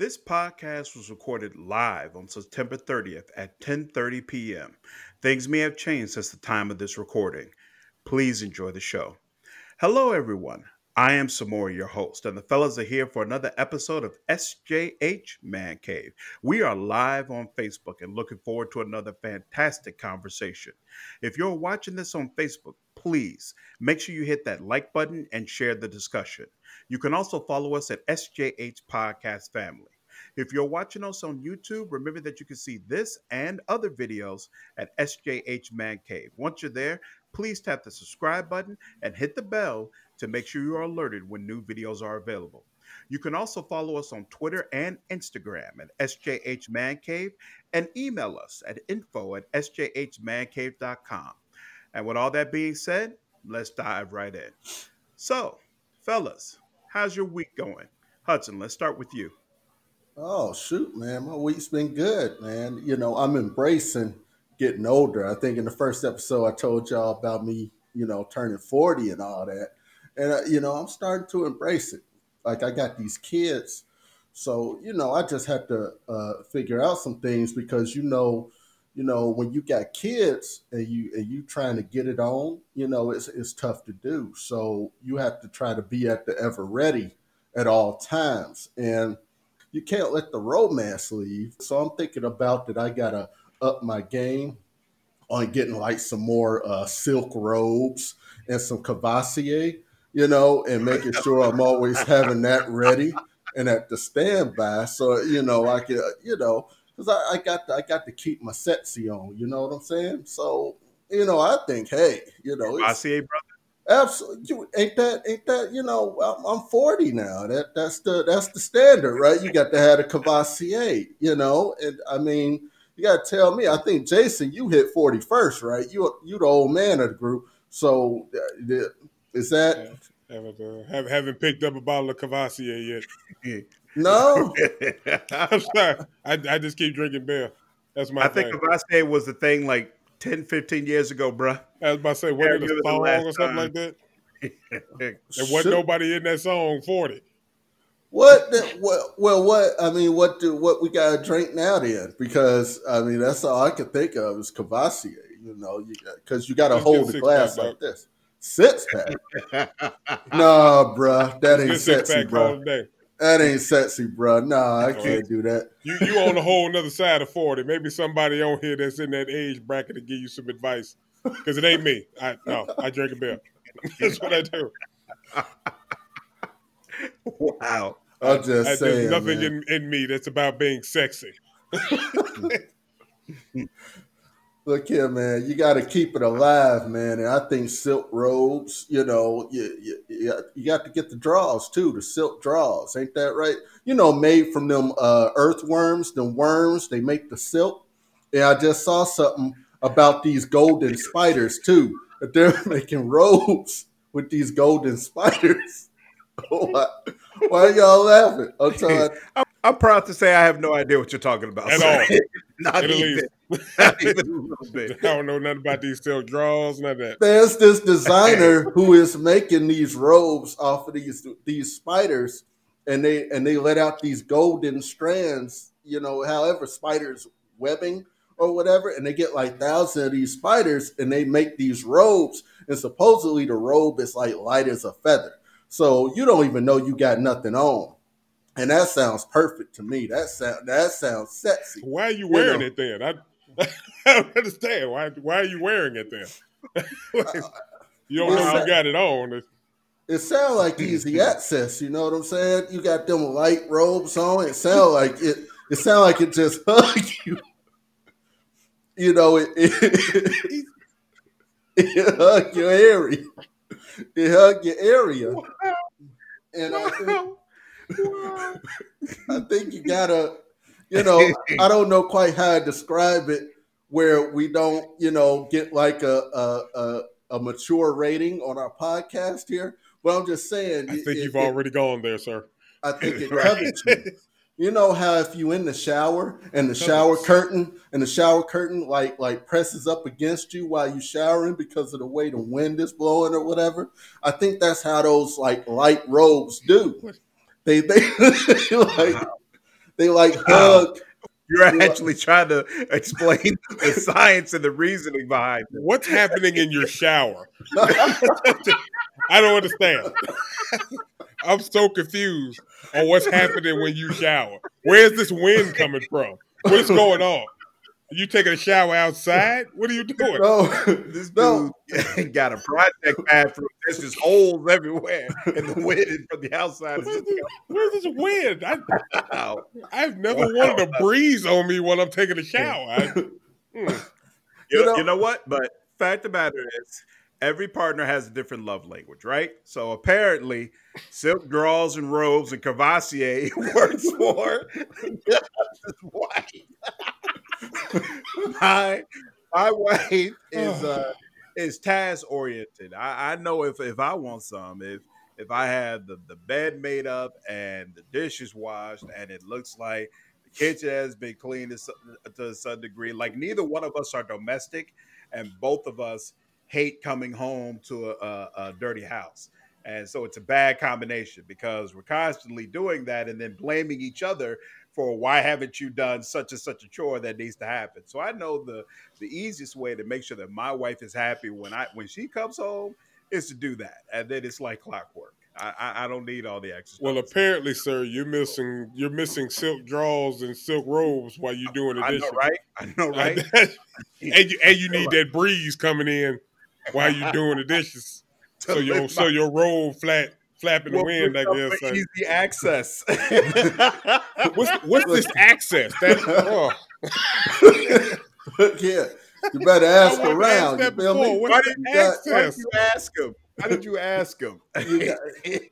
This podcast was recorded live on September 30th at 10:30 p.m. Things may have changed since the time of this recording. Please enjoy the show. Hello everyone. I am Samori, your host, and the fellas are here for another episode of SJH Man Cave. We are live on Facebook and looking forward to another fantastic conversation. If you're watching this on Facebook, please make sure you hit that like button and share the discussion. You can also follow us at SJH Podcast Family. If you're watching us on YouTube, remember that you can see this and other videos at SJH Man Cave. Once you're there, please tap the subscribe button and hit the bell to make sure you are alerted when new videos are available. You can also follow us on Twitter and Instagram at SJH Man Cave and email us at info at sjhmancave.com. And with all that being said, let's dive right in. So, fellas, how's your week going? Hudson, let's start with you. Oh shoot, man, my week's been good, man. You know, I'm embracing getting older. I think in the first episode I told y'all about me, you know, turning 40 and all that. And uh, you know, I'm starting to embrace it. Like I got these kids, so you know, I just have to uh, figure out some things because you know, you know, when you got kids and you and you trying to get it on, you know, it's it's tough to do. So you have to try to be at the ever ready at all times, and you can't let the romance leave. So I'm thinking about that. I gotta up my game on getting like some more uh, silk robes and some Courvoisier, you know, and making sure I'm always having that ready and at the standby. So you know, I can, you know, because I, I got to, I got to keep my sexy on. You know what I'm saying? So you know, I think, hey, you know, Courvoisier, brother. Absolutely, ain't that ain't that you know? I'm, I'm 40 now. That that's the that's the standard, right? You got to have a Courvoisier, you know. And I mean, you got to tell me. I think Jason, you hit 40 first, right? You you the old man of the group. So uh, is that? Yeah, haven't, uh, haven't haven't picked up a bottle of Courvoisier yet. no, I'm sorry. I, I just keep drinking beer. That's my. I thing. think Courvoisier was the thing like 10, 15 years ago, bruh. I was about to say, what in it the song or something time. like that? There Shoot. wasn't nobody in that song 40. What, the, what? Well, what? I mean, what do what we got to drink now then? Because I mean, that's all I can think of is Courvoisier. You know, because you got to hold the glass pack, like this. Six pack. nah, bruh, that ain't sexy, bruh. Day. That ain't sexy, bruh. Nah, I can't do that. You you on a whole another side of 40. Maybe somebody on here that's in that age bracket to give you some advice. Because it ain't me. I no, I drink a beer. That's what I do. wow. I'm just I, saying, nothing man. in, in me that's about being sexy. Look here, man. You got to keep it alive, man. And I think silk robes. You know, you you, you got to get the draws too, the silk draws. Ain't that right? You know, made from them uh, earthworms, them worms. They make the silk. And I just saw something about these golden spiders too. That they're making robes with these golden spiders. why, why are y'all laughing? I'm telling I'm, I'm proud to say I have no idea what you're talking about. At sir. all. Not At even. least. Not even a little bit. I don't know nothing about these silk draws, none of that. there's this designer who is making these robes off of these these spiders and they and they let out these golden strands you know however spiders webbing or whatever and they get like thousands of these spiders and they make these robes and supposedly the robe is like light as a feather so you don't even know you got nothing on and that sounds perfect to me that sound that sounds sexy Why are you You wearing know. it then? I, I don't understand. Why why are you wearing it then? Uh, you don't know you got it on. It sounds like easy access. You know what I'm saying? You got them light robes on. It sounds like it. It sound like it just hug you. You know it. It, it hug your area. It hug your area. And I think, I think you gotta. You know, I don't know quite how to describe it. Where we don't, you know, get like a a, a, a mature rating on our podcast here. But I'm just saying. I think it- you've it- already gone there, sir. I think it covers you. You know how if you in the shower and the shower curtain and the shower curtain like like presses up against you while you showering because of the way the wind is blowing or whatever. I think that's how those like light robes do. They they like they like hug. You're actually trying to explain the science and the reasoning behind it. What's happening in your shower? I don't understand. I'm so confused on what's happening when you shower. Where's this wind coming from? What's going on? Are you taking a shower outside? What are you doing? No, This no. dude got a project bathroom. There's just holes everywhere, and the wind from the outside Where's this, where's this wind? I, coming out. I've never wanted a breeze on me while I'm taking a shower. I, hmm. You, You know, know- you know what? But fact of the matter is, every partner has a different love language, right? So apparently, silk draws and robes and Courvoisier works for his wife. my my wife is uh is task oriented. I, I know if if I want some, if if I have the, the bed made up and the dishes washed and it looks like the kitchen has been cleaned to, some- to some degree, like neither one of us are domestic, and both of us hate coming home to a, a, a dirty house. And so it's a bad combination because we're constantly doing that and then blaming each other for why haven't you done such and such a chore that needs to happen. So I know the the easiest way to make sure that my wife is happy when I when she comes home is to do that, and then it's like clockwork. I I, don't need all the extra. Well, apparently, sir, you're missing you're missing silk drawers and silk robes while you're doing the I dishes. know, right? I know, right? and you and you need that breeze coming in while you're doing the dishes, so your so your robe flat flapping the wind. I guess. uh, easy access. What's what's this access? That oh, yeah, you better ask I wanted to around. ask You that feel me? Why, did, You why did you ask him? Why did you ask him? You got-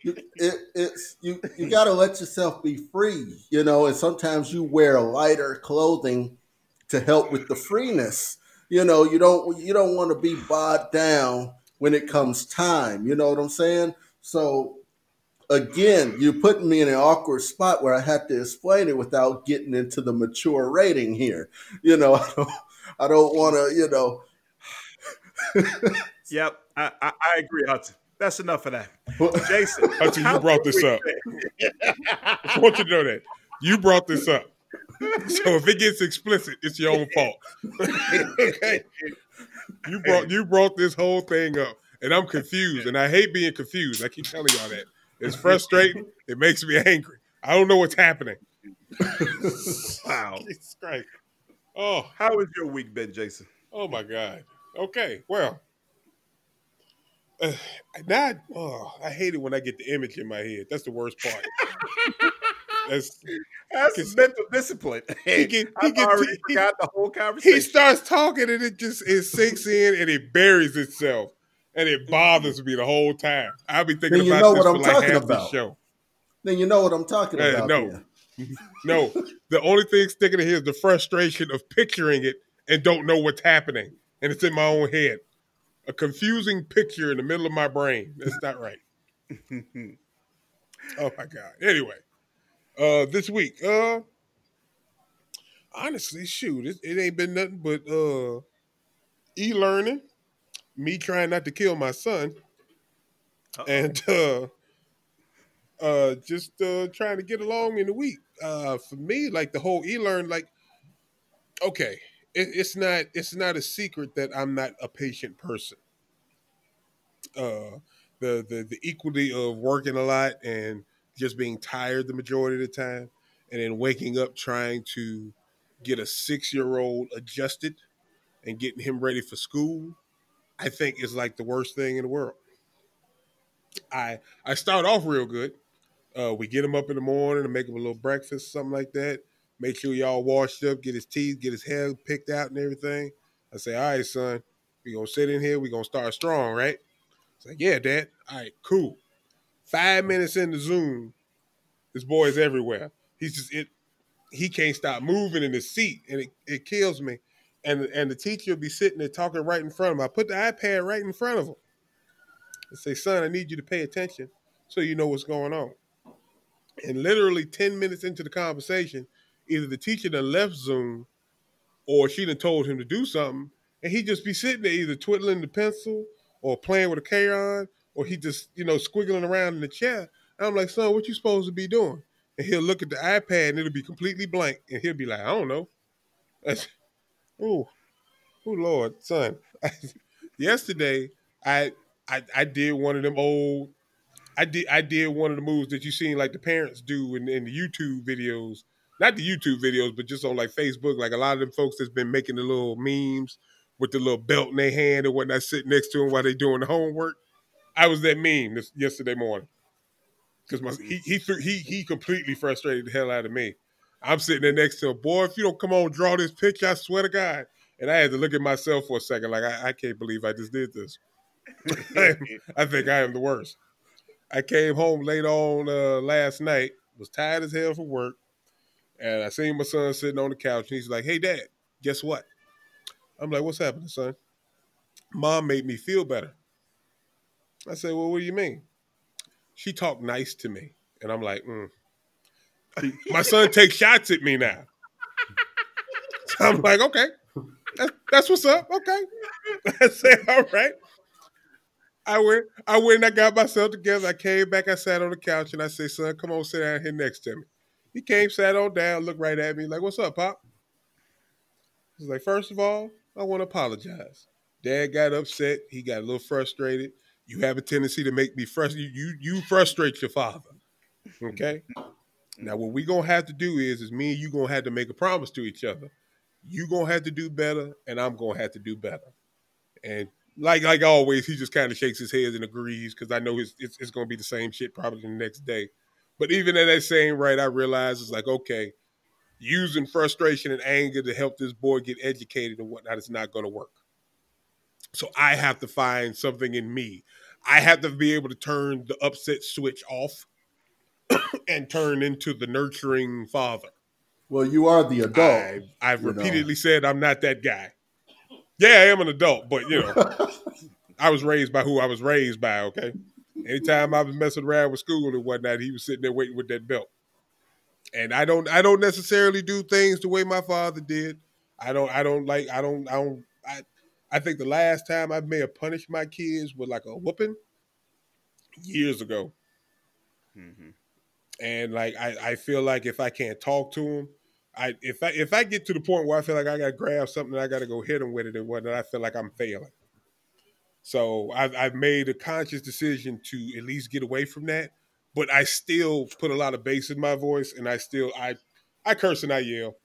you, it, it's you. You got to let yourself be free, you know. And sometimes you wear lighter clothing to help with the freeness. You know, you don't you don't want to be bogged down when it comes time. You know what I'm saying? So again, you're putting me in an awkward spot where I have to explain it without getting into the mature rating here. You know, I don't, I don't want to. You know, Yep, I, I, I agree, Hudson. That's enough of that. Jason, Hudson, you brought this up. I want you to know that you brought this up. So if it gets explicit, it's your own fault. okay, you brought you brought this whole thing up, and I'm confused, and I hate being confused. I keep telling y'all that it's frustrating. It makes me angry. I don't know what's happening. Wow. Jesus Christ. Oh, How has your week been, Jason? oh my God. Okay, well. Uh, now, oh, I hate it when I get the image in my head. That's the worst part. That's That's mental discipline. He get- he get- already he- forgot the whole conversation. he starts talking and it just it sinks in and it buries itself and it bothers me the whole time. I'll be thinking Then you about know this what for I'm like talking half the show. then you know what I'm talking Uh, about. no. then. No, the only thing sticking in here is the frustration of picturing it and don't know what's happening, and it's in my own head. A confusing picture in the middle of my brain. That's not right. Oh my god. Anyway, uh, this week, uh, honestly, shoot, it, it ain't been nothing but uh, e-learning, me trying not to kill my son, Uh-oh. and uh, uh, just uh, trying to get along in the week. Uh, for me, like the whole e-learn, like, okay, it, it's not it's not a secret that I'm not a patient person. Uh, the the the equity of working a lot and just being tired the majority of the time, and then waking up trying to get a six year old adjusted and getting him ready for school, I think is like the worst thing in the world. I I start off real good. Uh, we get him up in the morning and make him a little breakfast, something like that. Make sure y'all washed up, get his teeth, get his hair picked out and everything. I say, all right, son, we gonna sit in here. We gonna start strong, right? It's like, yeah, dad. All right, cool. Five minutes in the Zoom, this boy is everywhere. He's just it. He can't stop moving in his seat, and it, it kills me. And and the teacher will be sitting there talking right in front of him. I put the iPad right in front of him. I say, son, I need you to pay attention so you know what's going on. And literally 10 minutes into the conversation, either the teacher done left Zoom or she done told him to do something, and he just be sitting there either twiddling the pencil or playing with a crayon, or he just, you know, squiggling around in the chair. And I'm like, son, what you supposed to be doing? and he'll look at the iPad and it'll be completely blank, and he'll be like, I don't know. Oh, oh Lord, son. Yesterday, I, I I did one of them old. I did I did one of the moves that you seen like the parents do in, in the YouTube videos. Not the YouTube videos, but just on like Facebook. Like a lot of them folks that's been making the little memes with the little belt in their hand and whatnot, sitting next to them while they doing the homework. I was that meme this yesterday morning because he he he he completely frustrated the hell out of me. I'm sitting there next to a boy. If you don't come on, draw this picture, I swear to God. And I had to look at myself for a second, like I, I can't believe I just did this. I think I am the worst. I came home late on uh, last night, was tired as hell from work, and I seen my son sitting on the couch, and he's like, "Hey, Dad, guess what?" I'm like, "What's happening, son?" Mom made me feel better. I said, "Well, what do you mean?" She talked nice to me, and I'm like, mm. "My son takes shots at me now." So I'm like, "Okay, that's, that's what's up." Okay, I said, "All right." I went, I went and I got myself together. I came back, I sat on the couch and I said, son, come on, sit down here next to me. He came, sat on down, looked right at me, like, what's up, Pop? He's like, first of all, I want to apologize. Dad got upset. He got a little frustrated. You have a tendency to make me frustrated. You, you, you frustrate your father. Okay? Now, what we gonna have to do is, is me and you gonna have to make a promise to each other. You gonna have to do better, and I'm gonna have to do better. And like like always, he just kind of shakes his head and agrees because I know it's, it's going to be the same shit probably the next day. But even at that same rate, I realize it's like okay, using frustration and anger to help this boy get educated and whatnot is not to work. So I have to find something in me. I have to be able to turn the upset switch off and turn into the nurturing father. Well, you are the adult. I've, I've repeatedly know. said I'm not that guy. Yeah, I am an adult, but you know, I was raised by who I was raised by. Okay, anytime I was messing around with school and whatnot, he was sitting there waiting with that belt. And I don't, I don't necessarily do things the way my father did. I don't, I don't like, I don't, I don't, I, I think the last time I may have punished my kids with like a whooping years ago. Mm-hmm. And like, I, I feel like if I can't talk to them, I if I if I get to the point where I feel like I got to grab something, I got to go hit them with it, and whatnot, I feel like I'm failing. So I've, I've made a conscious decision to at least get away from that, but I still put a lot of bass in my voice, and I still I I curse and I yell.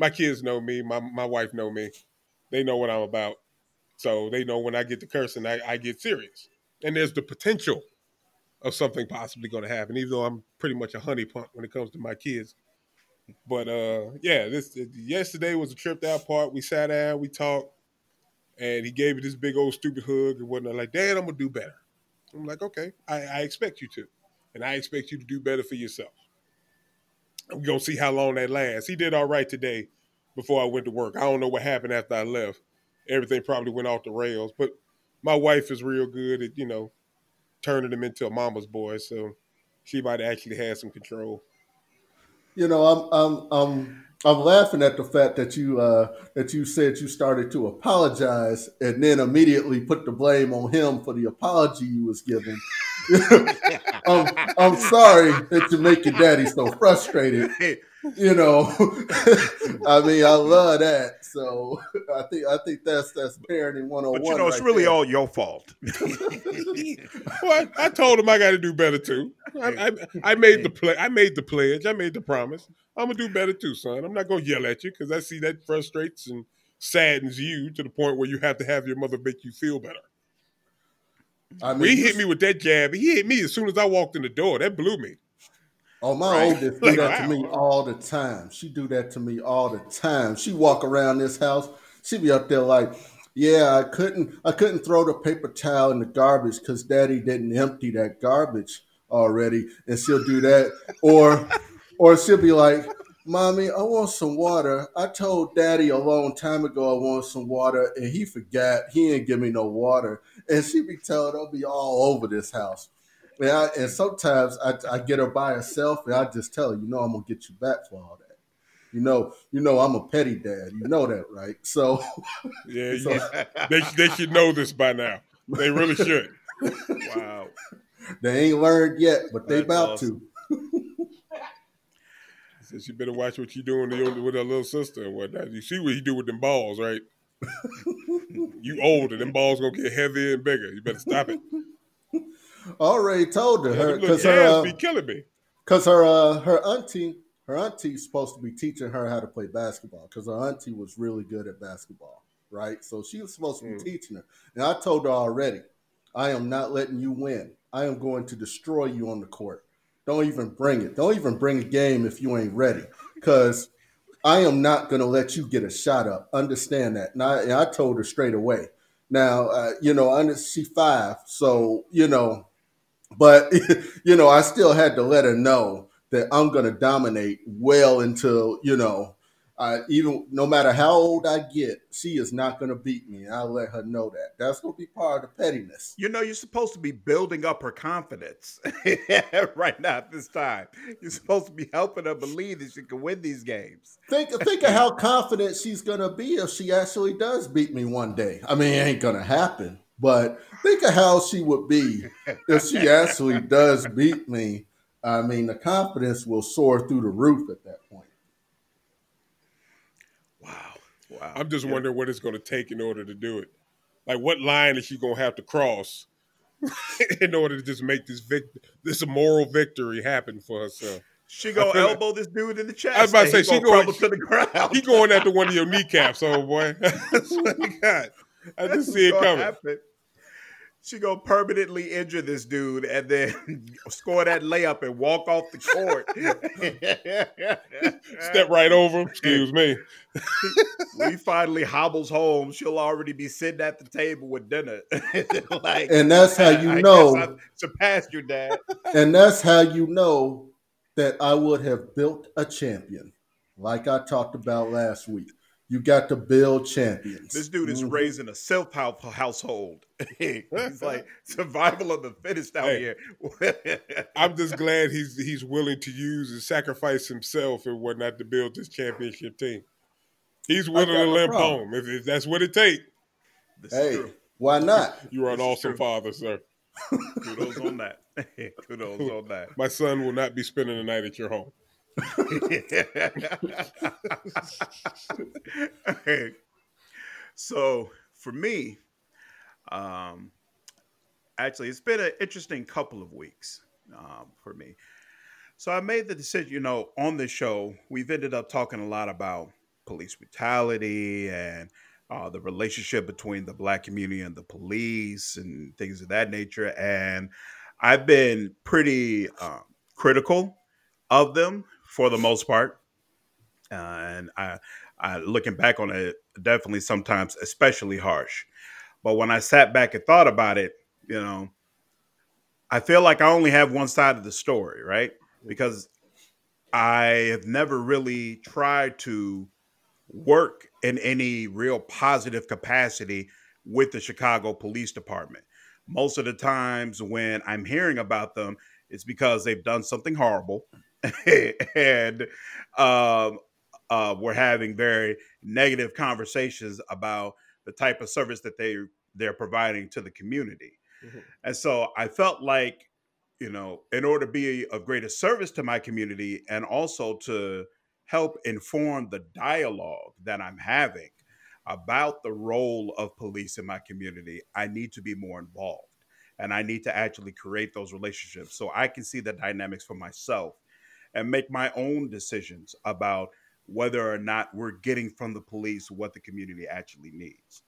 My kids know me. My my wife know me. They know what I'm about. So they know when I get to cursing, I, I get serious. And there's the potential of something possibly going to happen, even though I'm pretty much a honey punk when it comes to my kids. But uh, yeah, this yesterday was a tripped out part. We sat down, we talked, and he gave me this big old stupid hug and whatnot. Like, Dad, I'm gonna do better. I'm like, okay, I, I expect you to, and I expect you to do better for yourself. We're gonna see how long that lasts. He did all right today before I went to work. I don't know what happened after I left. Everything probably went off the rails, but my wife is real good at you know turning him into a mama's boy, so she might actually have some control you know, I'm I'm I'm I'm laughing at the fact that you uh, that you said you started to apologize and then immediately put the blame on him for the apology you was giving. I'm, I'm sorry that you make your daddy so frustrated. You know, I mean, I love that. So I think I think that's that's parenting one on one. But you oh know, it's right really there. all your fault. well, I, I, told him I got to do better too. I, I, I made the play. I made the pledge. I made the promise. I'm gonna do better too, son. I'm not gonna yell at you because I see that frustrates and saddens you to the point where you have to have your mother make you feel better. I mean, he hit me with that jab. He hit me as soon as I walked in the door. That blew me. Oh, my right? oldest do like, that wow. to me all the time. She do that to me all the time. She walk around this house. She be up there like, yeah, I couldn't, I couldn't throw the paper towel in the garbage because Daddy didn't empty that garbage already, and she'll do that. or, or she'll be like, Mommy, I want some water. I told Daddy a long time ago I want some water, and he forgot. He ain't give me no water, and she be telling, "I'll be all over this house." And, I, and sometimes I, I, get her by herself, and I just tell her, you know, I'm gonna get you back for all that. You know, you know, I'm a petty dad. You know that, right? So, yeah, so, yeah. they they should know this by now. They really should. wow, they ain't learned yet, but they That's about awesome. to. Says you better watch what you doing with her little sister and whatnot. You see what he do with them balls, right? you older, them balls gonna get heavier and bigger. You better stop it. Already told her, her because her uh, be killing me. Because her uh, her auntie her auntie's supposed to be teaching her how to play basketball because her auntie was really good at basketball, right? So she was supposed to be mm. teaching her. And I told her already, I am not letting you win. I am going to destroy you on the court. Don't even bring it. Don't even bring a game if you ain't ready. Because I am not going to let you get a shot up. Understand that. And I, and I told her straight away. Now, uh, you know, under she five, so you know, but you know, I still had to let her know that I'm going to dominate well until you know I even no matter how old I get, she is not going to beat me. And I'll let her know that. That's going to be part of the pettiness. You know, you're supposed to be building up her confidence right now at this time. You're supposed to be helping her believe that she can win these games. Think, think of how confident she's going to be if she actually does beat me one day. I mean, it ain't going to happen, but think of how she would be if she actually does beat me. I mean, the confidence will soar through the roof at that point. Wow. Wow. I'm just yeah. wondering what it's going to take in order to do it. Like, what line is she going to have to cross in order to just make this vic- this moral victory happen for herself? She gonna elbow like, this dude in the chest. I was about to say she going to the ground. He going after one of your kneecaps, oh boy. God, I just see it coming. Happen she gonna permanently injure this dude and then score that layup and walk off the court. Step right over him. Excuse me. we finally hobbles home, she'll already be sitting at the table with dinner. like, and that's how you I know surpassed your dad. And that's how you know that I would have built a champion, like I talked about last week. You got to build champions. This dude is mm-hmm. raising a self household. he's like survival of the fittest out hey, here. I'm just glad he's he's willing to use and sacrifice himself and whatnot to build this championship team. He's willing to limp home if, if, that's what it takes. Hey, why not? You are an this awesome father, sir. Kudos on that. Kudos on that. My son will not be spending the night at your home. so for me, um, actually, it's been an interesting couple of weeks um, for me. So I made the decision, you know, on this show, we've ended up talking a lot about police brutality and uh, the relationship between the black community and the police and things of that nature. And I've been pretty um, critical of them for the most part. Uh, and I, I, looking back on it, definitely sometimes especially harsh. But when I sat back and thought about it, you know, I feel like I only have one side of the story, right? Because I have never really tried to work in any real positive capacity with the Chicago Police Department. Most of the times when I'm hearing about them, it's because they've done something horrible and um, uh, we're having very negative conversations about the type of service that they they're providing to the community. Mm-hmm. And so I felt like, you know, in order to be of greater service to my community and also to help inform the dialogue that I'm having about the role of police in my community, I need to be more involved and I need to actually create those relationships so I can see the dynamics for myself and make my own decisions about whether or not we're getting from the police what the community actually needs.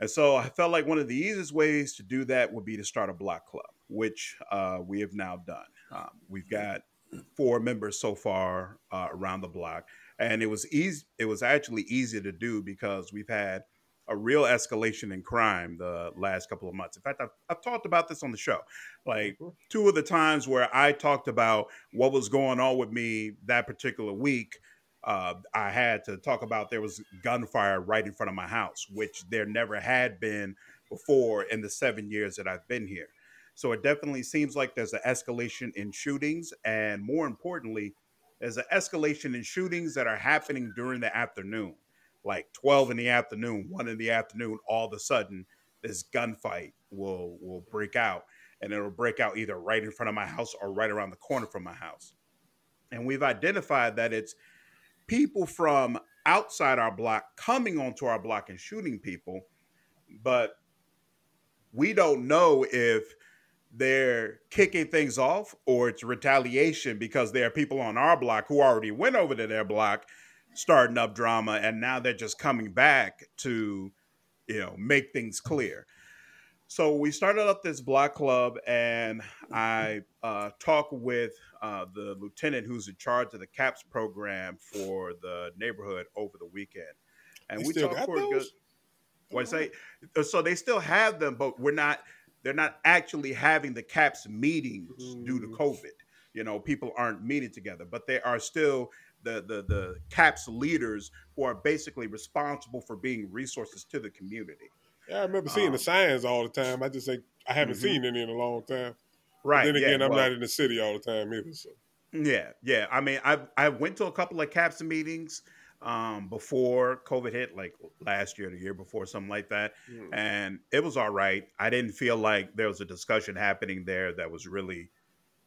And so I felt like one of the easiest ways to do that would be to start a block club, which uh, we have now done. Um, we've got four members so far uh, around the block, and it was easy. It was actually easy to do because we've had a real escalation in crime the last couple of months. In fact, I've, I've, talked about this on the show. Like mm-hmm. two of the times where I talked about what was going on with me that particular week, uh, I had to talk about there was gunfire right in front of my house, which there never had been before in the seven years that I've been here. So it definitely seems like there's an escalation in shootings, and more importantly, there's an escalation in shootings that are happening during the afternoon like 12 in the afternoon, one in the afternoon, all of a sudden this gunfight will will break out and it'll break out either right in front of my house or right around the corner from my house. and we've identified that it's people from outside our block coming onto our block and shooting people, but we don't know if they're kicking things off or it's retaliation because there are people on our block who already went over to their block starting up drama and now they're just coming back to you know make things clear. So we started up this block club and i uh, talked with uh, the lieutenant who's in charge of the CAPS program for the neighborhood over the weekend. And They we talked got for a good those? what say? So they still have them but we're not they're not actually having the CAPS meetings due to covid. You know people aren't meeting together but they are still the the the CAPS leaders who are basically responsible for being resources to the community Yeah, I remember seeing Um, the signs all the time. I just say I haven't Mhm. seen any in a long time. But right then yeah, again, I'm well, not in the city all the time either. So yeah yeah i mean i i went to a couple of CAPS meetings um before covid hit like last year the year before something like that mm. and it was all right. I didn't feel like there was a discussion happening there that was really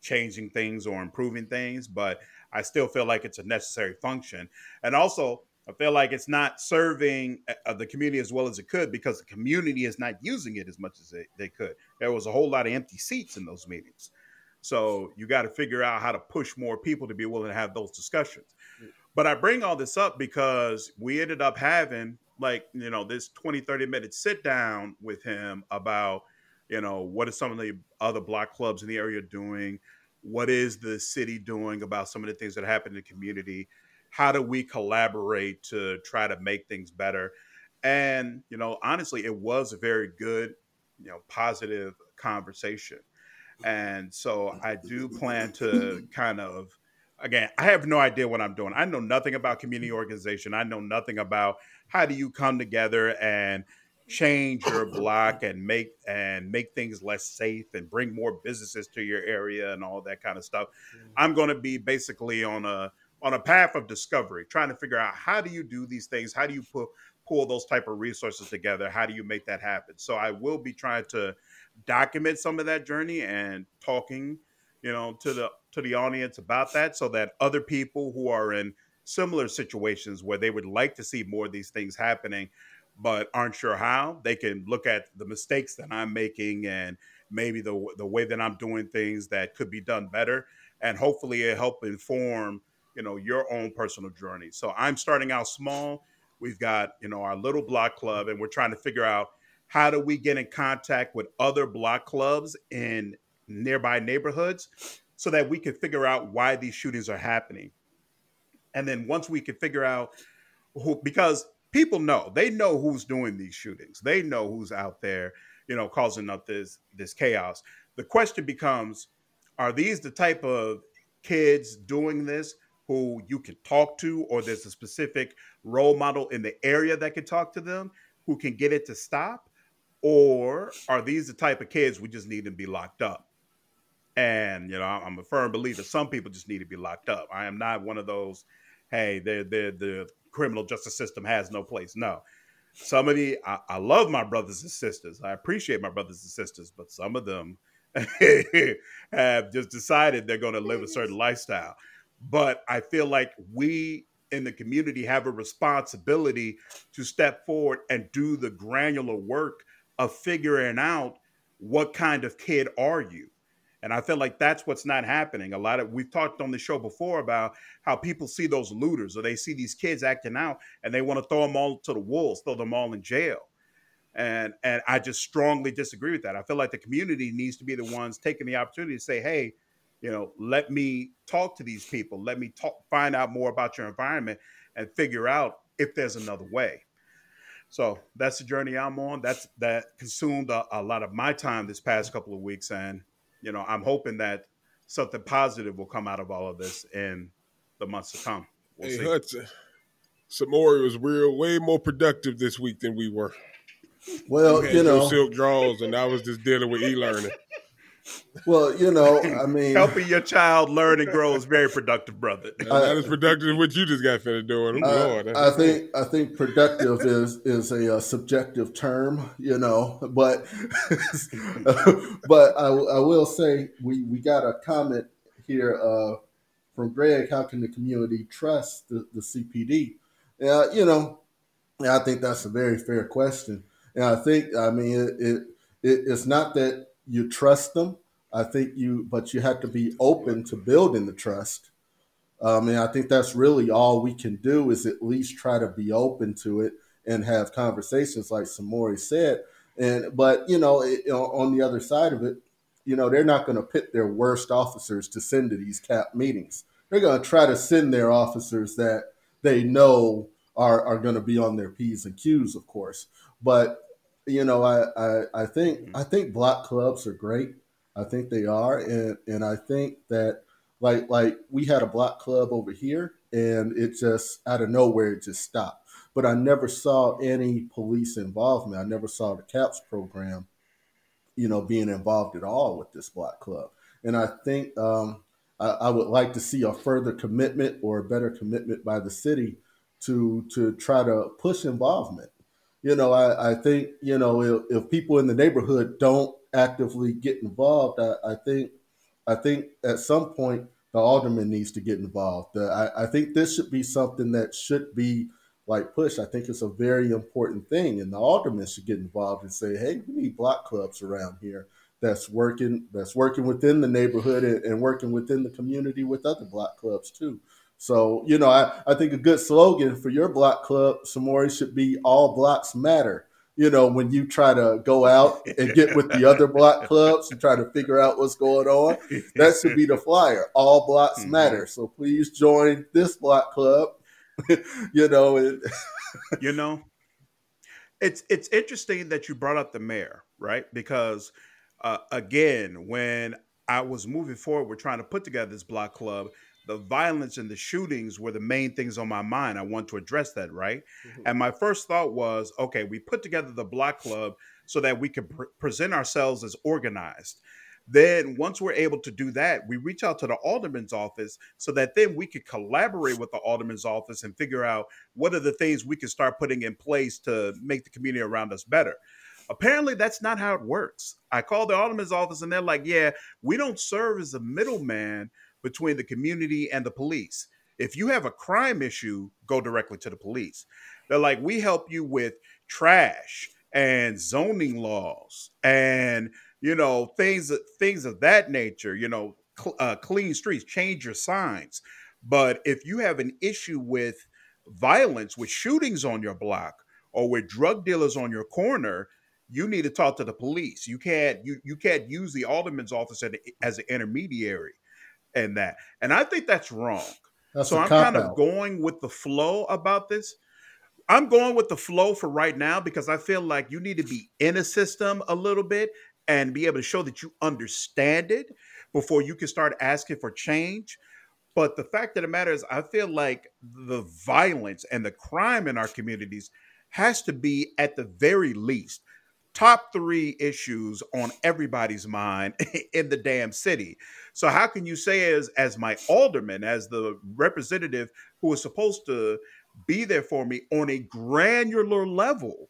changing things or improving things, but I still feel like it's a necessary function. And also, I feel like it's not serving uh, the community as well as it could because the community is not using it as much as they, they could. There was a whole lot of empty seats in those meetings. So you got to figure out how to push more people to be willing to have those discussions. But I bring all this up because we ended up having like, you know, this 20, 30 minute sit down with him about, you know, what are some of the other block clubs in the area doing? What is the city doing about some of the things that happen in the community? How do we collaborate to try to make things better? And, you know, honestly, it was a very good, you know, positive conversation. And so I do plan to kind of again, I have no idea what I'm doing. I know nothing about community organization. I know nothing about how do you come together and change your block and make and make things less safe and bring more businesses to your area and all that kind of stuff. Mm. I'm going to be basically on a on a path of discovery, trying to figure out how do you do these things? How do you pull pull those type of resources together? How do you make that happen? So I will be trying to document some of that journey and talking you know to the to the audience about that so that other people who are in similar situations where they would like to see more of these things happening but aren't sure how they can look at the mistakes that i'm making and maybe the the way that i'm doing things that could be done better and hopefully it help inform you know your own personal journey so i'm starting out small we've got you know our little block club and we're trying to figure out how do we get in contact with other block clubs in nearby neighborhoods so that we can figure out why these shootings are happening. And then once we can figure out who, because people know, they know who's doing these shootings. They know who's out there, you know, causing up this this chaos. The question becomes, are these the type of kids doing this who you can talk to, or there's a specific role model in the area that can talk to them who can get it to stop? Or are these the type of kids we just need to be locked up? And you know, I'm a firm believer some people just need to be locked up. I am not one of those, hey, the the the criminal justice system has no place. No. Some of the I, I love my brothers and sisters. I appreciate my brothers and sisters, but some of them have just decided they're going to live a certain lifestyle. But I feel like we in the community have a responsibility to step forward and do the granular work of figuring out what kind of kid are you and I feel like that's what's not happening. A lot of we've talked on the show before about how people see those looters or they see these kids acting out and they want to throw them all to the wolves, throw them all in jail. And and I just strongly disagree with that. I feel like the community needs to be the ones taking the opportunity to say, "Hey, you know, let me talk to these people. Let me talk find out more about your environment and figure out if there's another way." So that's the journey I'm on. That's that consumed a, a lot of my time this past couple of weeks and you know, I'm hoping that something positive will come out of all of this in the months to come. We'll hey see. Hudson, Samori was real way more productive this week than we were. Well, You you your know, silk draws, and I was just dealing with e-learning. Well, you know, I mean, Helping your child learn and grow is very productive, brother. Not as productive what you just got finished doing. Oh, I, Lord, I think I think productive is is a, uh subjective term, you know. But but I, I will say we we got a comment here. Uh, from Greg, how can the community trust the, the CPD? Uh, you know, I think that's a very fair question. And I think, I mean, it, it, it it's not that you trust them. I think you, but you have to be open to building the trust. Um, and I think that's really all we can do is at least try to be open to it and have conversations, like Samori said. And but you know, it, on the other side of it, you know, they're not going to pit their worst officers to send to these cap meetings. They're going to try to send their officers that they know are are going to be on their p's and q's, of course. But you know, I, I I think mm-hmm. I think block clubs are great. I think they are, and and I think that like like we had a block club over here, and it just out of nowhere it just stopped. But I never saw any police involvement. I never saw the CAPS program, you know, being involved at all with this block club. And I think um, I, I would like to see a further commitment or a better commitment by the city to to try to push involvement. You know, I, I think you know if, if people in the neighborhood don't actively get involved, I, I think I think at some point the alderman needs to get involved. I, I think this should be something that should be like pushed. I think it's a very important thing, and the alderman should get involved and say, "Hey, we need block clubs around here that's working that's working within the neighborhood and, and working within the community with other block clubs too." So, you know, I, I think a good slogan for your block club, Samori, should be all blocks matter you know, when you try to go out and get with the other block clubs and try to figure out what's going on, that should be the flyer. All blocks mm-hmm. matter. So please join this block club. you know, you know, it's it's interesting that you brought up the mayor, right? Because uh, again, when I was moving forward, we're trying to put together this block club the violence and the shootings were the main things on my mind. I want to address that, right? Mm-hmm. And my first thought was, okay, we put together the block club so that we could pre- present ourselves as organized. Then once we're able to do that, we reach out to the alderman's office so that then we could collaborate with the alderman's office and figure out what are the things we can start putting in place to make the community around us better. Apparently, that's not how it works. I called the alderman's office and they're like, yeah, we don't serve as a middleman between the community and the police. If you have a crime issue, go directly to the police. They're like, we help you with trash and zoning laws and you know things things of that nature. You know, cl- uh, clean streets, change your signs. But if you have an issue with violence, with shootings on your block, or with drug dealers on your corner, you need to talk to the police. You can't you you can't use the alderman's office as, as an intermediary and that. And I think that's wrong. That's so I'm kind of going with the flow about this. I'm going with the flow for right now because I feel like you need to be in a system a little bit and be able to show that you understand it before you can start asking for change. But the fact of the matter is, I feel like the violence and the crime in our communities has to be, at the very least, top three issues on everybody's mind in the damn city. So how can you say as as my alderman, as the representative who is supposed to be there for me on a granular level,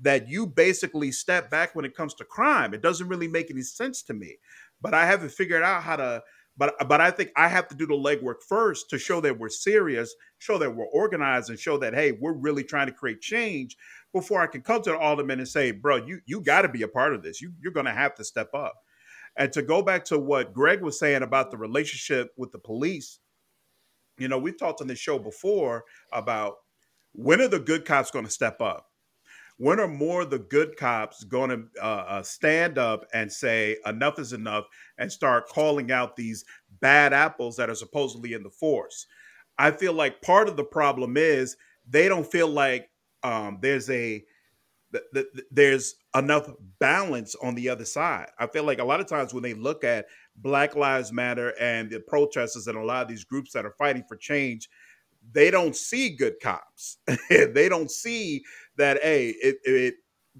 that you basically step back when it comes to crime? It doesn't really make any sense to me. But I haven't figured out how to but but I think I have to do the legwork first to show that we're serious, show that we're organized, and show that hey, we're really trying to create change before I can come to the alderman and say, bro, you you got to be a part of this. You you're going to have to step up. And to go back to what Greg was saying about the relationship with the police, you know, we've talked on this show before about when are the good cops going to step up? When are more of the good cops going to uh, uh, stand up and say enough is enough and start calling out these bad apples that are supposedly in the force? I feel like part of the problem is they don't feel like um, there's a there's enough balance on the other side. I feel like a lot of times when they look at Black Lives Matter and the protesters and a lot of these groups that are fighting for change, they don't see good cops. they don't see that, hey, it, it,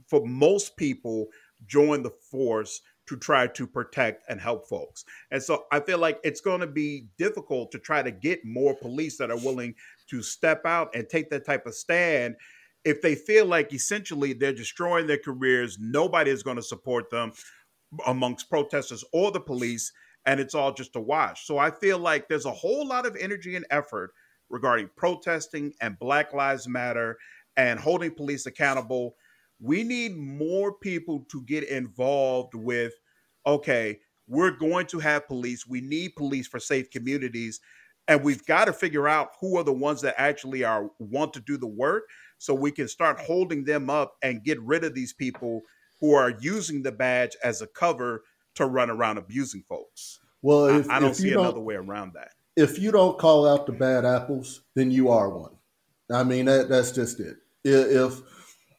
for most people, join the force to try to protect and help folks. And so I feel like it's going to be difficult to try to get more police that are willing to step out and take that type of stand if they feel like essentially they're destroying their careers, nobody is going to support them amongst protesters or the police. and it's all just a wash. So I feel like there's a whole lot of energy and effort regarding protesting and Black Lives Matter and holding police accountable. We need more people to get involved with okay, we're going to have police. We need police for safe communities. And we've got to figure out who are the ones that actually are want to do the work so we can start holding them up and get rid of these people who are using the badge as a cover to run around abusing folks. Well, if, I, I, don't see don't, another way around that. If you don't call out the bad apples, then you are one. I mean, that, that's just it. If,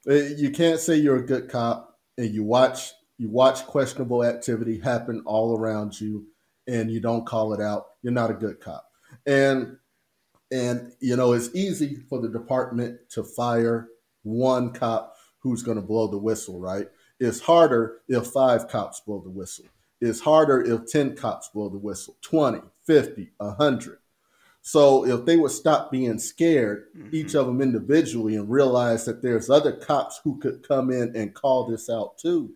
if you can't say you're a good cop and you watch you watch questionable activity happen all around you and you don't call it out, you're not a good cop. And and you know, it's easy for the department to fire one cop who's going to blow the whistle, right? It's harder if five cops blow the whistle. It's harder if 10 cops blow the whistle, 20, 50, 100. So if they would stop being scared, mm-hmm. each of them individually, and realize that there's other cops who could come in and call this out too,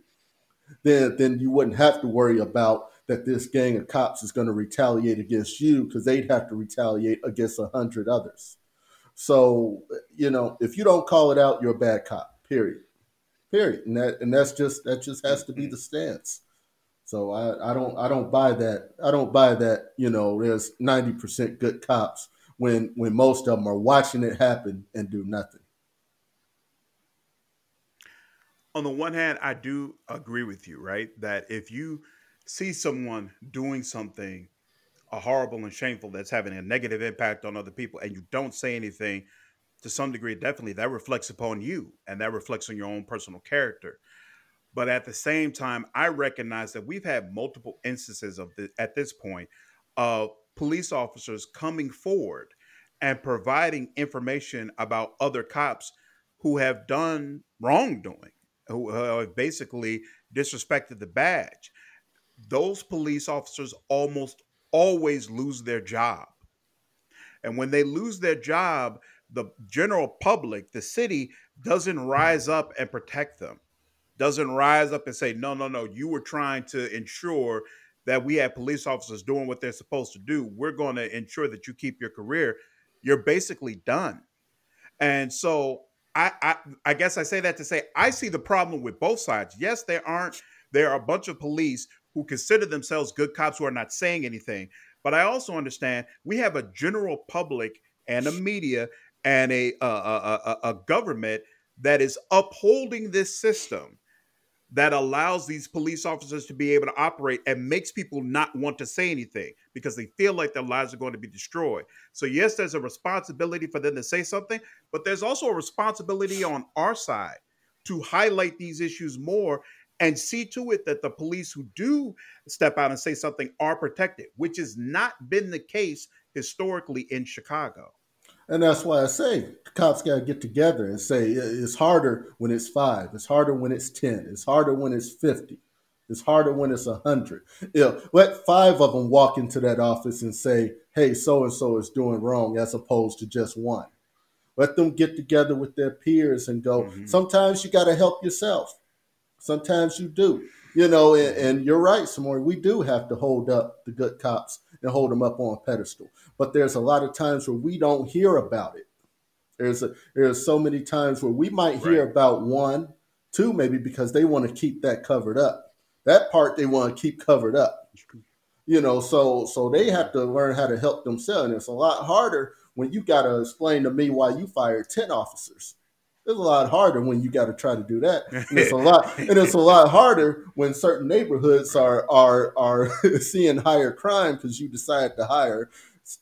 then then you wouldn't have to worry about that this gang of cops is going to retaliate against you because they'd have to retaliate against a hundred others. So you know, if you don't call it out, you're a bad cop. Period. Period. And that and that's just that just has to be the stance. So I, I don't I don't buy that. I don't buy that, you know, there's 90% good cops when when most of them are watching it happen and do nothing. on the one hand, I do agree with you, right? That if you see someone doing something a horrible and shameful that's having a negative impact on other people and you don't say anything to some degree definitely that reflects upon you and that reflects on your own personal character but at the same time i recognize that we've had multiple instances of the, at this point of police officers coming forward and providing information about other cops who have done wrongdoing who have basically disrespected the badge. Those police officers almost always lose their job. And when they lose their job, the general public, the city, doesn't rise up and protect them, doesn't rise up and say, no, no, no, you were trying to ensure that we have police officers doing what they're supposed to do. We're going to ensure that you keep your career. You're basically done. And so I, I I guess I say that to say I see the problem with both sides. Yes, there aren't there are a bunch of police who consider themselves good cops who are not saying anything. But I also understand we have a general public and a media and a a, a, a government that is upholding this system that allows these police officers to be able to operate and makes people not want to say anything because they feel like their lives are going to be destroyed. So, yes, there's a responsibility for them to say something, but there's also a responsibility on our side to highlight these issues more and see to it that the police who do step out and say something are protected, which has not been the case historically in Chicago. And that's why I say cops got to get together and say it's harder when it's five, it's harder when it's 10, it's harder when it's 50, it's harder when it's 100. You know, let five of them walk into that office and say, hey, so and so is doing wrong, as opposed to just one. Let them get together with their peers and go, mm-hmm. sometimes you got to help yourself. Sometimes you do. You know, and, and you're right, Samori. We do have to hold up the good cops and hold them up on a pedestal. But there's a lot of times where we don't hear about it. There's a, there's so many times where we might hear right. about one, two, maybe because they want to keep that covered up. That part they want to keep covered up. You know, so so they have to learn how to help themselves. And it's a lot harder when you got to explain to me why you fired ten officers. It's a lot harder when you got to try to do that. And it's a lot, and it's a lot harder when certain neighborhoods are are are seeing higher crime because you decide to hire,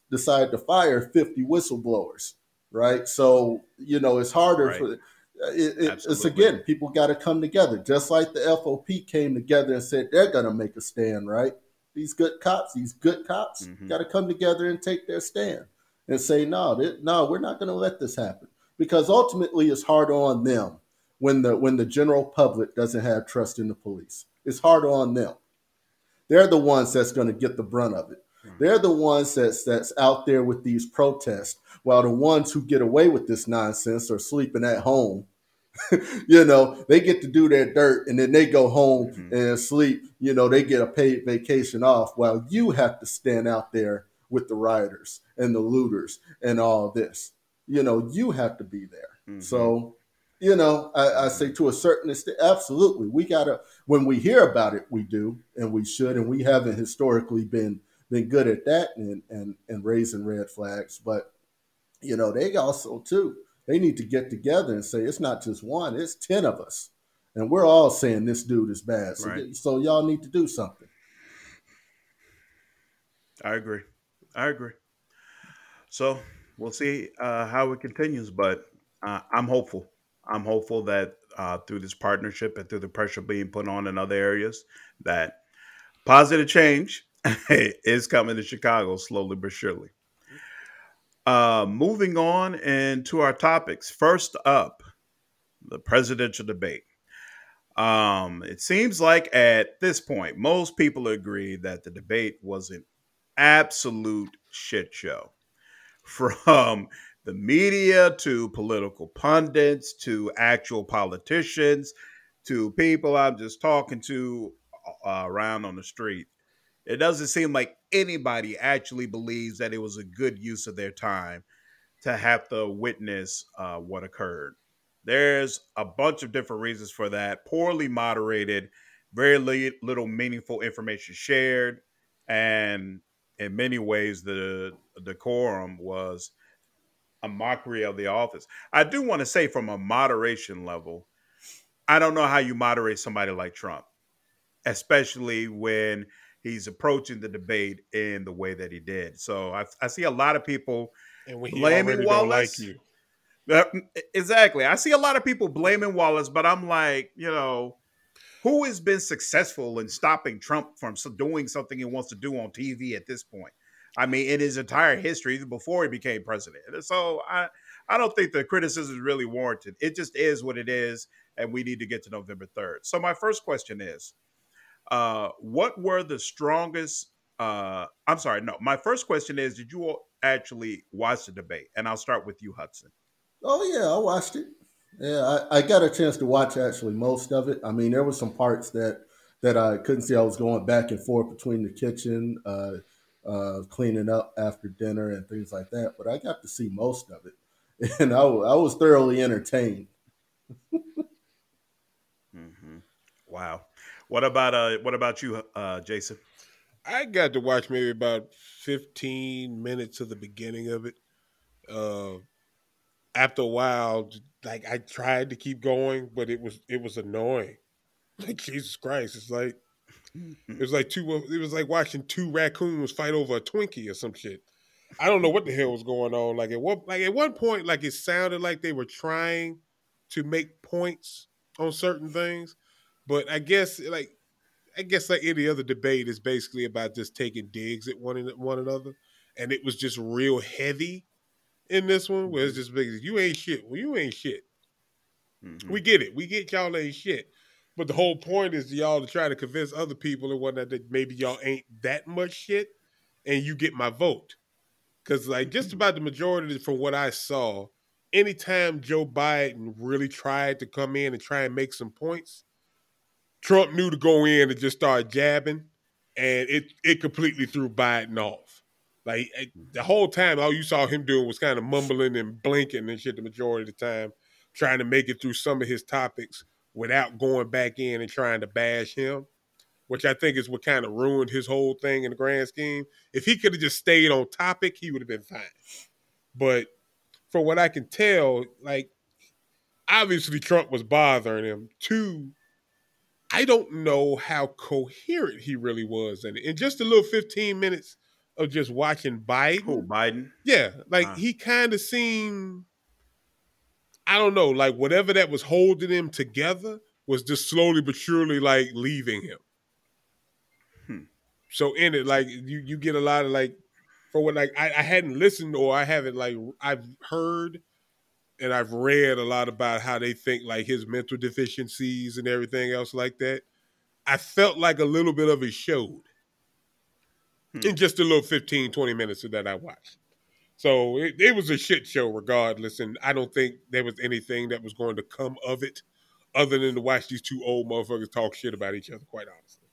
decide to fire fifty whistleblowers, right? So you know it's harder right. for. It, it, it's again, people got to come together, just like the FOP came together and said they're going to make a stand, right? These good cops, these good cops, mm-hmm. got to come together and take their stand and say, no, no, we're not going to let this happen because ultimately it's hard on them when the when the general public doesn't have trust in the police. It's hard on them. They're the ones that's going to get the brunt of it. They're the ones that's that's out there with these protests, while the ones who get away with this nonsense are sleeping at home you know, they get to do their dirt and then they go home Mhm. and sleep. You know, they get a paid vacation off while you have to stand out there with the rioters and the looters and all this. You know, you have to be there. Mhm. So, you know, I, I say to a certain extent, absolutely. We gotta when we hear about it, we do and we should, and we haven't historically been been good at that and and, and raising red flags. But you know, they also too, they need to get together and say it's not just one, it's ten of us. And we're all saying this dude is bad. So, Right. so y'all need to do something. I agree. I agree. So we'll see uh, how it continues, but uh, I'm hopeful. I'm hopeful that uh, through this partnership and through the pressure being put on in other areas, that positive change is coming to Chicago slowly but surely. Uh, moving on into our topics. First up, the presidential debate. Um, it seems like at this point, most people agree that the debate was an absolute shit show. From the media to political pundits to actual politicians to people I'm just talking to uh, around on the street. It doesn't seem like anybody actually believes that it was a good use of their time to have to witness uh, what occurred. There's a bunch of different reasons for that. Poorly moderated, very li- little meaningful information shared, and in many ways, the decorum was a mockery of the office. I do want to say, from a moderation level, I don't know how you moderate somebody like Trump, especially when he's approaching the debate in the way that he did. So I, I see a lot of people And when he Blaming like Wallace? you. Uh, exactly. I see a lot of people blaming Wallace, but I'm like, you know, who has been successful in stopping Trump from doing something he wants to do on TV at this point? I mean, in his entire history, before he became president. So I, I don't think the criticism is really warranted. It just is what it is, and we need to get to November 3rd. So my first question is, uh, what were the strongest? Uh, I'm sorry, no. My first question is, did you all actually watch the debate? And I'll start with you, Hudson. Oh yeah, I watched it. Yeah, I, I got a chance to watch actually most of it. I mean, there were some parts that that I couldn't see. I was going back and forth between the kitchen, uh, uh, cleaning up after dinner and things like that. But I got to see most of it, and I, I was thoroughly entertained. hmm Wow. What about uh? What about you, uh, Jason? I got to watch maybe about 15 minutes of the beginning of it. Uh, after a while, like I tried to keep going, but it was it was annoying. Like Jesus Christ, it's like it was like two. It was like watching two raccoons fight over a Twinkie or some shit. I don't know what the hell was going on. Like at one like at one point, like it sounded like they were trying to make points on certain things, but I guess like I guess like any other debate is basically about just taking digs at one one another, and it was just real heavy in this one. Where it's just big. You ain't shit. Well, you ain't shit. Mhm. We get it. We get y'all ain't shit. But the whole point is y'all to try to convince other people and whatnot that maybe y'all ain't that much shit, and you get my vote. Because like just about the majority from what I saw, anytime Joe Biden really tried to come in and try and make some points, Trump knew to go in and just start jabbing, and it it completely threw Biden off. Like eh, the whole time, all you saw him doing was kind of mumbling and blinking and shit the majority of the time, trying to make it through some of his topics without going back in and trying to bash him, which I think is what kind of ruined his whole thing in the grand scheme. If he could have just stayed on topic, he would have been fine. But from what I can tell, like obviously Trump was bothering him. Two, I don't know how coherent he really was. And in just a little 15 minutes of just watching Biden, Who Biden? yeah, like Uh. he kind of seemed, I don't know, like whatever that was holding him together was just slowly but surely like leaving him. Hmm. So in it, like you, you get a lot of like, for what like I, I hadn't listened or I haven't like I've heard and I've read a lot about how they think like his mental deficiencies and everything else like that. I felt like a little bit of it showed Hmm. in just a little 15, 20 minutes of that I watched. So it, it was a shit show regardless, and I don't think there was anything that was going to come of it other than to watch these two old motherfuckers talk shit about each other, quite honestly.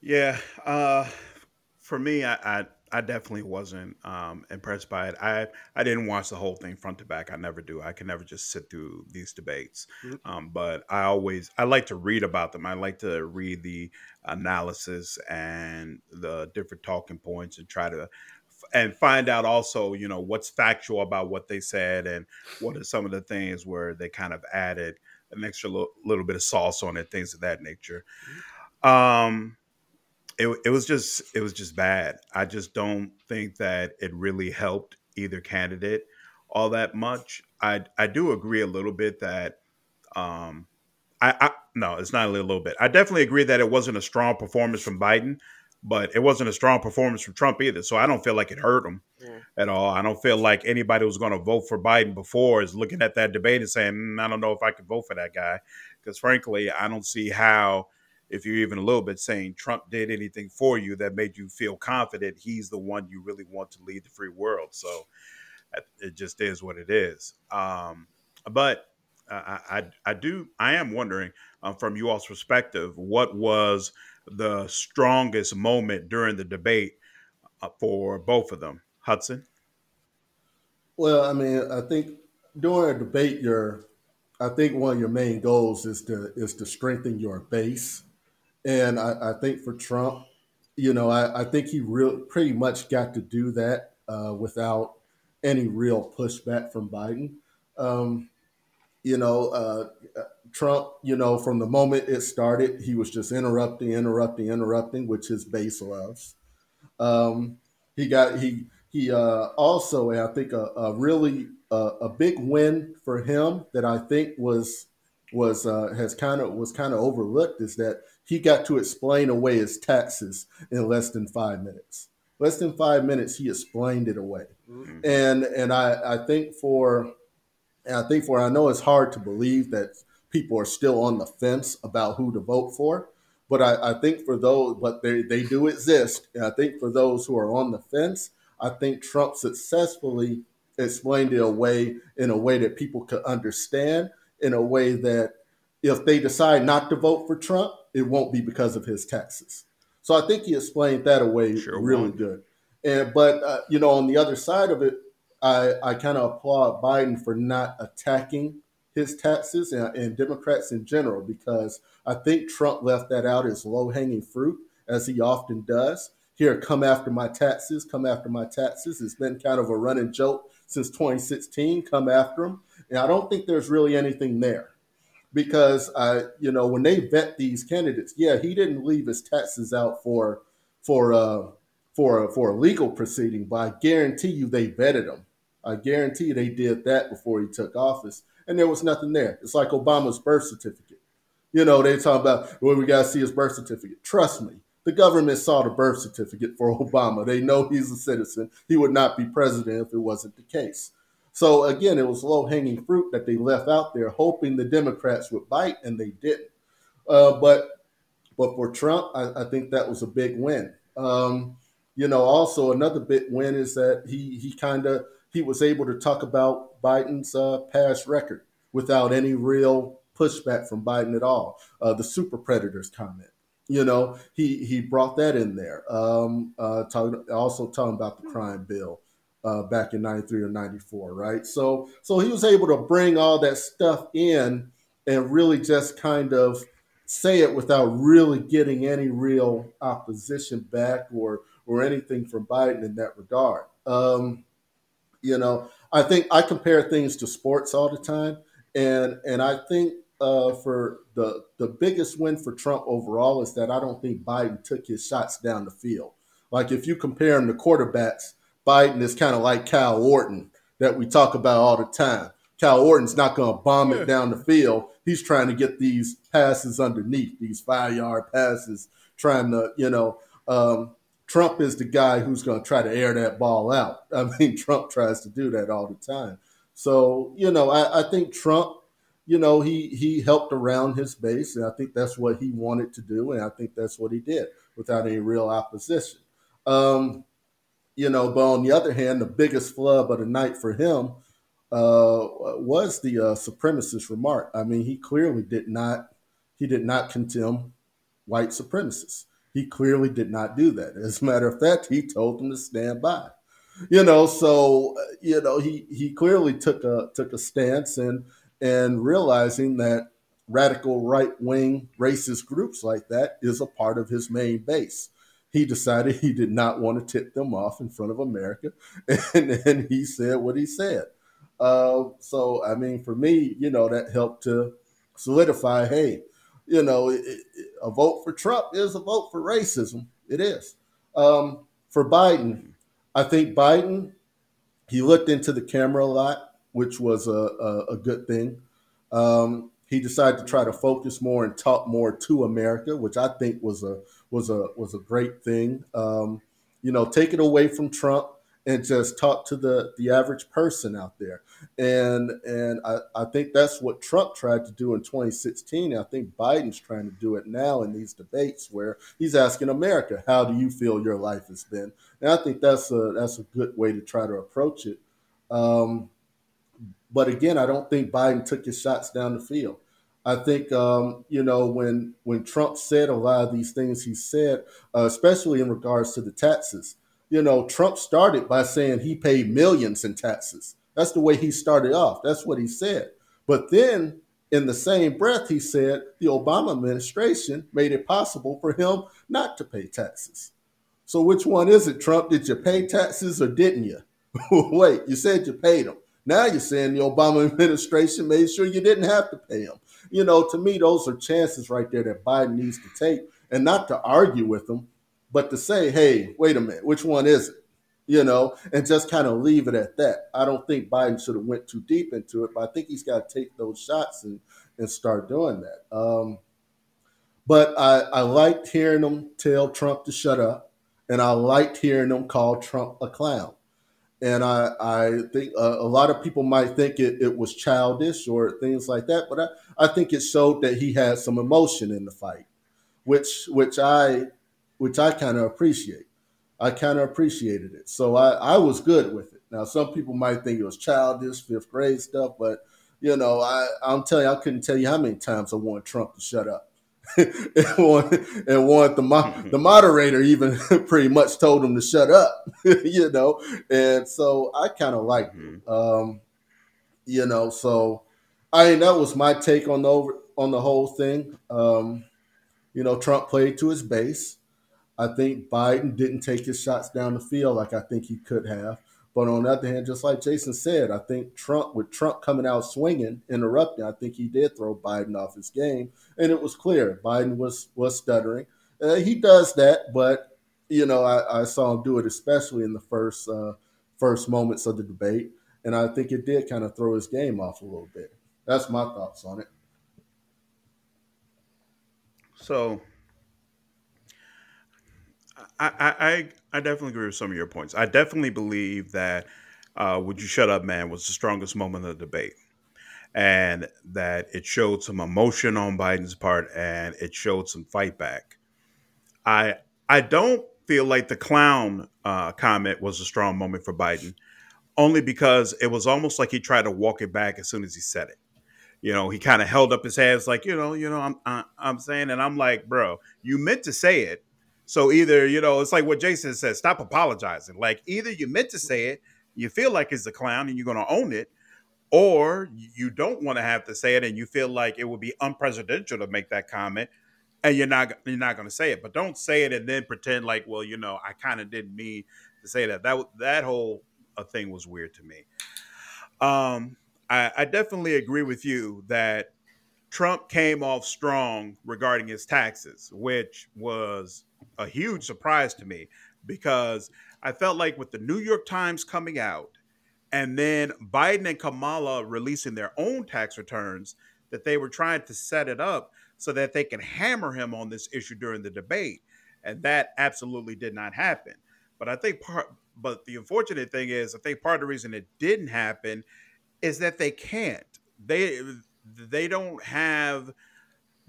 Yeah. Uh, for me, I, I, I definitely wasn't um, impressed by it. I I didn't watch the whole thing front to back. I never do. I can never just sit through these debates. Mm-hmm. Um, but I always I like to read about them. I like to read the analysis and the different talking points and try to and find out also, you know, what's factual about what they said and what are some of the things where they kind of added an extra little, little bit of sauce on it, things of that nature. Um, it, it was just it was just bad. I just don't think that it really helped either candidate all that much. I I do agree a little bit that um I, I no, it's not a little bit. I definitely agree that it wasn't a strong performance from Biden but it wasn't a strong performance from Trump either. So I don't feel like it hurt him Mm. at all. I don't feel like anybody who's going to vote for Biden before is looking at that debate and saying, mm, I don't know if I could vote for that guy. Because frankly, I don't see how, if you're even a little bit saying Trump did anything for you that made you feel confident he's the one you really want to lead the free world. So it just is what it is. Um, but I, I, I do, I am wondering um, from you all's perspective, what was the strongest moment during the debate uh, for both of them? Hudson? Well, I mean, I think during a debate, your I think one of your main goals is to is to strengthen your base, and I, I think for Trump, you know, I, I think he really pretty much got to do that uh, without any real pushback from Biden. Um, you know, uh, Trump, you know, from the moment it started, he was just interrupting, interrupting, interrupting, which his base loves. Um, he got he he uh, also, and I think a, a really uh, a big win for him that I think was was uh, has kind of was kind of overlooked is that he got to explain away his taxes in less than five minutes. Less than five minutes, he explained it away, mm-hmm. and and I I think for and I think for I know it's hard to believe that people are still on the fence about who to vote for. But I, I think for those, but they, they do exist. And I think for those who are on the fence, I think Trump successfully explained it away in a way that people could understand, in a way that if they decide not to vote for Trump, it won't be because of his taxes. So I think he explained that away sure really won't. good. And but uh, you know, on the other side of it, I I kind of applaud Biden for not attacking his taxes and, and, Democrats in general, because I think Trump left that out as low hanging fruit, as he often does. Here, come after my taxes, come after my taxes. It's been kind of a running joke since 2016. Come after them, and I don't think there's really anything there, because I, you know, when they vet these candidates, yeah, he didn't leave his taxes out for for uh, for for a legal proceeding, but I guarantee you they vetted him. I guarantee they did that before he took office and there was nothing there. It's like Obama's birth certificate. You know, they talk about, well, we got to see his birth certificate. Trust me, the government saw the birth certificate for Obama. They know he's a citizen. He would not be president if it wasn't the case. So again, it was low hanging fruit that they left out there, hoping the Democrats would bite, and they didn't. Uh, but but for Trump, I, I, think that was a big win. Um, you know, also another big win is that he he kind of he was able to talk about Biden's uh, past record without any real pushback from Biden at all. Uh, the super predators comment, you know, he he brought that in there. Um, uh, talking, also talking about the crime bill uh, back in '93 or '94, right? So so he was able to bring all that stuff in and really just kind of say it without really getting any real opposition back or or anything from Biden in that regard. Um, you know, I think I compare things to sports all the time, and and I think uh, for the the biggest win for Trump overall is that I don't think Biden took his shots down the field. Like if you compare him to quarterbacks, Biden is kind of like Kyle Orton that we talk about all the time. Kyle Orton's not going to bomb it down the field. He's trying to get these passes underneath, these five yard passes, trying to, you know, um, Trump is the guy who's going to try to air that ball out. I mean, Trump tries to do that all the time. So, you know, I, I think Trump, you know, he he helped around his base, and I think that's what he wanted to do, and I think that's what he did without any real opposition. Um, you know, but on the other hand, the biggest flub of the night for him uh, was the uh, supremacist remark. I mean, he clearly did not he did not condemn white supremacists. He clearly did not do that. As a matter of fact, he told them to stand by. You know, so you know he he clearly took a took a stance and and realizing that radical right wing racist groups like that is a part of his main base. He decided he did not want to tip them off in front of America, and then he said what he said. Uh, so, I mean, for me, you know, that helped to solidify hey, you know, it, it, a vote for Trump is a vote for racism. It is. Um, for Biden, I think Biden, he looked into the camera a lot, which was a, a, a good thing. Um, he decided to try to focus more and talk more to America, which I think was a was a was a great thing. Um, you know, take it away from Trump and just talk to the the average person out there. And and I, I think that's what Trump tried to do in 2016. I think Biden's trying to do it now in these debates where he's asking America, how do you feel your life has been? And I think that's a that's a good way to try to approach it. Um, but again, I don't think Biden took his shots down the field. I think um, you know when when Trump said a lot of these things he said, uh, especially in regards to the taxes you know, Trump started by saying he paid millions in taxes. That's the way he started off. That's what he said. But then in the same breath, he said the Obama administration made it possible for him not to pay taxes. So which one is it, Trump? Did you pay taxes or didn't you? Wait, you said you paid them. Now you're saying the Obama administration made sure you didn't have to pay them. You know, to me, those are chances right there that Biden needs to take and not to argue with them, but to say, hey, wait a minute, which one is it? You know, and just kind of leave it at that. I don't think Biden should have went too deep into it, but I think he's got to take those shots and and start doing that. Um, but I, I liked hearing them tell Trump to shut up, and I liked hearing them call Trump a clown. And I, I think a, a lot of people might think it, it was childish or things like that, but I, I think it showed that he had some emotion in the fight, which which I which I kind of appreciate. I kind of appreciated it. So I, I was good with it. Now, some people might think it was childish, fifth grade stuff, but you know, I, I'm telling you, I couldn't tell you how many times I wanted Trump to shut up. and, wanted, and wanted the mo- the moderator even pretty much told him to shut up, you know. And so I kind of liked it, mm-hmm. um, you know. So I mean, that was my take on the over, on the whole thing. Um, you know, Trump played to his base. I think Biden didn't take his shots down the field like I think he could have. But on the other hand, just like Jason said, I think Trump, with Trump coming out swinging, interrupting, I think he did throw Biden off his game, and it was clear Biden was was stuttering. Uh, he does that, but you know, I, I, saw him do it, especially in the first uh, first moments of the debate, and I think it did kind of throw his game off a little bit. That's my thoughts on it. So I, I I definitely agree with some of your points. I definitely believe that uh, "Would You Shut Up, Man" was the strongest moment of the debate, and that it showed some emotion on Biden's part, and it showed some fight back. I I don't feel like the clown uh, comment was a strong moment for Biden, only because it was almost like he tried to walk it back as soon as he said it. You know, he kind of held up his hands like, you know, you know, I'm I, am i am saying, and I'm like, bro, you meant to say it so either, you know, it's like what Jason said, stop apologizing. Like either you meant to say it, you feel like it's a clown and you're going to own it, or you don't want to have to say it and you feel like it would be unpresidential to make that comment and you're not you're not going to say it. But don't say it and then pretend like, well, you know, I kind of didn't mean to say that. That that whole uh, thing was weird to me. Um, I, I definitely agree with you that Trump came off strong regarding his taxes, which was a huge surprise to me because I felt like with the New York Times coming out and then Biden and Kamala releasing their own tax returns, that they were trying to set it up so that they can hammer him on this issue during the debate. And that absolutely did not happen. But I think part, but the unfortunate thing is, I think part of the reason it didn't happen is that they can't. They they don't have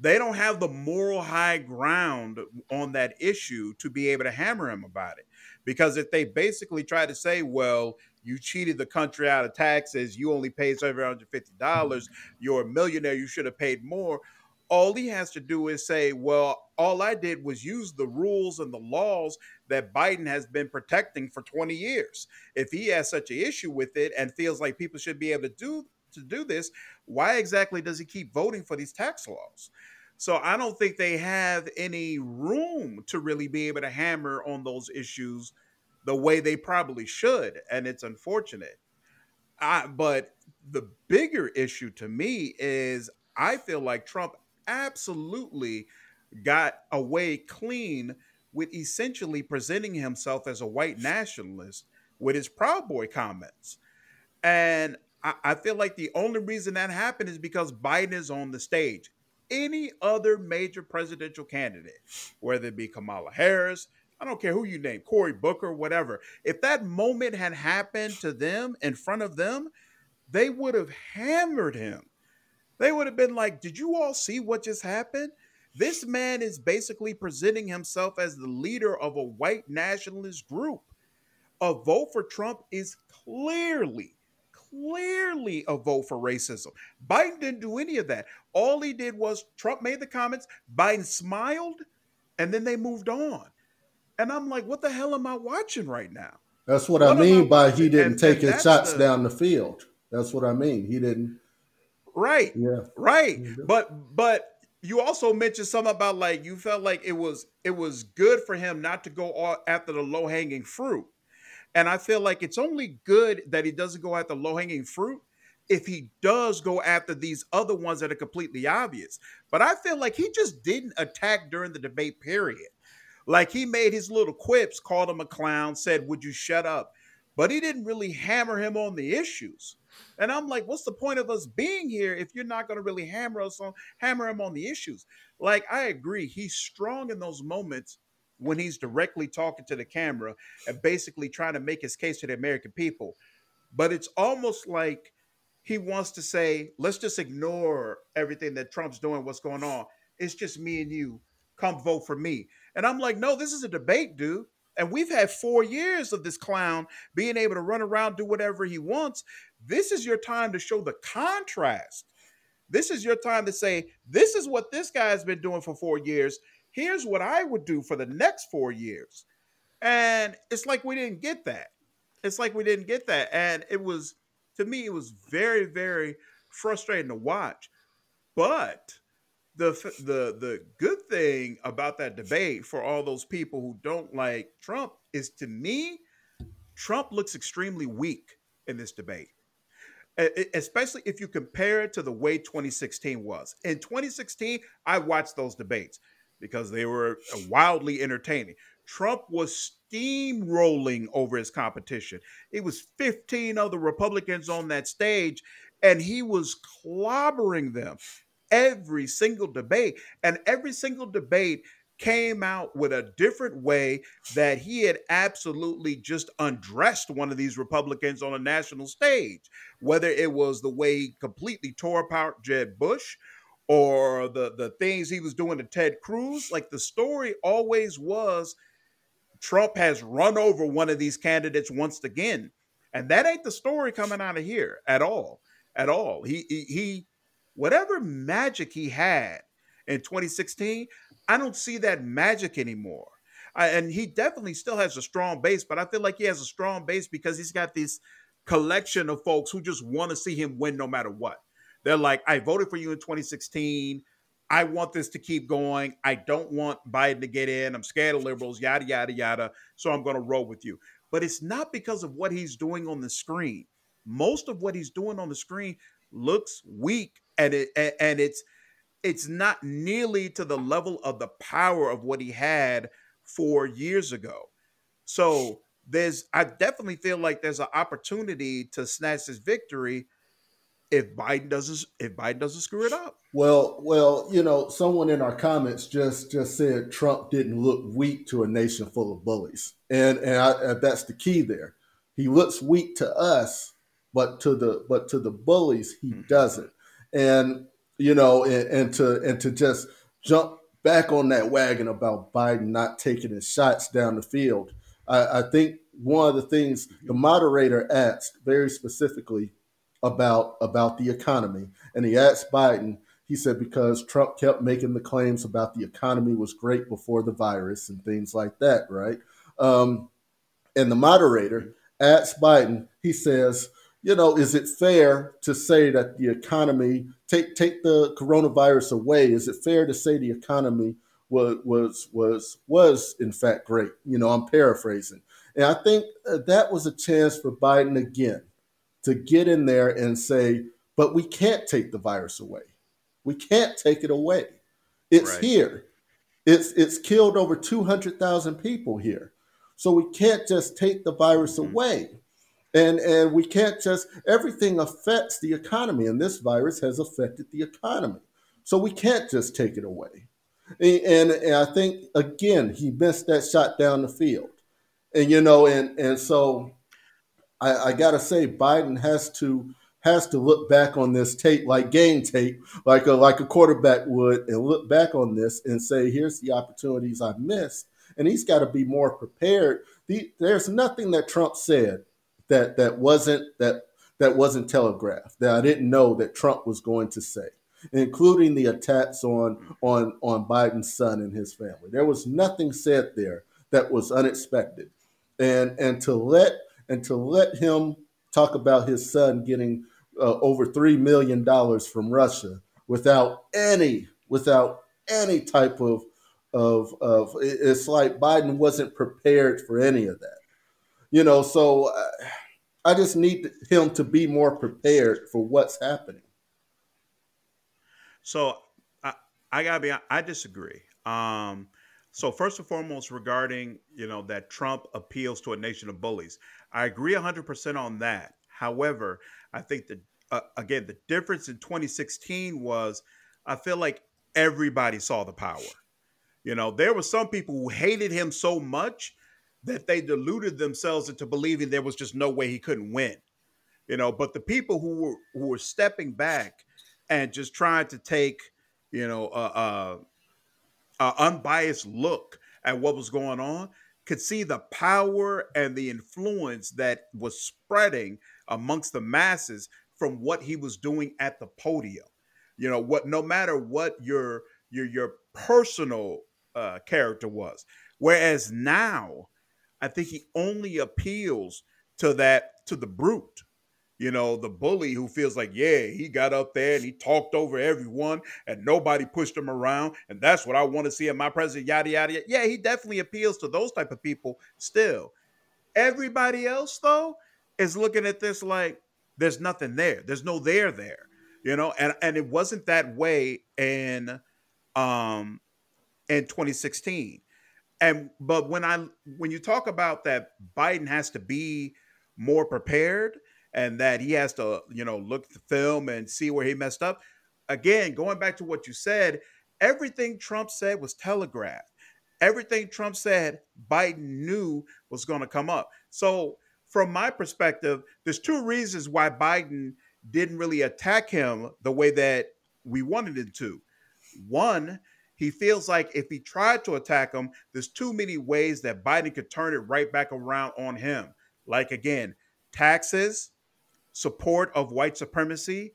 they don't have the moral high ground on that issue to be able to hammer him about it. Because if they basically try to say, well, you cheated the country out of taxes, you only paid $750, you're a millionaire, you should have paid more. All he has to do is say, well, all I did was use the rules and the laws that Biden has been protecting for 20 years. If he has such an issue with it and feels like people should be able to do to do this, why exactly does he keep voting for these tax laws? So I don't think they have any room to really be able to hammer on those issues the way they probably should, and it's unfortunate. I, but the bigger issue to me is I feel like Trump absolutely got away clean with essentially presenting himself as a white nationalist with his Proud Boy comments. And I, feel like the only reason that happened is because Biden is on the stage. Any other major presidential candidate, whether it be Kamala Harris, I don't care who you name, Cory Booker, whatever. If that moment had happened to them in front of them, they would have hammered him. They would have been like, Did you all see what just happened? This man is basically presenting himself as the leader of a white nationalist group. A vote for Trump is clearly clearly a vote for racism. Biden didn't do any of that. All he did was Trump made the comments, Biden smiled, and then they moved on. And I'm like, what the hell am I watching right now? That's what, what I mean I by he didn't and, take and his shots the, down the field. That's what I mean. He didn't. Right. Yeah. Right. Mm-hmm. But but you also mentioned something about like you felt like it was it was good for him not to go after the low hanging fruit. And I feel like it's only good that he doesn't go after low hanging fruit if he does go after these other ones that are completely obvious. But I feel like he just didn't attack during the debate period. Like he made his little quips, called him a clown, said, Would you shut up? But he didn't really hammer him on the issues. And I'm like, what's the point of us being here if you're not going to really hammer us on hammer him on the issues? Like I agree, he's strong in those moments when he's directly talking to the camera and basically trying to make his case to the American people. But it's almost like he wants to say, let's just ignore everything that Trump's doing, what's going on. It's just me and you. Come vote for me. And I'm like, no, this is a debate, dude. And we've had four years of this clown being able to run around, do whatever he wants. This is your time to show the contrast. This is your time to say, this is what this guy's been doing for four years. Here's what I would do for the next four years. And it's like we didn't get that. It's like we didn't get that. And it was, to me, it was very, very frustrating to watch. But the the the good thing about that debate for all those people who don't like Trump is to me, Trump looks extremely weak in this debate. Especially if you compare it to the way 2016 was. In 2016, I watched those debates because they were uh, wildly entertaining. Trump was steamrolling over his competition. It was 15 other Republicans on that stage, and he was clobbering them every single debate. And every single debate came out with a different way that he had absolutely just undressed one of these Republicans on a national stage, whether it was the way he completely tore apart Jeb Bush or the, the things he was doing to Ted Cruz. Like the story always was Trump has run over one of these candidates once again. And that ain't the story coming out of here at all. At all. He, he, he whatever magic he had in 2016, I don't see that magic anymore. I, and he definitely still has a strong base, but I feel like he has a strong base because he's got this collection of folks who just want to see him win no matter what. They're like, I voted for you in 2016. I want this to keep going. I don't want Biden to get in. I'm scared of liberals, yada, yada, yada. So I'm going to roll with you. But it's not because of what he's doing on the screen. Most of what he's doing on the screen looks weak and it and it's it's not nearly to the level of the power of what he had four years ago. So there's I definitely feel like there's an opportunity to snatch this victory if Biden doesn't if Biden doesn't screw it up. Well, well, you know, someone in our comments just just said Trump didn't look weak to a nation full of bullies, and and, I, and that's the key there. He looks weak to us, but to the but to the bullies he mm-hmm. doesn't. And you know, and, and to and to just jump back on that wagon about Biden not taking his shots down the field. I, I think one of the things the moderator asked very specifically about about the economy, and he asked Biden. He said because Trump kept making the claims about the economy was great before the virus and things like that, right? Um, and the moderator asked Biden. He says, you know, is it fair to say that the economy take take the coronavirus away? Is it fair to say the economy was was was was in fact great? You know, I'm paraphrasing, and I think uh, that was a chance for Biden again to get in there and say, but we can't take the virus away. We can't take it away. It's right. here. It's it's killed over 200,000 people here. So we can't just take the virus mm-hmm. away. And and we can't just everything affects the economy and this virus has affected the economy. So we can't just take it away. And, and I think again he missed that shot down the field. And you know and and so I, I got to say, Biden has to has to look back on this tape like game tape, like a like a quarterback would, and look back on this and say, "Here's the opportunities I missed." And he's got to be more prepared. The, there's nothing that Trump said that that wasn't that that wasn't telegraphed that I didn't know that Trump was going to say, including the attacks on on on Biden's son and his family. There was nothing said there that was unexpected, and and to let and to let him talk about his son getting uh, over three million dollars from Russia without any without any type of of of it's like Biden wasn't prepared for any of that, you know. So uh, I just need him to be more prepared for what's happening. So I, I gotta be I disagree. Um, so first and foremost, regarding you know that Trump appeals to a nation of bullies, I agree 100% on that. However, I think that, uh, again, the difference in 2016 was I feel like everybody saw the power. You know, there were some people who hated him so much that they deluded themselves into believing there was just no way he couldn't win. You know, but the people who were who were stepping back and just trying to take, you know, a, a, a unbiased look at what was going on, could see the power and the influence that was spreading amongst the masses from what he was doing at the podium. You know, what no matter what your your your personal uh, character was. Whereas now, I think he only appeals to that to the brute you know, the bully who feels like, yeah, he got up there and he talked over everyone and nobody pushed him around. And that's what I want to see in my president, yada, yada, yada. Yeah, he definitely appeals to those type of people still. Everybody else, though, is looking at this like there's nothing there. There's no there there. You know, and, and it wasn't that way in um in 2016. And but when I when you talk about that Biden has to be more prepared, and that he has to, you know, look at the film and see where he messed up. Again, going back to what you said, everything Trump said was telegraphed. Everything Trump said, Biden knew was going to come up. So, from my perspective, there's two reasons why Biden didn't really attack him the way that we wanted him to. One, he feels like if he tried to attack him, there's too many ways that Biden could turn it right back around on him. Like again, taxes, support of white supremacy,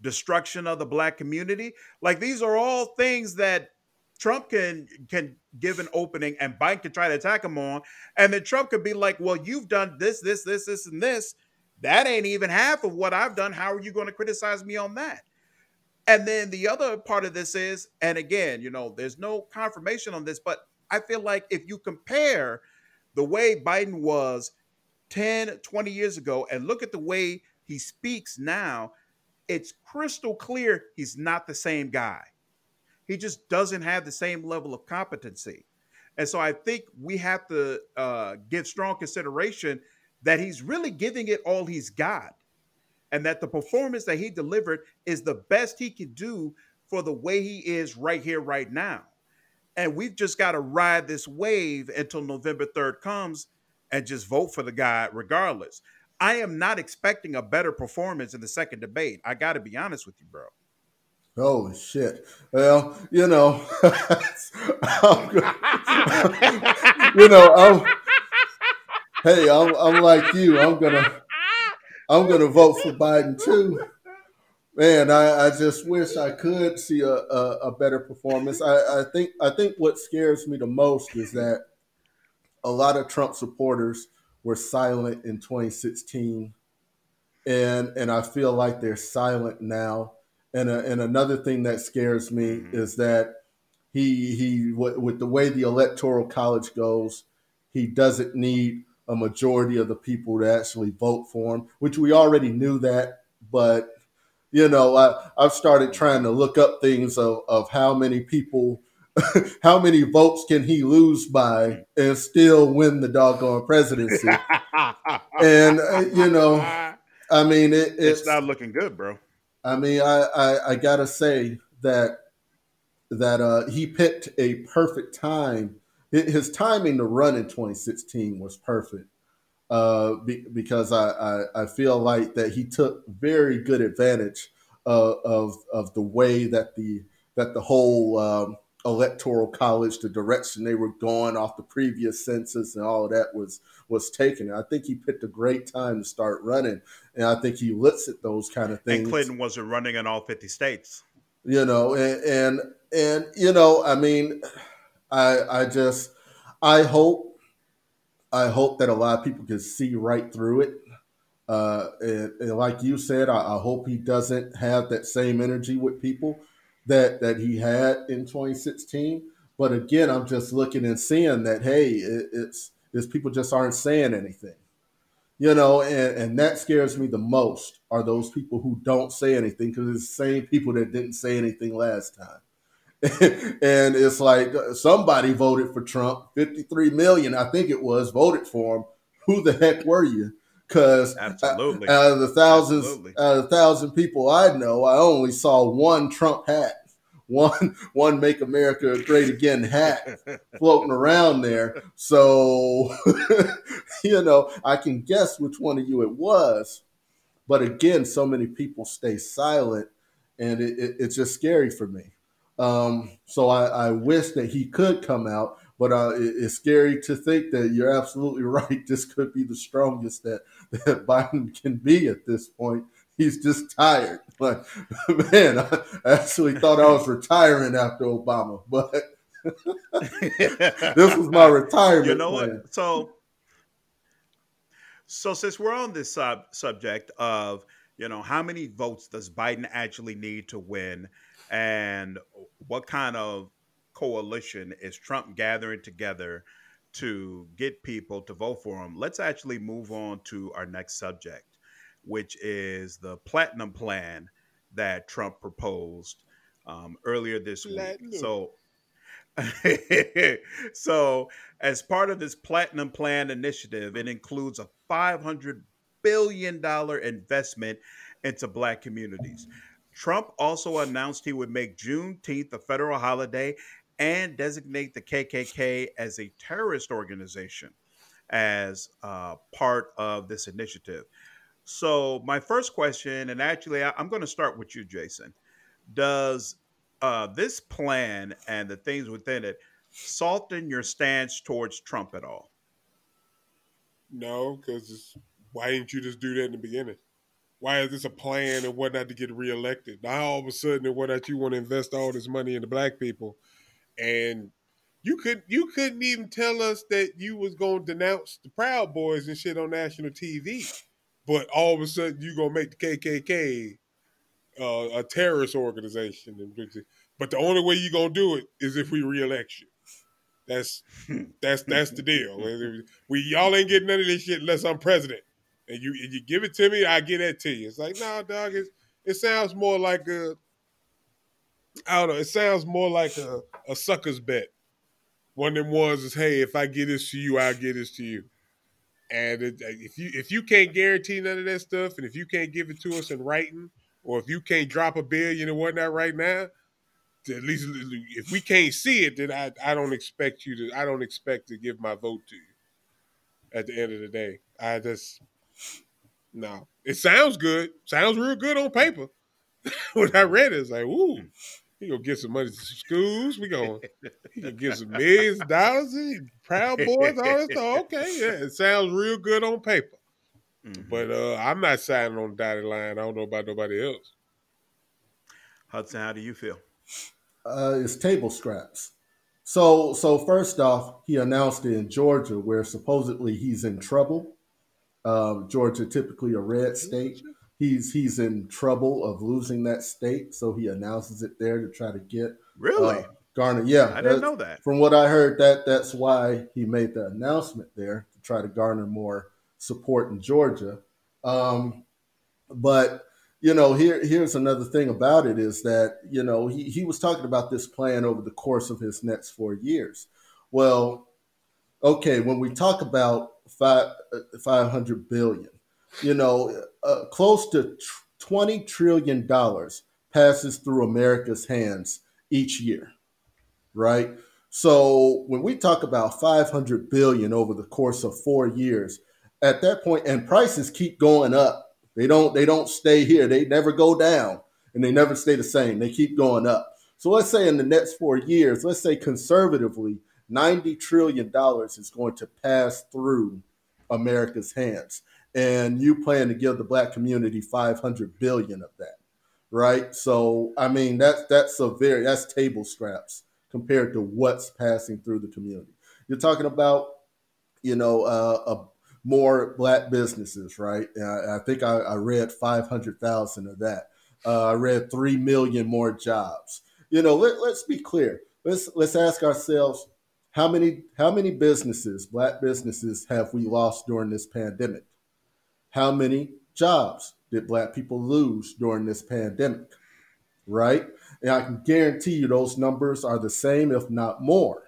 destruction of the black community. Like these are all things that Trump can can give an opening and Biden can try to attack him on. And then Trump could be like, well, you've done this, this, this, this, and this. That ain't even half of what I've done. How are you going to criticize me on that? And then the other part of this is, and again, you know, there's no confirmation on this, but I feel like if you compare the way Biden was 10, 20 years ago and look at the way he speaks now, it's crystal clear he's not the same guy. He just doesn't have the same level of competency. And so I think we have to uh, give strong consideration that he's really giving it all he's got. And that the performance that he delivered is the best he can do for the way he is right here, right now. And we've just got to ride this wave until November 3rd comes and just vote for the guy regardless. I am not expecting a better performance in the second debate. I got to be honest with you, bro. Oh shit. Well, you know, you know, I'm, hey, I'm, I'm like you. I'm gonna, I'm gonna vote for Biden too. Man, I, I just wish I could see a, a, a better performance. I, I think, I think what scares me the most is that a lot of Trump supporters were silent in 2016, and and I feel like they're silent now and a, and another thing that scares me mm-hmm. is that he he with the way the electoral college goes, he doesn't need a majority of the people to actually vote for him, which we already knew that. But you know, I, I've started trying to look up things of, of how many people, how many votes can he lose by and still win the doggone presidency. and uh, you know, I mean, it, it's, it's not looking good, bro. I mean, I, I, I gotta say that that uh, he picked a perfect time. His timing to run in 2016 was perfect uh, be, because I, I, I, feel like that he took very good advantage uh, of of the way that the that the whole um, electoral college, the direction they were going off the previous census and all of that was was taken. I think he picked a great time to start running, and I think he looks at those kind of things. And Clinton wasn't running in all fifty states, you know, and and, and you know, I mean, I I just I hope I hope that a lot of people can see right through it. Uh, and, and like you said, I, I hope he doesn't have that same energy with people that that he had in 2016. But again, I'm just looking and seeing that hey, it, it's it's people just aren't saying anything, you know, and and that scares me the most are those people who don't say anything because it's the same people that didn't say anything last time. and it's like uh, somebody voted for Trump, 53 million, I think it was, voted for him. Who the heck were you? Because uh, absolutely, out of the thousands, absolutely. out of the thousand people I know, I only saw one Trump hat, one one "Make America Great Again" hat floating around there. So, you know, I can guess which one of you it was. But again, so many people stay silent, and it, it, it's just scary for me. Um, so I, I, wish that he could come out, but uh, it, it's scary to think that you're absolutely right. This could be the strongest that, that Biden can be at this point. He's just tired. Like, man, I actually thought I was retiring after Obama, but this was my retirement. You know plan. what? So, so since we're on this sub- subject of, you know, how many votes does Biden actually need to win? and what kind of coalition is Trump gathering together to get people to vote for him? Let's actually move on to our next subject, which is the platinum plan that Trump proposed um, earlier this platinum. week. So, so as part of this platinum plan initiative, it includes a 500 billion dollar investment into black communities. Trump also announced he would make Juneteenth a federal holiday and designate the KKK as a terrorist organization as uh, part of this initiative. So, my first question, and actually, I, am going to start with you, Jason. Does uh, this plan and the things within it soften your stance towards Trump at all? No, because why didn't you just do that in the beginning? why is this a plan and whatnot to get reelected? Now all of a sudden and whatnot you want to invest all this money into black people, and you could you couldn't even tell us that you was gonna denounce the Proud Boys and shit on national TV, but all of a sudden you're gonna make the KKK uh, a terrorist organization, but the only way you're gonna do it is if we reelect you. That's that's that's the deal. We y'all ain't getting none of this shit unless I'm president and you and you give it to me, I get that to you. It's like, nah, dog. It it sounds more like a I don't know. It sounds more like a, a sucker's bet. One of them ones is, hey, if I get this to you, I'll get this to you. And it, uh, if you if you can't guarantee none of that stuff, and if you can't give it to us in writing, or if you can't drop a billion or whatnot right now, at least if we can't see it, then I, I don't expect you to I don't expect to give my vote to you. At the end of the day, I just no, it sounds good. Sounds real good on paper. when I read it, it's like, ooh, he gonna get some money to schools. We gonna he gonna get some millions of dollars. Proud boys, all this stuff. Okay, yeah, it sounds real good on paper. Mm-hmm. But uh, I'm not signing on the dotted line. I don't know about nobody else. Hudson, how do you feel? Uh, it's table scraps. So, so first off, he announced it in Georgia, where supposedly he's in trouble. Um, Georgia, typically a red state, he's he's in trouble of losing that state, so he announces it there to try to get really uh, garner. Yeah, I didn't know that. From what I heard, that that's why he made the announcement there to try to garner more support in Georgia. Um, but you know, here here's another thing about it is that you know he he was talking about this plan over the course of his next four years. Well, okay, when we talk about five uh, five hundred billion, you know, uh, close to twenty trillion dollars passes through America's hands each year, right? So when we talk about 500 billion over the course of 4 years, at that point and prices keep going up they don't they don't stay here they never go down and they never stay the same they keep going up so let's say in the next four years let's say conservatively 90 trillion dollars is going to pass through america's hands and you plan to give the black community 500 billion of that right so i mean that's that's a very that's table scraps compared to what's passing through the community you're talking about you know uh, a more black businesses, right? I, I think I, I read 500,000 of that. Uh, I read 3 million more jobs. You know, let, let's be clear. Let's, let's ask ourselves how many, how many businesses, black businesses, have we lost during this pandemic? How many jobs did black people lose during this pandemic? Right? And I can guarantee you those numbers are the same, if not more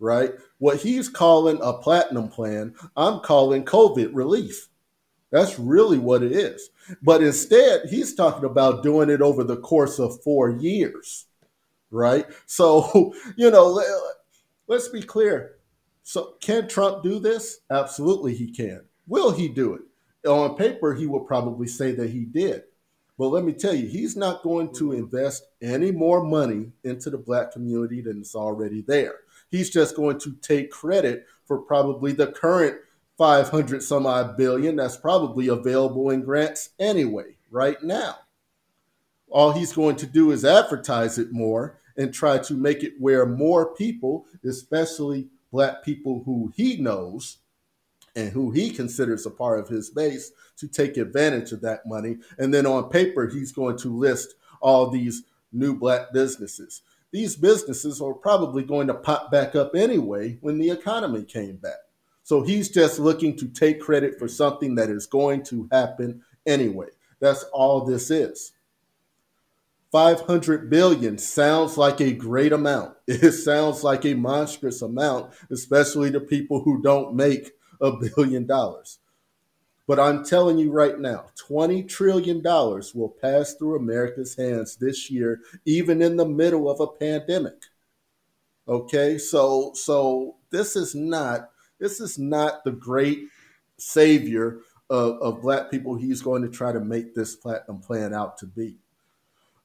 right? What he's calling a platinum plan, I'm calling COVID relief. That's really what it is. But instead, he's talking about doing it over the course of four years, right? So, you know, let's be clear. So, can Trump do this? Absolutely, he can. Will he do it? On paper, he will probably say that he did. But let me tell you, he's not going to mm-hmm. invest any more money into the black community than is already there. He's just going to take credit for probably the current 500 some odd billion that's probably available in grants anyway, right now. All he's going to do is advertise it more and try to make it where more people, especially black people who he knows and who he considers a part of his base, to take advantage of that money. And then on paper, he's going to list all these new black businesses these businesses are probably going to pop back up anyway when the economy came back. So he's just looking to take credit for something that is going to happen anyway. That's all this is. 500 billion sounds like a great amount. It sounds like a monstrous amount, especially to people who don't make a billion dollars. But I'm telling you right now, $20 trillion will pass through America's hands this year, even in the middle of a pandemic. Okay, so so this is not this is not the great savior of, of black people he's going to try to make this platinum plan out to be.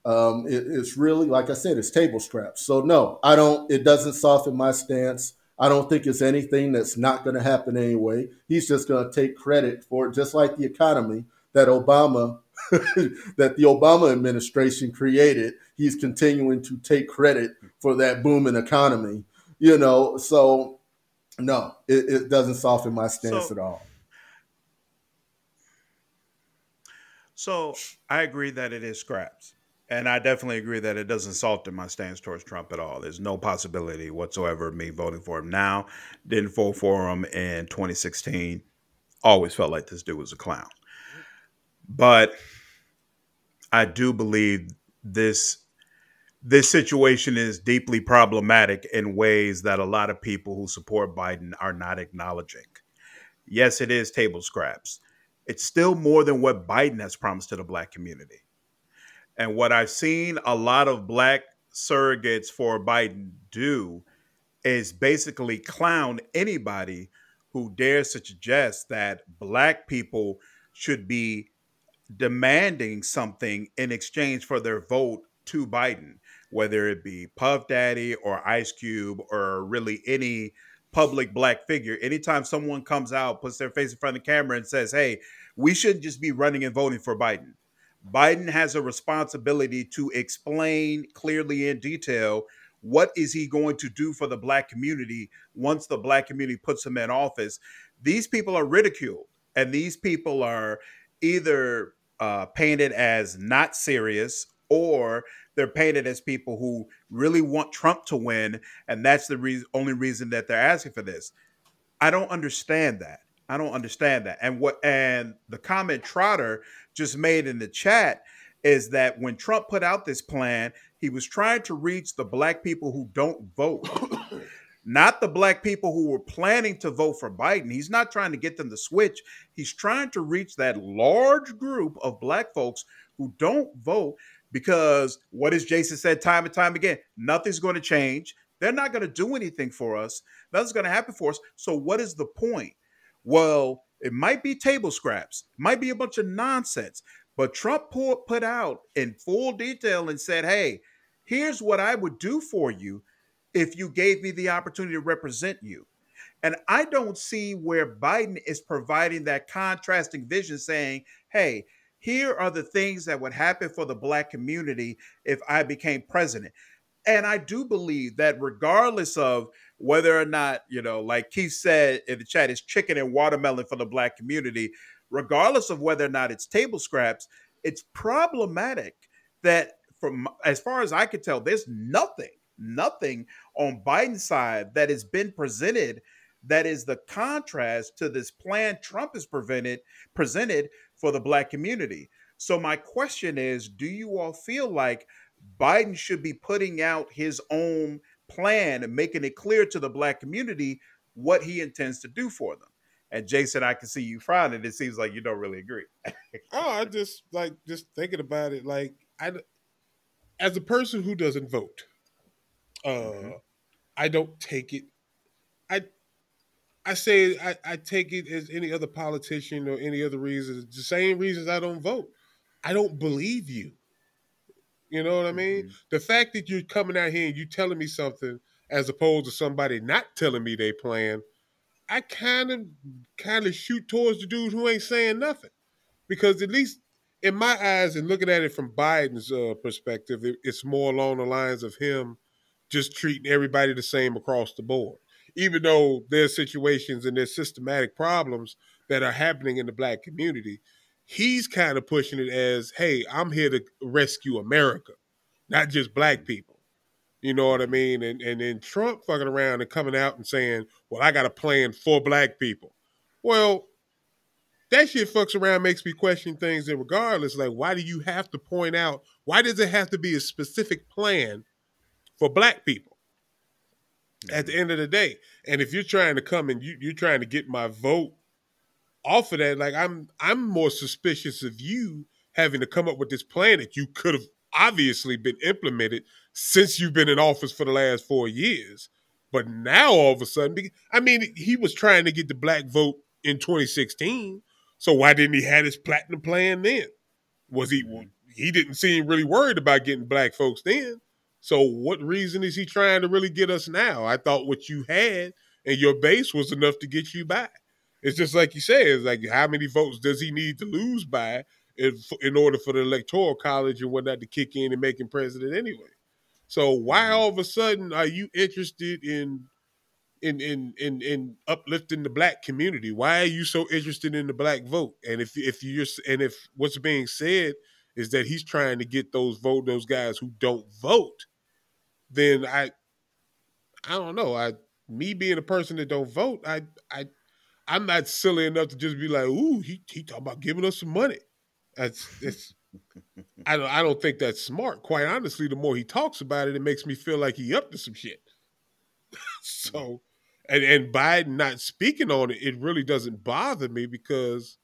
Um, it, it's really like I said, it's table scraps. So no, I don't. It doesn't soften my stance. I don't think it's anything that's not going to happen anyway. He's just going to take credit for it, just like the economy that Obama, that the Obama administration created. He's continuing to take credit for that booming economy. You know, so no, it, it doesn't soften my stance so, at all. So I agree that it is scraps. And I definitely agree that it doesn't soften my stance towards Trump at all. There's no possibility whatsoever of me voting for him now. Didn't vote for him in 2016. Always felt like this dude was a clown. But I do believe this this situation is deeply problematic in ways that a lot of people who support Biden are not acknowledging. Yes, it is table scraps. It's still more than what Biden has promised to the black community. And what I've seen a lot of black surrogates for Biden do is basically clown anybody who dares to suggest that black people should be demanding something in exchange for their vote to Biden, whether it be Puff Daddy or Ice Cube or really any public black figure. Anytime someone comes out, puts their face in front of the camera and says, hey, we shouldn't just be running and voting for Biden. Biden has a responsibility to explain clearly in detail what is he going to do for the black community once the black community puts him in office. These people are ridiculed and these people are either uh, painted as not serious or they're painted as people who really want Trump to win, and that's the reason, only reason that they're asking for this. I don't understand that. I don't understand that. And what and the comment Trotter just made in the chat is that when Trump put out this plan, he was trying to reach the black people who don't vote. not the black people who were planning to vote for Biden. He's not trying to get them to switch. He's trying to reach that large group of black folks who don't vote because what has Jason said time and time again? Nothing's going to change. They're not going to do anything for us. Nothing's going to happen for us. So what is the point? Well, it might be table scraps, might be a bunch of nonsense. But Trump put out in full detail and said, hey, here's what I would do for you if you gave me the opportunity to represent you. And I don't see where Biden is providing that contrasting vision saying, hey, here are the things that would happen for the black community if I became president. And I do believe that regardless of whether or not, you know, like Keith said in the chat, it's chicken and watermelon for the black community, regardless of whether or not it's table scraps, it's problematic that from as far as I could tell, there's nothing, nothing on Biden's side that has been presented that is the contrast to this plan Trump has prevented presented for the black community. So my question is, do you all feel like Biden should be putting out his own plan and making it clear to the black community what he intends to do for them? And Jason, I can see you frowning. It seems like you don't really agree. oh, I just like just thinking about it. Like I, as a person who doesn't vote, uh, mm-hmm. I don't take it. I I say I, I, take it as any other politician or any other reason. The same reasons I don't vote. I don't believe you. You know what I mean? Mm-hmm. The fact that you're coming out here and you telling me something as opposed to somebody not telling me they plan, I kind of kind of shoot towards the dude who ain't saying nothing. Because at least in my eyes and looking at it from Biden's uh, perspective, it, it's more along the lines of him just treating everybody the same across the board even though there's situations and there's systematic problems that are happening in the black community, he's kind of pushing it as, hey, I'm here to rescue America, not just black people. You know what I mean? And and then Trump fucking around and coming out and saying, Well, I got a plan for black people. Well, that shit fucks around makes me question things and regardless, like why do you have to point out why does it have to be a specific plan for black people? at mm-hmm. the end of the day. And if you're trying to come and you, you're trying to get my vote off of that, like I'm I'm more suspicious of you having to come up with this plan that you could have obviously been implemented since you've been in office for the last four years. But now all of a sudden, I mean, he was trying to get the black vote in 2016. So why didn't he have his platinum plan then? Was he mm-hmm. he didn't seem really worried about getting black folks then? So what reason is he trying to really get us now? I thought what you had and your base was enough to get you by. It's just like you said, it's like how many votes does he need to lose by in, in order for the electoral college and whatnot to kick in and make him president anyway? So why mm-hmm. all of a sudden are you interested in in in in in uplifting the black community? Why are you so interested in the black vote? And if if you're and if what's being said is that he's trying to get those vote those guys who don't vote then I I don't know. I me being a person that don't vote, I I I'm not silly enough to just be like, ooh, he he talking about giving us some money. That's I don't I don't think that's smart. Quite honestly, the more he talks about it, it makes me feel like he up to some shit. so and and Biden not speaking on it, it really doesn't bother me because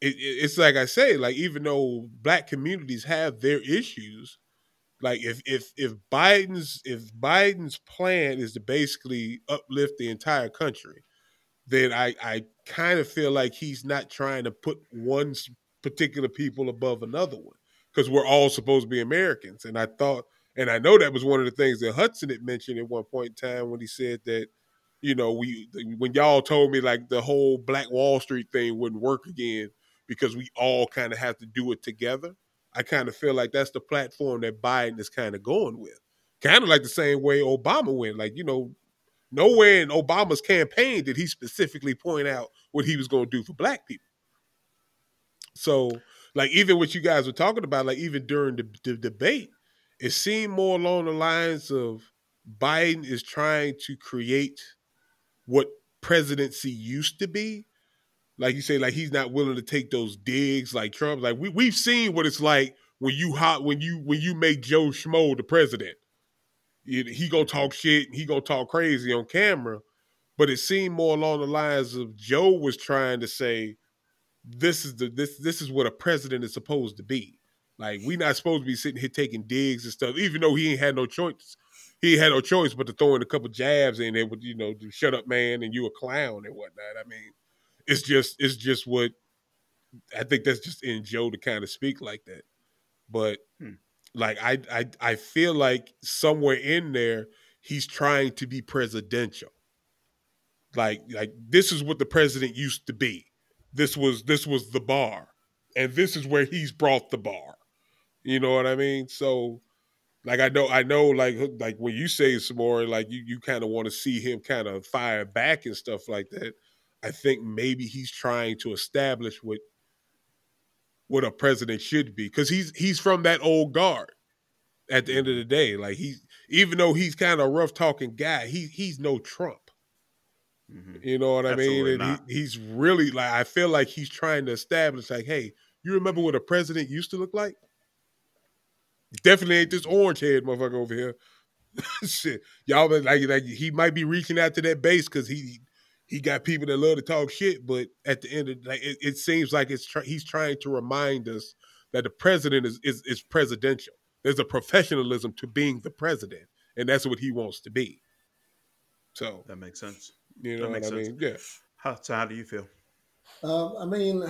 it, it, it's like I say, like even though black communities have their issues, like if if if Biden's if Biden's plan is to basically uplift the entire country, then I I kind of feel like he's not trying to put one particular people above another one because we're all supposed to be Americans. And I thought, and I know that was one of the things that Hudson had mentioned at one point in time when he said that, you know, we when y'all told me like the whole Black Wall Street thing wouldn't work again because we all kind of have to do it together. I kind of feel like that's the platform that Biden is kind of going with. Kind of like the same way Obama went. Like, you know, nowhere in Obama's campaign did he specifically point out what he was going to do for black people. So, like, even what you guys were talking about, like, even during the, the debate, it seemed more along the lines of Biden is trying to create what presidency used to be. Like you say, like he's not willing to take those digs like Trump. Like we we've seen what it's like when you hot when you when you make Joe Schmo the president. He gonna talk shit. He gonna talk crazy on camera. But it seemed more along the lines of Joe was trying to say, "This is the this this is what a president is supposed to be." Like we not supposed to be sitting here taking digs and stuff, even though he ain't had no choice. He had no choice but to throw in a couple jabs in there with you know, shut up, man, and you a clown and whatnot. I mean, it's just it's just what I think that's just in Joe to kind of speak like that. But. Like I I I feel like somewhere in there he's trying to be presidential. Like like this is what the president used to be. This was this was the bar. And this is where he's brought the bar. You know what I mean? So like I know I know like like when you say some more like you you kind of want to see him kind of fire back and stuff like that. I think maybe he's trying to establish what what a president should be because he's he's from that old guard. At the end of the day, like he's even though he's kind of a rough talking guy, he he's no Trump. Mm-hmm. You know what Absolutely I mean? And he, he's really like I feel like he's trying to establish like, hey, you remember what a president used to look like? Definitely ain't this orange head motherfucker over here. Shit, y'all like like he might be reaching out to that base because he he got people that love to talk shit, but at the end of like it, it seems like it's he's trying to remind us that the president is, is is presidential. There's a professionalism to being the president, and that's what he wants to be. So that makes sense. You know what I mean? Yeah. How, so how do you feel? Uh, I mean,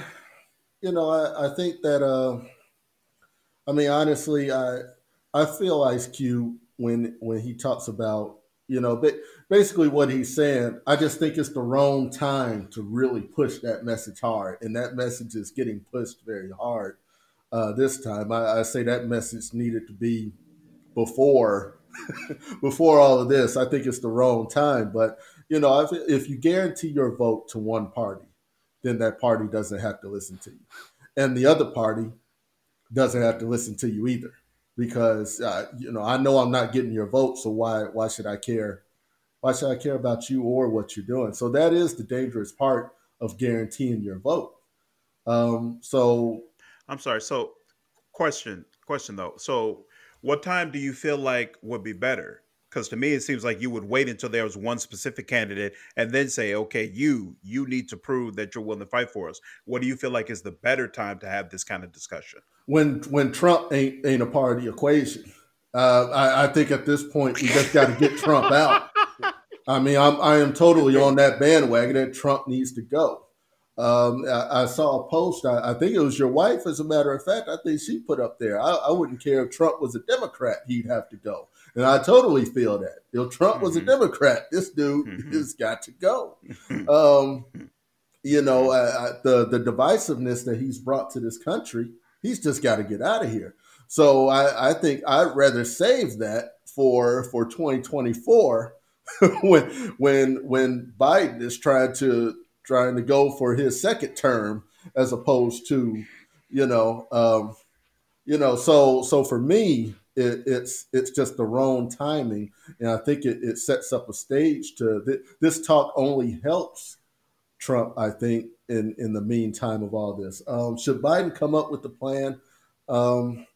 you know, I, I think that. Uh, I mean, honestly, I I feel Ice Cube when when he talks about you know, but basically what he's saying, I just think it's the wrong time to really push that message hard, and that message is getting pushed very hard uh, this time. I, I say that message needed to be before before all of this. I think it's the wrong time, but you know, if, if you guarantee your vote to one party, then that party doesn't have to listen to you, and the other party doesn't have to listen to you either because uh, you know I know I'm not getting your vote, so why why should I care? Why should I care about you or what you're doing? So that is the dangerous part of guaranteeing your vote. Um, so I'm sorry. So question question though. So what time do you feel like would be better? Because to me, it seems like you would wait until there was one specific candidate and then say, okay, you you need to prove that you're willing to fight for us. What do you feel like is the better time to have this kind of discussion? when when Trump ain't ain't a part of the equation. Uh, I, I, think at this point we just got to get Trump out. I mean, I'm, I am totally on that bandwagon that Trump needs to go. Um, I, I, saw a post. I, I, think it was your wife, as a matter of fact. I think she put up there. I, I, wouldn't care if Trump was a Democrat; he'd have to go. And I totally feel that. If Trump was a mm-hmm. Democrat, this dude mm-hmm. has got to go. Um, you know, the the divisiveness that he's brought to this country He's just got to get out of here. So I, I think I'd rather save that for for 2024 when when when Biden is trying to trying to go for his second term as opposed to you know um, you know so so for me it, it's it's just the wrong timing and I think it, it sets up a stage to th- this talk only helps Trump, I think, in, in the meantime of all this. Um, should Biden come up with the plan? Um,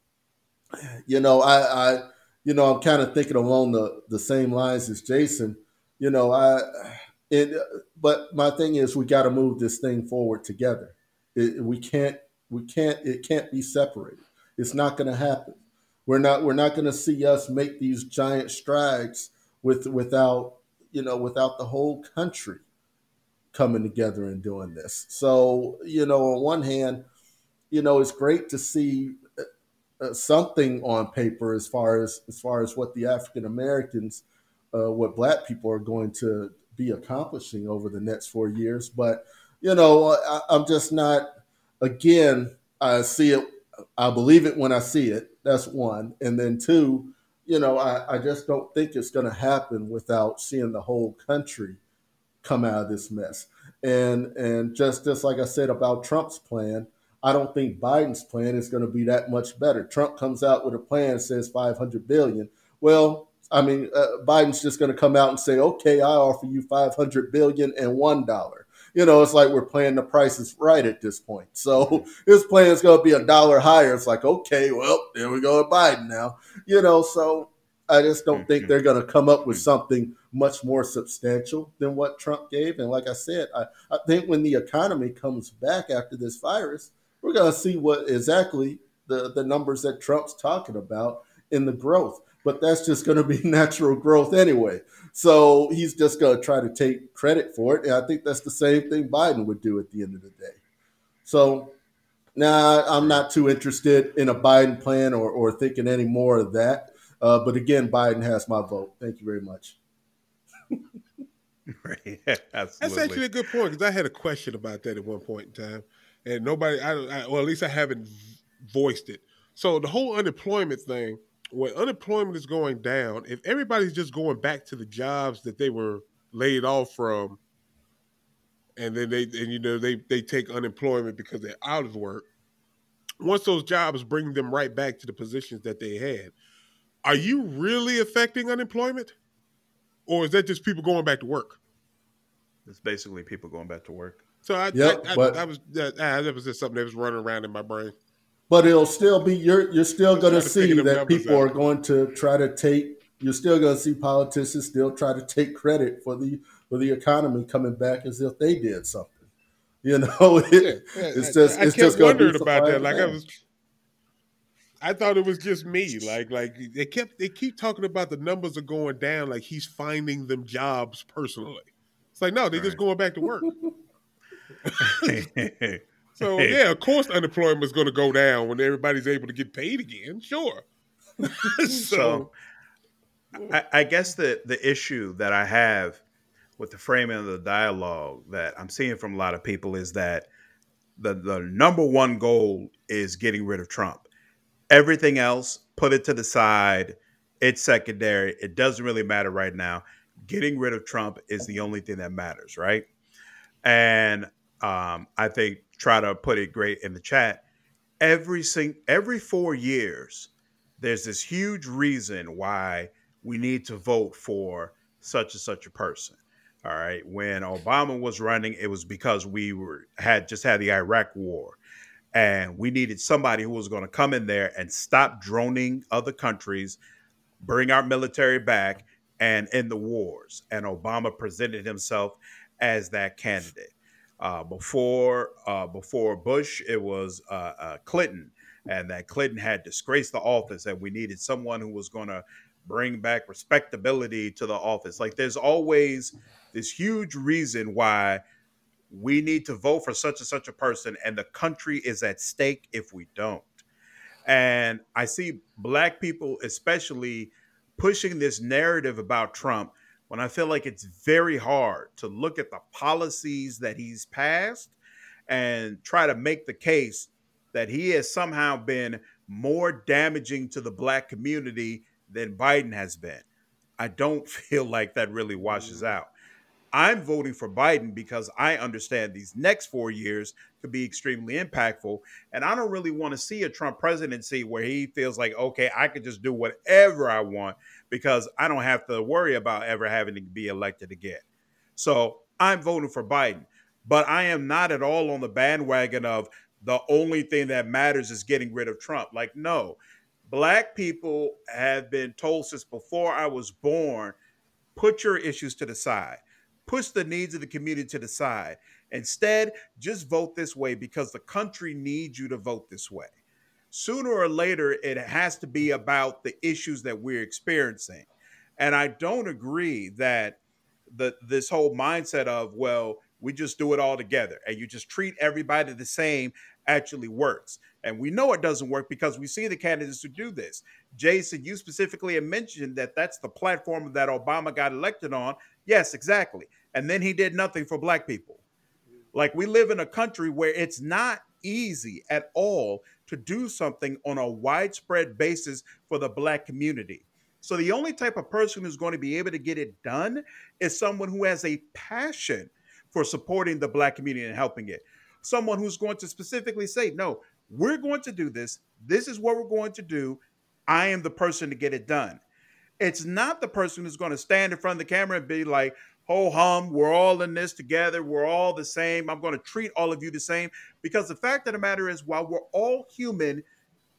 you know, I, I, you know, I'm kind of thinking along the, the same lines as Jason. You know, I, it, but my thing is, we got to move this thing forward together. It, we can't, we can't, it can't be separated. It's not going to happen. We're not, we're not going to see us make these giant strides with, without, you know, without the whole country coming together and doing this. So, you know, on one hand, you know, it's great to see uh, uh, something on paper as far as as far as what the African Americans, uh, what Black people are going to be accomplishing over the next four years. But you know, I, I'm just not. Again, I see it. I believe it when I see it. That's one, and then two. You know, I, I just don't think it's going to happen without seeing the whole country come out of this mess. And and just just like I said about Trump's plan, I don't think Biden's plan is going to be that much better. Trump comes out with a plan says 500 billion. Well, I mean, uh, Biden's just going to come out and say, "Okay, I offer you 500 billion and one dollar." You know, it's like we're playing the prices right at this point. So his plan is going to be a dollar higher. It's like, okay, well, there we go with Biden now. You know, so I just don't think mm-hmm. they're going to come up with something much more substantial than what Trump gave. And like I said, I, I think when the economy comes back after this virus, we're going to see what exactly the, the numbers that Trump's talking about in the growth. But that's just going to be natural growth anyway. So he's just going to try to take credit for it. And I think that's the same thing Biden would do at the end of the day. So, nah, I'm not too interested in a Biden plan or, or thinking any more of that. Uh, but again, Biden has my vote. Thank you very much. right. Absolutely. That's actually a good point because I had a question about that at one point in time and nobody, I, I, or at least I haven't voiced it. So the whole unemployment thing, when unemployment is going down, if everybody's just going back to the jobs that they were laid off from, and then they, and you know, they they take unemployment because they're out of work. Once those jobs bring them right back to the positions that they had, are you really affecting unemployment, or is that just people going back to work? It's basically people going back to work. So I, yep, I, I, but, I was that, ah, that was just something that was running around in my brain. But it'll still be you're you're still going to see that people out. are going to try to take. You're still going to see politicians still try to take credit for the for the economy coming back as if they did something. You know, it, yeah, yeah, it's just I, it's just wondering about that. Like I was, I thought it was just me. Like like they kept they keep talking about the numbers are going down. Like he's finding them jobs personally. It's like no, they're right. just going back to work. so yeah, of course unemployment is going to go down when everybody's able to get paid again. Sure. so, so I, I, guess the the issue that I have with the framing of the dialogue that I'm seeing from a lot of people is that the the number one goal is getting rid of Trump. Everything else, put it to the side. It's secondary. It doesn't really matter right now. Getting rid of Trump is the only thing that matters, right? And um, I think Trotter put it great in the chat. Every sing- every four years, there's this huge reason why we need to vote for such and such a person. All right. When Obama was running, it was because we were had just had the Iraq war. And we needed somebody who was going to come in there and stop droning other countries, bring our military back, and end the wars. And Obama presented himself as that candidate. Uh, before uh, before Bush, it was uh, uh, Clinton, and that Clinton had disgraced the office, and we needed someone who was going to bring back respectability to the office. Like there's always this huge reason why we need to vote for such and such a person, and the country is at stake if we don't. And I see black people, especially, pushing this narrative about Trump when I feel like it's very hard to look at the policies that he's passed and try to make the case that he has somehow been more damaging to the black community than Biden has been. I don't feel like that really washes mm. out. I'm voting for Biden because I understand these next four years could be extremely impactful. And I don't really want to see a Trump presidency where he feels like, okay, I could just do whatever I want because I don't have to worry about ever having to be elected again. So I'm voting for Biden. But I am not at all on the bandwagon of the only thing that matters is getting rid of Trump. Like, no, black people have been told since before I was born put your issues to the side push the needs of the community to the side. Instead, just vote this way because the country needs you to vote this way. Sooner or later, it has to be about the issues that we're experiencing. And I don't agree that the this whole mindset of, well, we just do it all together and you just treat everybody the same actually works. And we know it doesn't work because we see the candidates who do this. Jason, you specifically mentioned that that's the platform that Obama got elected on. Yes, exactly. And then he did nothing for black people. Like we live in a country where it's not easy at all to do something on a widespread basis for the black community. So the only type of person who's going to be able to get it done is someone who has a passion for supporting the black community and helping it. Someone who's going to specifically say, "No, we're going to do this. This is what we're going to do. I am the person to get it done." It's not the person who's going to stand in front of the camera and be like, ho hum, we're all in this together. We're all the same. I'm going to treat all of you the same. Because the fact of the matter is, while we're all human,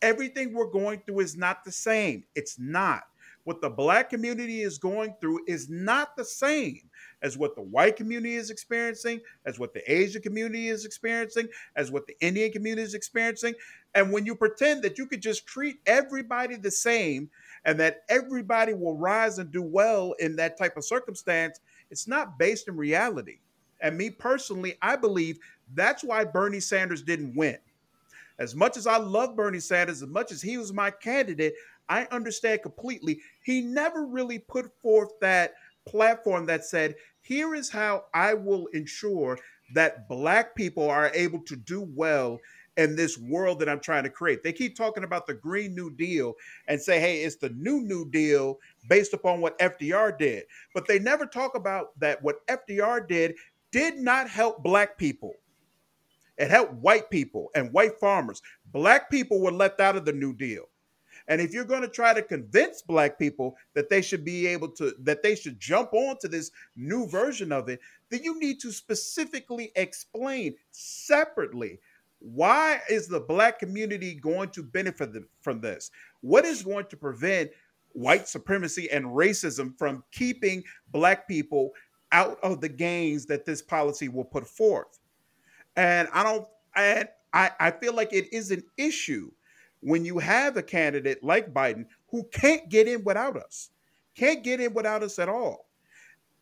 everything we're going through is not the same. It's not. What the black community is going through is not the same as what the white community is experiencing, as what the Asian community is experiencing, as what the Indian community is experiencing. And when you pretend that you could just treat everybody the same and that everybody will rise and do well in that type of circumstance, it's not based in reality. And me personally, I believe that's why Bernie Sanders didn't win. As much as I love Bernie Sanders, as much as he was my candidate, I understand completely. He never really put forth that platform that said, here is how I will ensure that Black people are able to do well in this world that I'm trying to create. They keep talking about the Green New Deal and say, hey, it's the new New Deal based upon what FDR did. But they never talk about that what FDR did did not help Black people. It helped white people and white farmers. Black people were left out of the New Deal. And if you're going to try to convince black people that they should be able to, that they should jump onto this new version of it, then you need to specifically explain separately why is the black community going to benefit from this? What is going to prevent white supremacy and racism from keeping black people out of the gains that this policy will put forth? And I don't, and I, I feel like it is an issue when you have a candidate like Biden who can't get in without us, can't get in without us at all.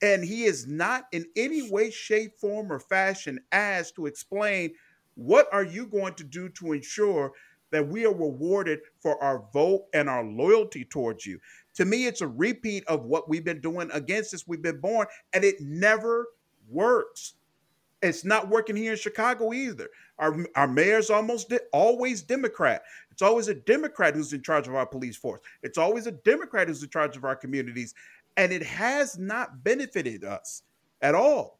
And he is not in any way, shape, form, or fashion asked to explain what are you going to do to ensure that we are rewarded for our vote and our loyalty towards you? To me, it's a repeat of what we've been doing against since we've been born, and it never works. It's not working here in Chicago either. Our, our mayor's almost always Democrat. It's always a Democrat who's in charge of our police force. It's always a Democrat who's in charge of our communities. And it has not benefited us at all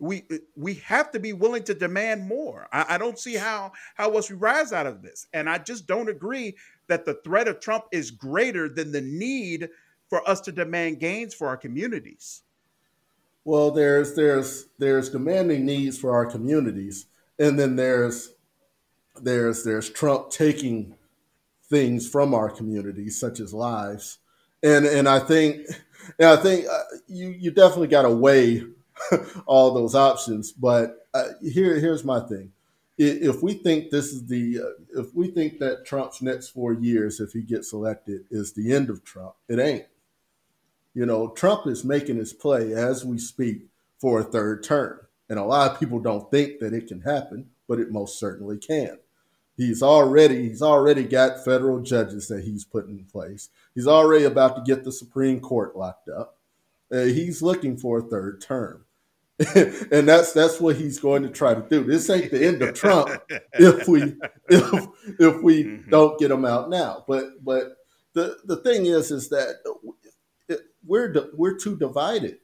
we we have to be willing to demand more. I, I, don't see how how else we rise out of this, and I just don't agree that the threat of Trump is greater than the need for us to demand gains for our communities. Well, there's there's there's demanding needs for our communities, and then there's there's there's Trump taking things from our communities, such as lives, and and I think and I think uh, you you definitely got to weigh all those options. But uh, here, here's my thing: if we think this is the, uh, if we think that Trump's next four years, if he gets elected, is the end of Trump, it ain't. You know, Trump is making his play as we speak for a third term, and a lot of people don't think that it can happen, but it most certainly can. He's already he's already got federal judges that he's put in place. He's already about to get the Supreme Court locked up. Uh, he's looking for a third term. and that's that's what he's going to try to do. This ain't the end of Trump if we if if we mm-hmm. don't get him out now. But but the the thing is is that we're we're too divided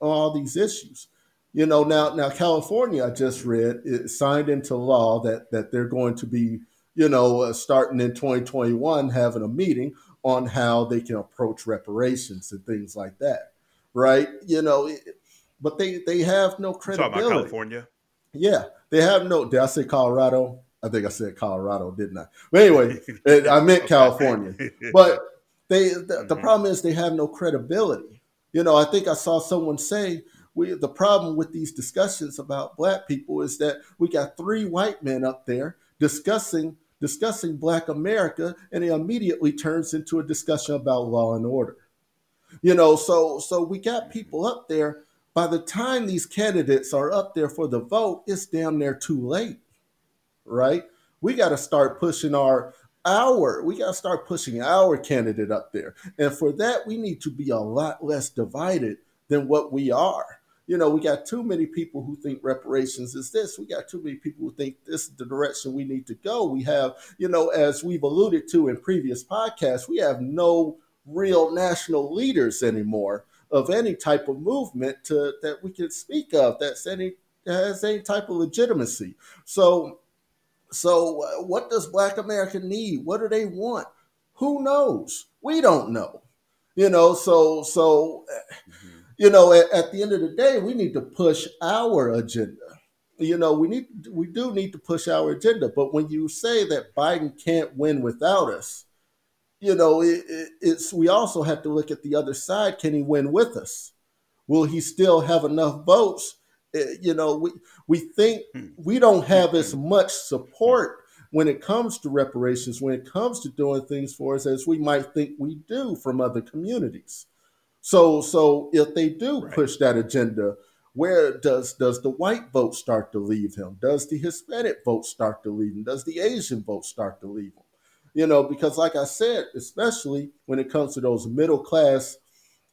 on all these issues. You know now now California I just read it signed into law that that they're going to be you know uh, starting in 2021 having a meeting on how they can approach reparations and things like that. Right? You know. It, but they they have no credibility. Talking about California. Yeah, they have no. Did I say Colorado? I think I said Colorado, didn't I? But anyway, I meant California. But they the, mm-hmm. the problem is they have no credibility. You know, I think I saw someone say we the problem with these discussions about black people is that we got three white men up there discussing discussing black America and it immediately turns into a discussion about law and order. You know, so so we got people up there by the time these candidates are up there for the vote, it's damn near too late. right? We got to start pushing our our we got to start pushing our candidate up there. And for that we need to be a lot less divided than what we are. You know, we got too many people who think reparations is this. We got too many people who think this is the direction we need to go. We have, you know, as we've alluded to in previous podcasts, we have no real national leaders anymore of any type of movement to, that we can speak of that's any has any type of legitimacy. So, so uh, what does Black America need? What do they want? Who knows? We don't know. You know, so so. Mm-hmm you know, at, at, the end of the day, we need to push our agenda. You know, we need we do need to push our agenda. But when you say that Biden can't win without us, you know, it, it, it's we also have to look at the other side. Can he win with us? Will he still have enough votes? Eh, you know, we we think hmm. we don't have as much support when it comes to reparations, when it comes to doing things for us, as we might think we do from other communities. So so if they do right. push that agenda, where does does the white vote start to leave him? Does the Hispanic vote start to leave him? Does the Asian vote start to leave him? You know, because like I said, especially when it comes to those middle class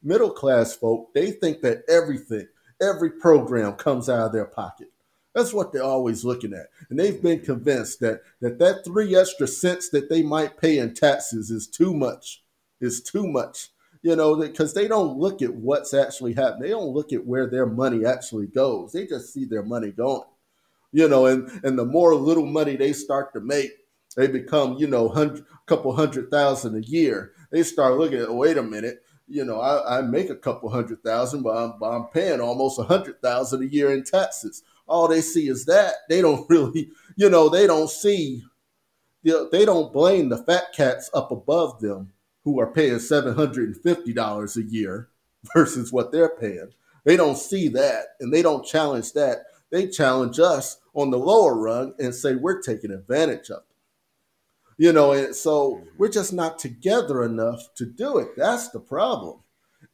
middle class folk, they think that everything, every program comes out of their pocket. That's what they're always looking at. And they've been convinced that that, that three extra cents that they might pay in taxes is too much. Is too much you know, because they don't look at what's actually happening. They don't look at where their money actually goes. They just see their money going, you know, and, and the more little money they start to make, they become, you know, hundred, couple hundred thousand a year. They start looking at, wait a minute, you know, I, I make a couple hundred thousand, but I'm, but I'm paying almost a hundred thousand a year in taxes. All they see is that. They don't really, you know, they don't see, they don't blame the fat cats up above them who are paying $750 a year versus what they're paying. They don't see that and they don't challenge that. They challenge us on the lower rung and say we're taking advantage of. You know, and so mm-hmm. we're just not together enough to do it. That's the problem.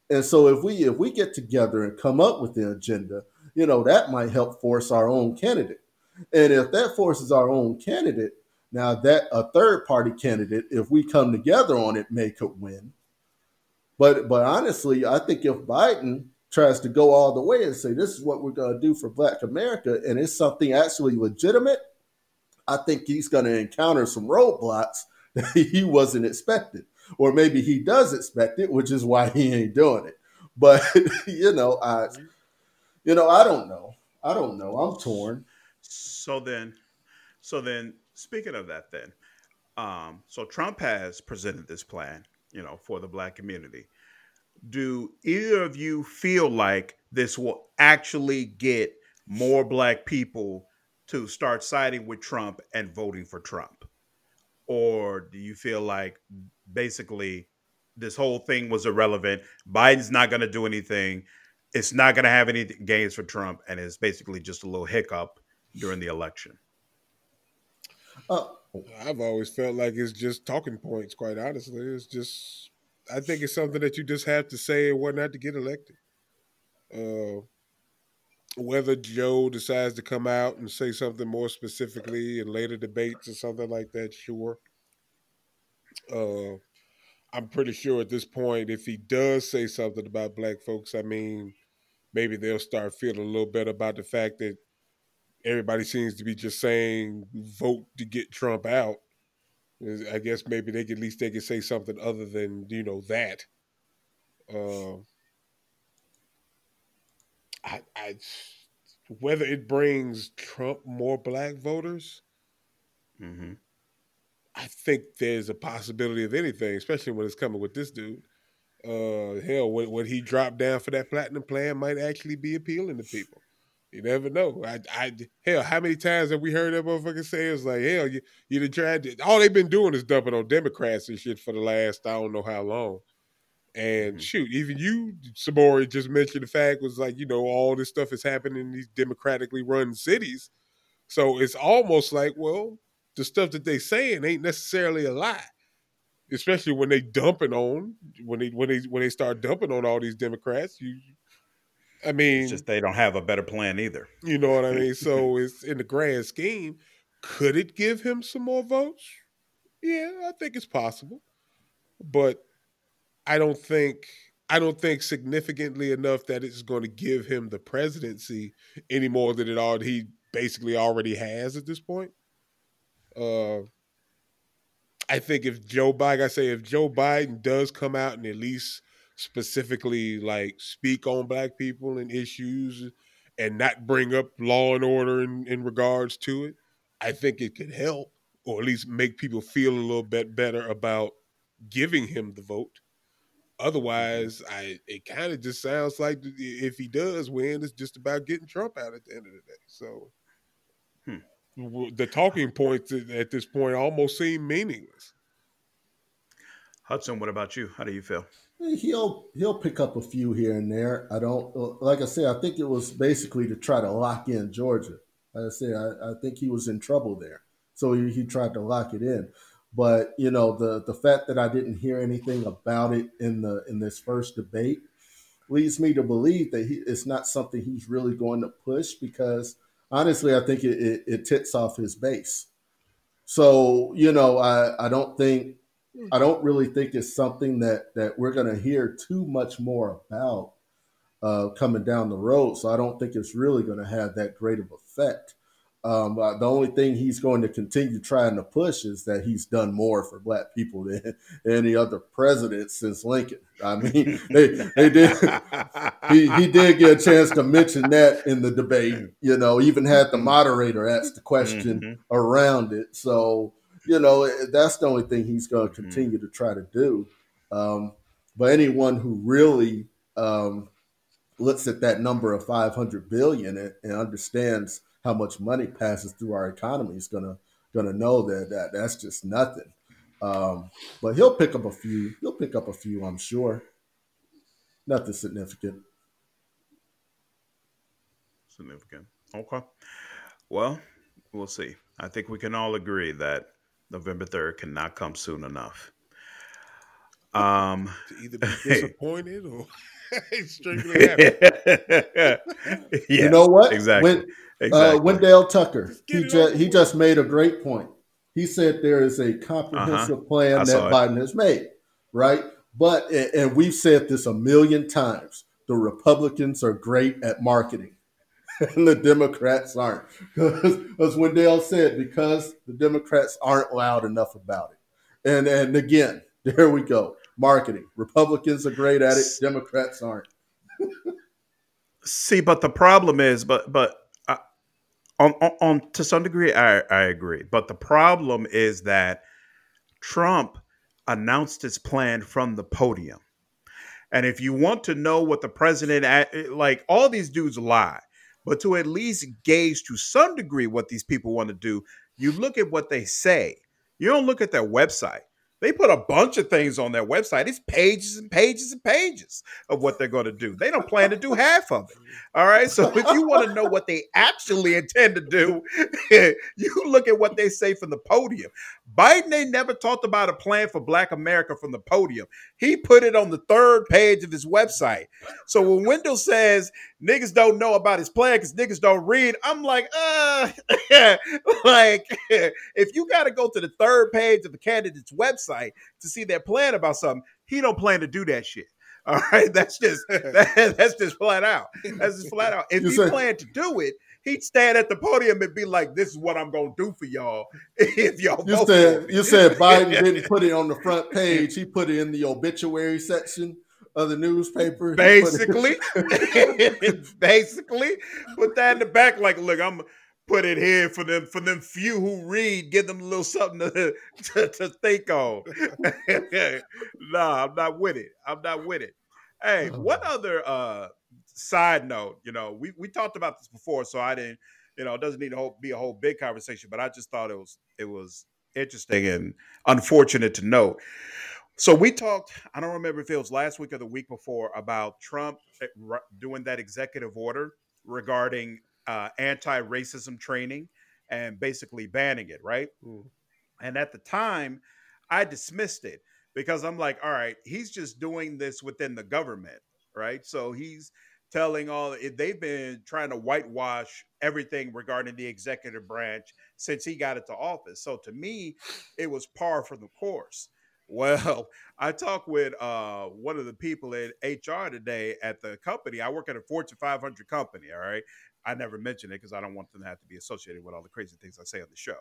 And so if we if we get together and come up with the agenda, you know, that might help force our own candidate. And if that forces our own candidate, now that a third party candidate, if we come together on it, may could win. But but honestly, I think if Biden tries to go all the way and say this is what we're going to do for Black America, and it's something actually legitimate, I think he's going to encounter some roadblocks that he wasn't expecting, or maybe he does expect it, which is why he ain't doing it. But you know, I you know I don't know. I don't know. I'm torn. So then, so then Speaking of that, then, um, so Trump has presented this plan, you know, for the black community. Do either of you feel like this will actually get more black people to start siding with Trump and voting for Trump? Or do you feel like basically this whole thing was irrelevant? Biden's not going to do anything. It's not going to have any gains for Trump, and it's basically just a little hiccup during the election. Uh, I've always felt like it's just talking points. Quite honestly, it's just I think it's something that you just have to say and whatnot to get elected. Uh, whether Joe decides to come out and say something more specifically in later debates or something like that, sure. Uh, I'm pretty sure at this point, if he does say something about black folks, I mean, maybe they'll start feeling a little better about the fact that everybody seems to be just saying vote to get Trump out. I guess maybe they could, at least they could say something other than you know that. Uh, I, I whether it brings Trump more black voters, mm-hmm. I think there's a possibility of anything, especially when it's coming with this dude. Uh, hell, what, what he dropped down for that platinum plan might actually be appealing to people. You never know. I, I, hell, how many times have we heard that motherfucker say it's like, hell, you, you done tried to, all they've been doing is dumping on Democrats and shit for the last, I don't know how long. And mm-hmm. shoot, even you, Samori, just mentioned the fact was like, you know, all this stuff is happening in these democratically run cities. So it's almost like, well, the stuff that they saying ain't necessarily a lie. Especially when they dumping on when they when they when they start dumping on all these Democrats, you I mean, it's just they don't have a better plan either. You know what I mean? So it's in the grand scheme, Could it give him some more votes? Yeah, I think it's possible. But I don't think I don't think significantly enough that it's going to give him the presidency any more than it already he basically already has at this point. Uh, I think if Joe Biden, I say if Joe Biden does come out and at least specifically like speak on black people and issues and not bring up law and order in, in regards to it, I think it could help or at least make people feel a little bit better about giving him the vote. Mm-hmm. Otherwise, I it kind of just sounds like if he does win, it's just about getting Trump out at the end of the day. So hmm. the talking points at this point almost seem meaningless. Hudson, what about you? How do you feel? Eh, he'll he'll pick up a few here and there. I don't uh, like I said. I think it was basically to try to lock in Georgia. Like I said, I, I think he was in trouble there, so he, he tried to lock it in. But you know, the the fact that I didn't hear anything about it in the in this first debate leads me to believe that he, it's not something he's really going to push because honestly, I think it, it, it tits off his base. So you know, I I don't think I don't really think it's something that that we're going to hear too much more about uh, coming down the road. So I don't think it's really going to have that great of effect. Um, the only thing he's going to continue trying to push is that he's done more for black people than any other president since Lincoln. I mean, they, they did. He, he did get a chance to mention that in the debate. You know, even had the moderator ask the question mm-hmm. around it. So you know, that's the only thing he's going to mm-hmm. continue mm-hmm. to try to do. Um, but anyone who really um, looks at that number of 500 billion and, and understands how much money passes through our economy is gonna gonna know that, that that's just nothing. Um, but he'll pick up a few. He'll pick up a few, I'm sure. Nothing significant. Significant. Okay. Well, we'll see. I think we can all agree that November 3rd cannot come soon enough. Um, to either be disappointed or extremely happy. yeah, you know what? Exactly. When, Exactly. Uh, Wendell Tucker, he just he just made a great point. He said there is a comprehensive uh-huh. plan that Biden has made, right? But and we've said this a million times: the Republicans are great at marketing, and the Democrats aren't. As Wendell said, because the Democrats aren't loud enough about it. And and again, there we go. Marketing. Republicans are great at it. Democrats aren't. See, but the problem is, but but uh, on, on, on to some degree, I, I agree. But the problem is that Trump announced his plan from the podium. And if you want to know what the president, like all these dudes lie, but to at least gauge to some degree what these people want to do, you look at what they say. You don't look at their website. They put a bunch of things on their website. It's pages and pages and pages of what they're going to do. They don't plan to do half of it. All right. So if you want to know what they actually intend to do, you look at what they say from the podium. Biden ain't never talked about a plan for Black America from the podium. He put it on the third page of his website. So when Wendell says niggas don't know about his plan because niggas don't read, I'm like, uh, like if you got to go to the third page of the candidate's website to see their plan about something, he don't plan to do that shit. All right, that's just that, that's just flat out. That's just flat out. If you he planned to do it, he'd stand at the podium and be like, "This is what I'm gonna do for y'all." If y'all, you said you said Biden didn't put it on the front page; he put it in the obituary section of the newspaper. Basically, basically, put that in the back. Like, look, I'm put it here for them for them few who read, give them a little something to to, to think on. nah, I'm not with it. I'm not with it. Hey, what other uh side note, you know, we, we talked about this before, so I didn't, you know, it doesn't need to be a whole big conversation, but I just thought it was it was interesting and unfortunate to note. So we talked, I don't remember if it was last week or the week before, about Trump eh, doing that executive order regarding uh, anti-racism training and basically banning it, right? Mm. And at the time, I dismissed it because I'm like, all right, he's just doing this within the government, right? So he's telling all they've been trying to whitewash everything regarding the executive branch since he got into office. So to me, it was par for the course. Well, I talked with uh, one of the people in HR today at the company. I work at a Fortune 500 company. All right. I never mention it because I don't want them to have to be associated with all the crazy things I say on the show.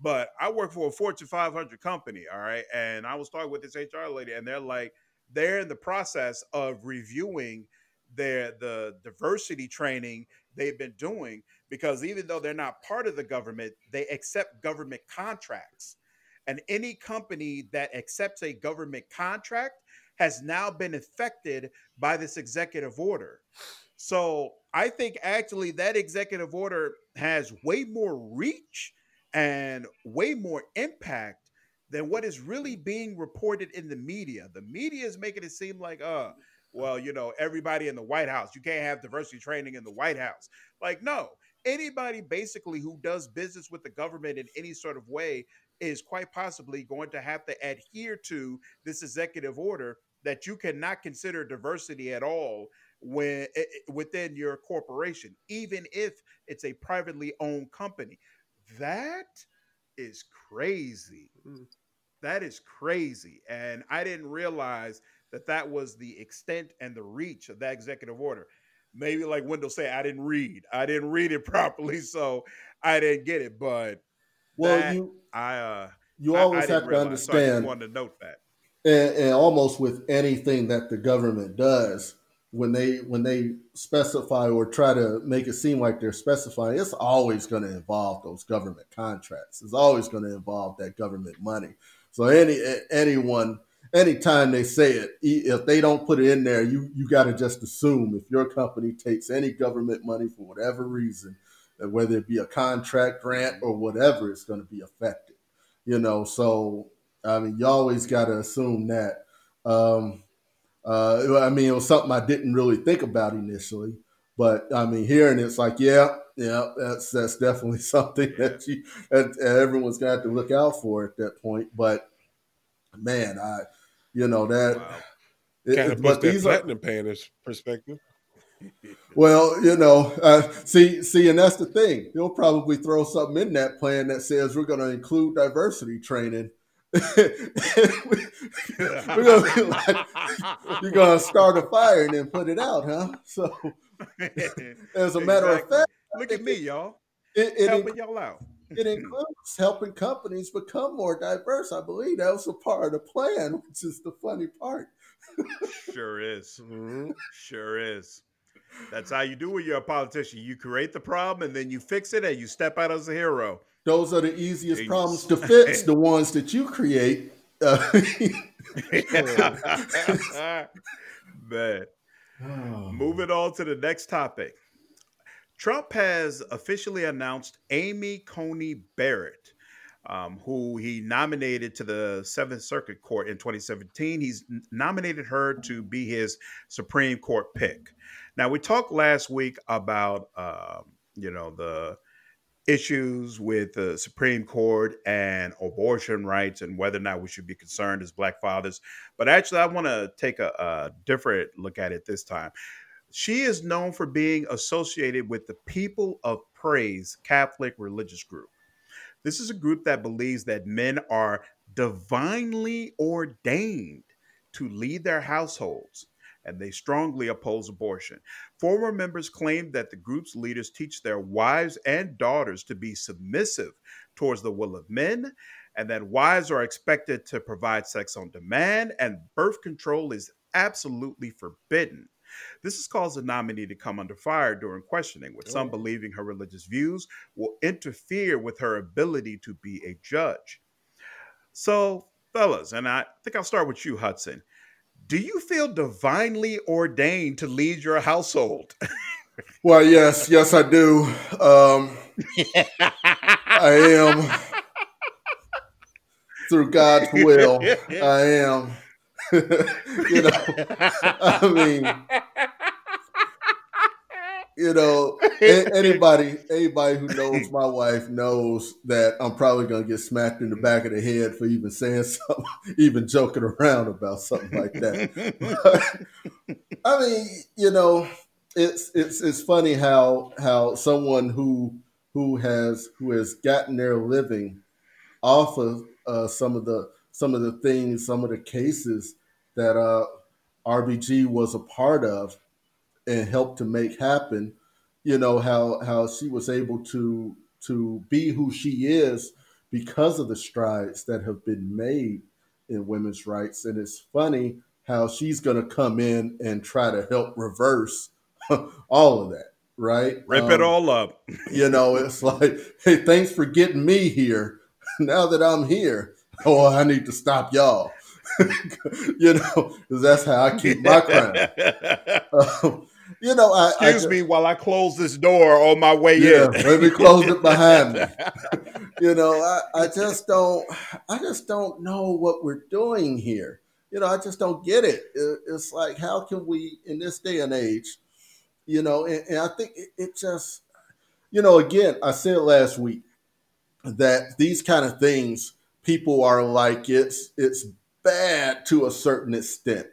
But I work for a Fortune 500 company. All right. And I was talking with this HR lady, and they're like, they're in the process of reviewing their the diversity training they've been doing because even though they're not part of the government, they accept government contracts. And any company that accepts a government contract has now been affected by this executive order. So I think actually that executive order has way more reach and way more impact than what is really being reported in the media. The media is making it seem like, uh, well, you know, everybody in the White House, you can't have diversity training in the White House. Like, no, anybody basically who does business with the government in any sort of way is quite possibly going to have to adhere to this executive order that you cannot consider diversity at all when eh, eh, within your corporation even if it's a privately owned company that is crazy mm. that is crazy and i didn't realize that that was the extent and the reach of that executive order. Maybe like Wendell say, I didn't read. I didn't read it properly, so I didn't get it. But well, you I uh you always I, I have to realize, understand. So I wanted to note that. And, and almost with anything that the government does, when they when they specify or try to make it seem like they're specifying, it's always going to involve those government contracts. It's always going to involve that government money. So any anyone anytime they say it, if they don't put it in there, you you got to just assume if your company takes any government money for whatever reason, whether it be a contract grant or whatever, it's going to be affected. You know, so I mean, you always got to assume that. Um, uh, I mean, it was something I didn't really think about initially, but I mean, hearing it's like, yeah, yeah, that's that's definitely something that you that everyone's got to look out for at that point. But man, I you know that. Wow. Kind of puts that platinum are, painter's perspective. Well, you know, uh, see, see, and that's the thing. He'll probably throw something in that plan that says we're going to include diversity training. we're gonna like, you're going to start a fire and then put it out, huh? So, as a matter of fact, look at me, y'all. It, it helping y'all out it includes helping companies become more diverse. I believe that was a part of the plan, which is the funny part. sure is. Mm-hmm. Sure is. That's how you do when you're a politician. You create the problem and then you fix it and you step out as a hero. Those are the easiest Jeez. problems to fix, the ones that you create. Uh, Man. Oh. Moving on to the next topic. Trump has officially announced Amy Coney Barrett, um, who he nominated to the Seventh Circuit Court in 2017. He's nominated her to be his Supreme Court pick. Now, we talked last week about, uh, you know, the issues with the Supreme Court and abortion rights and whether or not we should be concerned as Black fathers. But actually, I want to take a, a different look at it this time. She is known for being associated with the People of Praise Catholic religious group. This is a group that believes that men are divinely ordained to lead their households, and they strongly oppose abortion. Former members claim that the group's leaders teach their wives and daughters to be submissive towards the will of men, and that wives are expected to provide sex on demand, and birth control is absolutely forbidden. This has caused the nominee to come under fire during questioning, with some oh. believing her religious views will interfere with her ability to be a judge. So, fellas, and I think I'll start with you, Hudson. Do you feel divinely ordained to lead your household? well, yes, yes, I do. Um, I am through God's will. I am. you know, I mean, you know, anybody anybody who knows my wife knows that I'm probably gonna get smacked in the back of the head for even saying something, even joking around about something like that. But, I mean, you know, it's it's it's funny how how someone who who has who has gotten their living off of uh, some of the some of the things, some of the cases that uh, RBG was a part of and helped to make happen. You know how how she was able to to be who she is because of the strides that have been made in women's rights. And it's funny how she's going to come in and try to help reverse all of that, right? Rip um, it all up. you know, it's like, hey, thanks for getting me here. now that I'm here, oh, I need to stop y'all. you know, because that's how I keep my crown. Um, you know, I, excuse I me while I close this door on my way yeah, in. let me close it behind me. you know, I, I just don't, I just don't know what we're doing here. You know, I just don't get it. it it's like, how can we, in this day and age, you know, and, and I think it, it just, you know, again, I said last week that these kind of things, people are like, it's it's bad to a certain extent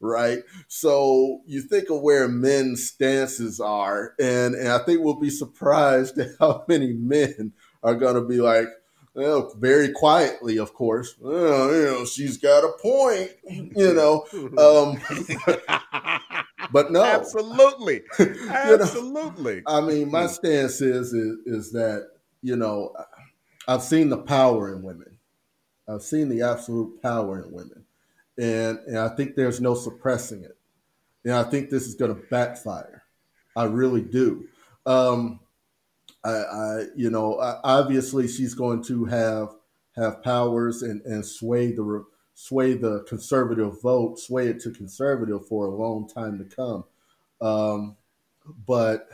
right? So you think of where men's stances are, and, and I think we'll be surprised at how many men are going to be like, well, very quietly, of course. Well, you know, she's got a point, you know. Um, but no, absolutely, absolutely. know, I mean, my stance is, is is that you know, I've seen the power in women. I've seen the absolute power in women and, and I think there's no suppressing it. And I think this is going to backfire. I really do. Um, I, I, you know, obviously she's going to have have powers and, and sway the sway the conservative vote, sway it to conservative for a long time to come. Um, but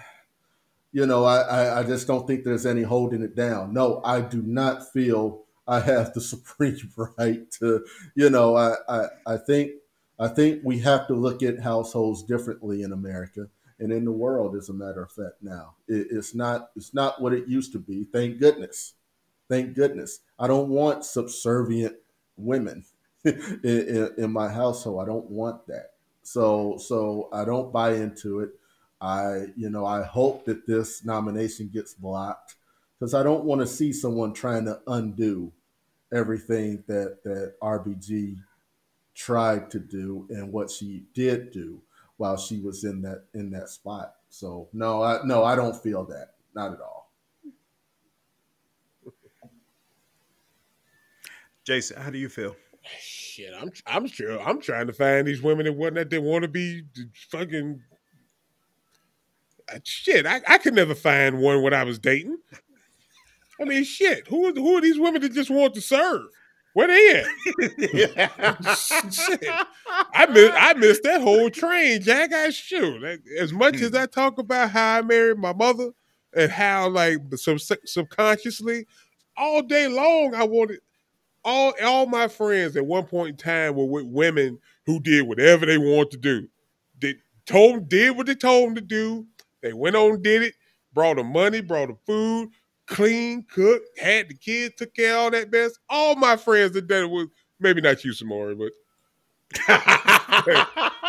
you know, I, I just don't think there's any holding it down. No, I do not feel I have the supreme right to, you know, I, I, I think I think we have to look at households differently in America and in the world, as a matter of fact. Now it, it's not it's not what it used to be. Thank goodness, thank goodness. I don't want subservient women in, in, in my household. I don't want that. So so I don't buy into it. I you know I hope that this nomination gets blocked because I don't want to see someone trying to undo everything that that RBG tried to do and what she did do while she was in that in that spot. So no, I no, I don't feel that. Not at all. Jason, how do you feel? Shit, I'm I'm sure I'm trying to find these women that want that they want to be fucking uh, shit. I, I could never find one when I was dating. I mean, shit. Who who are these women that just want to serve? Where they at? shit. I miss I missed that whole train, Jack. I shoot. As much as hmm. I talk about how I married my mother and how like sub- subconsciously, all day long I wanted all all my friends at one point in time were with women who did whatever they wanted to do. They told did what they told them to do. They went on did it, brought them money, brought them food, clean, cooked, had the kids, took care of all that mess. All my friends that did it was maybe not you, Samori, but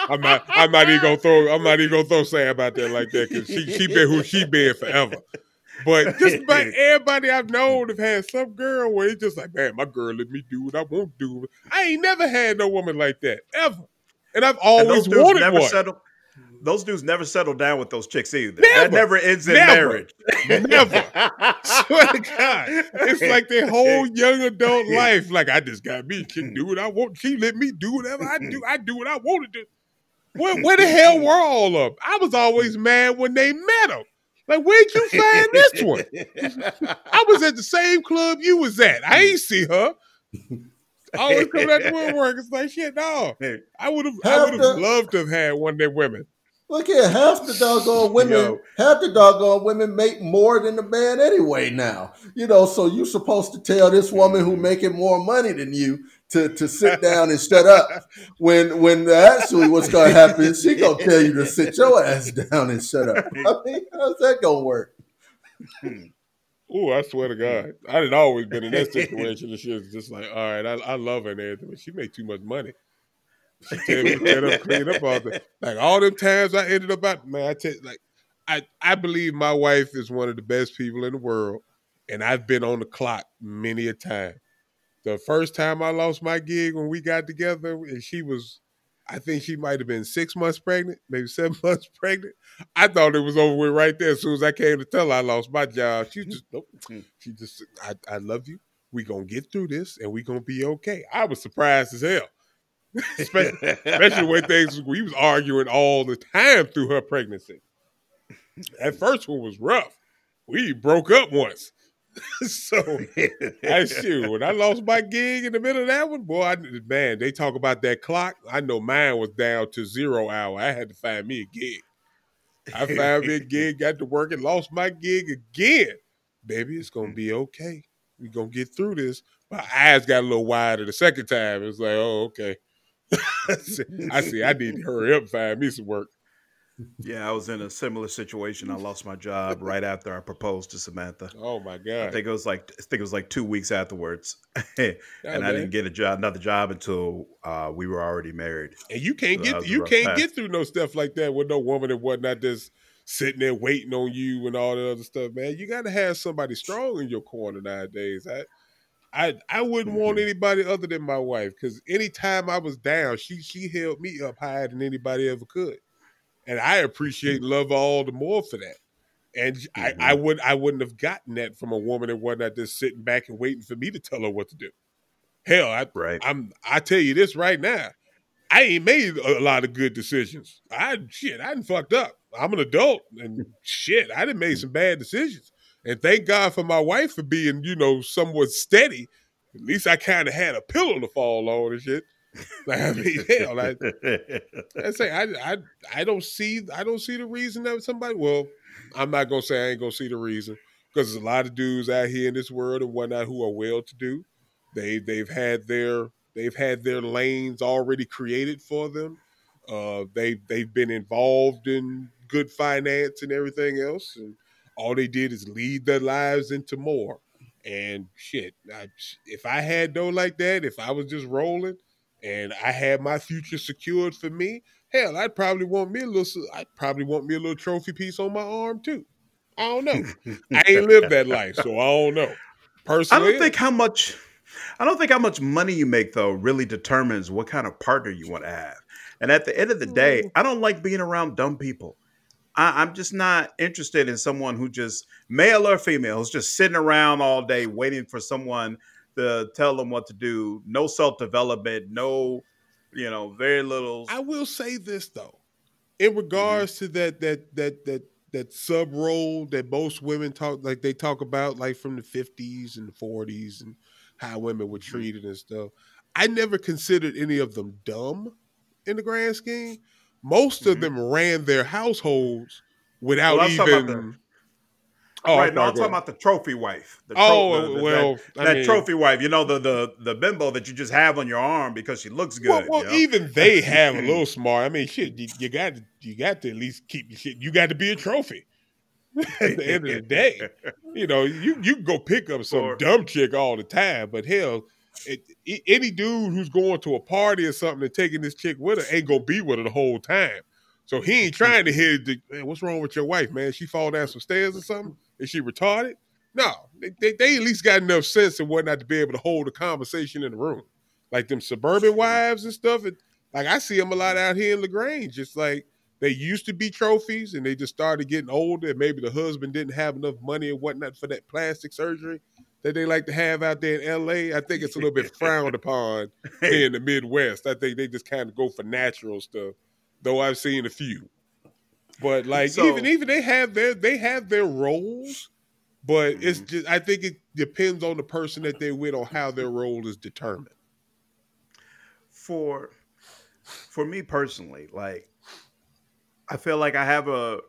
I'm not. I'm not even gonna throw. I'm not even gonna throw Sam about that like that because she she been who she been forever. But just about everybody I've known have had some girl where it's just like, man, my girl let me do what I won't do. I ain't never had no woman like that ever, and I've always and wanted one. Settled, those dudes never settle down with those chicks either. Never, that never ends in never, marriage. Never. Swear to God. It's like their whole young adult life. Like, I just got me. Can do what I want. She let me do whatever I do. I do what I want to do. Where, where the hell were all of them? I was always mad when they met them. Like, where'd you find this one? I was at the same club you was at. I ain't see her. I always coming out the woodwork. It's like shit. No, I would have. I would have loved to have had one of their women. Look here, half the doggone women, Yo. half the doggone women make more than the man anyway now. You know, so you're supposed to tell this woman who mm-hmm. making more money than you to, to sit down and shut up. When when actually what's gonna happen, she gonna tell you to sit your ass down and shut up. I mean, how's that gonna work? Hmm. Oh, I swear to God, I had always been in that situation. And she was just like, all right, I, I love her and everything, but she made too much money. She tell me to up, clean up all the like all them times I ended up out. Man, I tell like I I believe my wife is one of the best people in the world, and I've been on the clock many a time. The first time I lost my gig when we got together, and she was, I think she might have been six months pregnant, maybe seven months pregnant. I thought it was over with right there. As soon as I came to tell her I lost my job, she mm-hmm. just nope. Mm-hmm. She just, I, I love you. We gonna get through this, and we gonna be okay. I was surprised as hell. especially, especially when things we was arguing all the time through her pregnancy. That first one was rough. We broke up once. so I shoot when I lost my gig in the middle of that one, boy, I, man, they talk about that clock. I know mine was down to zero hour. I had to find me a gig. I found me a gig, got to work and lost my gig again. Baby, it's gonna be okay. we gonna get through this. My eyes got a little wider the second time. It's like, oh, okay. I see. I need to hurry up and find me some work. Yeah, I was in a similar situation. I lost my job right after I proposed to Samantha. Oh my god! I think it was like I think it was like two weeks afterwards, and I didn't get a job, another job until uh, we were already married. And you can't so get you can't path. get through no stuff like that with no woman and whatnot just sitting there waiting on you and all that other stuff, man. You got to have somebody strong in your corner nowadays. I I I wouldn't mm-hmm. want anybody other than my wife because anytime I was down, she she held me up higher than anybody ever could and I appreciate love all the more for that. And mm-hmm. I, I would I wouldn't have gotten that from a woman that wasn't just sitting back and waiting for me to tell her what to do. Hell, I, right. I'm I tell you this right now. I ain't made a lot of good decisions. I shit, I done fucked up. I'm an adult and shit, I done made some bad decisions. And thank God for my wife for being, you know, somewhat steady. At least I kind of had a pillow to fall on and shit. Like, I mean, hell, I, I say I, I I don't see I don't see the reason that somebody. Well, I'm not gonna say I ain't gonna see the reason because there's a lot of dudes out here in this world and whatnot who are well to do. They they've had their they've had their lanes already created for them. Uh, they they've been involved in good finance and everything else, and all they did is lead their lives into more. And shit, I, if I had dough like that, if I was just rolling, and I had my future secured for me, hell, I'd probably want me a little. I'd probably want me a little trophy piece on my arm too. I don't know. I ain't lived that life, so I don't know. Personally, I don't think how much. I don't think how much money you make though really determines what kind of partner you want to have. And at the end of the day, mm. I don't like being around dumb people. I, am just not interested in someone who just male or female who's just sitting around all day waiting for someone to tell them what to do. No self development. No, you know, very little. I will say this though, in regards mm-hmm. to that that that that that sub role that most women talk like they talk about like from the 50s and the 40s and how women were mm-hmm. treated and stuff. I never considered any of them dumb in the grand scheme. Most mm-hmm. of them ran their households without well, even Oh, right. No, I'm talking about the trophy wife. The oh, tro- oh, the, the, well, that, that mean, trophy wife. You know the the the bimbo that you just have on your arm because she looks good. Well, well you know? even they have a little smart. I mean, shit, you, you got to you got to at least keep your shit. You got to be a trophy. at the end of the day, you know, you you go pick up some or, dumb chick all the time, but hell, it, it, any dude who's going to a party or something and taking this chick with her ain't gonna be with her the whole time. So he ain't trying to hear, the, what's wrong with your wife, man? She fall down some stairs or something? Is she retarded? No, they, they, they, at least got enough sense and whatnot to be able to hold a conversation in the room. Like them suburban wives and stuff. And, like I see them a lot out here in Lagrange. Just like they used to be trophies and they just started getting older. And maybe the husband didn't have enough money and whatnot for that plastic surgery that they like to have out there in LA. I think it's a little bit frowned upon in the Midwest. I think they just kind of go for natural stuff. Though I've seen a few. But like so, even even they have their they have their roles, but mm-hmm. it's just I think it depends on the person that they're with on how their role is determined. For for me personally, like I feel like I have a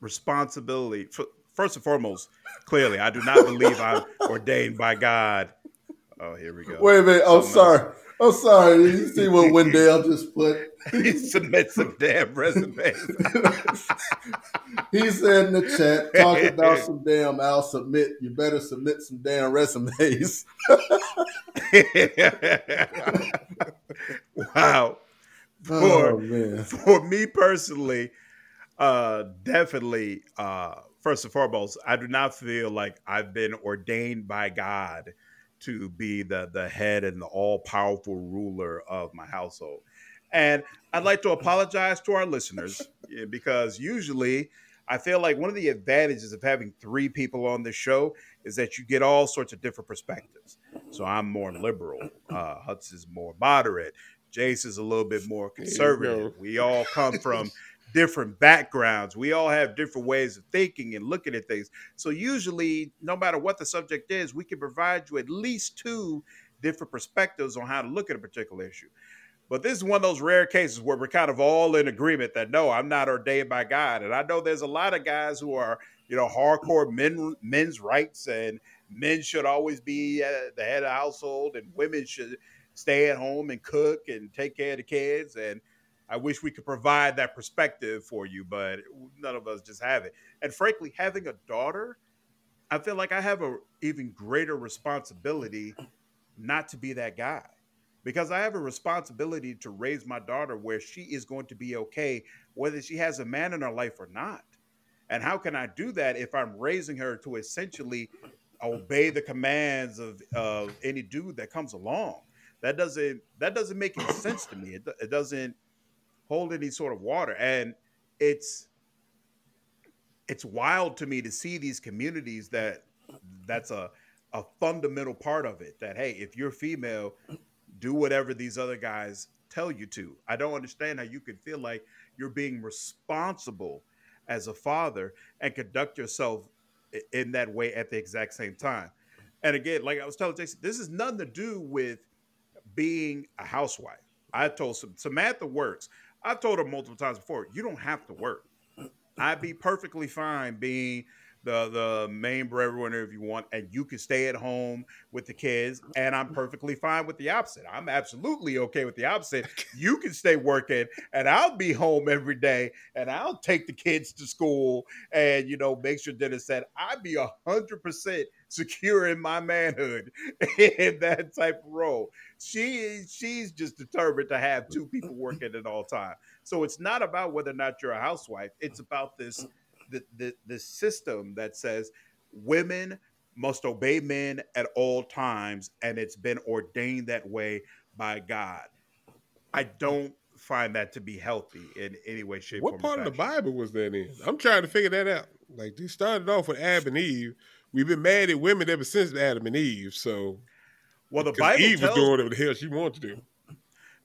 responsibility. For, first and foremost, clearly, I do not believe I'm ordained by God. Oh, here we go. Wait a minute. I'm sorry. Else. I'm sorry. Did you see what Wendell just put? he submit some damn resumes. he said in the chat, talk about some damn I'll submit. You better submit some damn resumes. wow. for, oh, for me personally, uh, definitely, uh, first and foremost, I do not feel like I've been ordained by God to be the the head and the all powerful ruler of my household. And I'd like to apologize to our listeners because usually I feel like one of the advantages of having three people on this show is that you get all sorts of different perspectives. So I'm more liberal, uh, Huts is more moderate, Jace is a little bit more conservative. We all come from different backgrounds. We all have different ways of thinking and looking at things. So usually, no matter what the subject is, we can provide you at least two different perspectives on how to look at a particular issue. But this is one of those rare cases where we're kind of all in agreement that no, I'm not ordained by God. And I know there's a lot of guys who are, you know, hardcore men men's rights and men should always be the head of the household and women should stay at home and cook and take care of the kids and I wish we could provide that perspective for you, but none of us just have it. And frankly, having a daughter, I feel like I have a even greater responsibility not to be that guy. Because I have a responsibility to raise my daughter where she is going to be okay, whether she has a man in her life or not. And how can I do that if I'm raising her to essentially obey the commands of, of any dude that comes along? That doesn't that doesn't make any sense to me. It, it doesn't hold any sort of water. And it's it's wild to me to see these communities that that's a a fundamental part of it that hey if you're female do whatever these other guys tell you to. I don't understand how you can feel like you're being responsible as a father and conduct yourself in that way at the exact same time. And again like i was telling jason this is nothing to do with being a housewife. I told samantha works I've told her multiple times before, you don't have to work. I'd be perfectly fine being the the main breadwinner if you want, and you can stay at home with the kids. Mm-hmm. And I'm perfectly fine with the opposite. I'm absolutely okay with the opposite. You can stay working, and I'll be home every day, and I'll take the kids to school, and you know make sure dinner's set. I'd be a hundred percent secure in my manhood in that type of role. She she's just determined to have two people working at all time. So it's not about whether or not you're a housewife. It's about this the, the, the system that says women must obey men at all times, and it's been ordained that way by God. I don't find that to be healthy in any way, shape, what part of the Bible was that in? I'm trying to figure that out. Like they started off with Adam and Eve. We've been mad at women ever since Adam and Eve. So, well, the Bible Eve tells, was doing whatever the hell she wanted to do.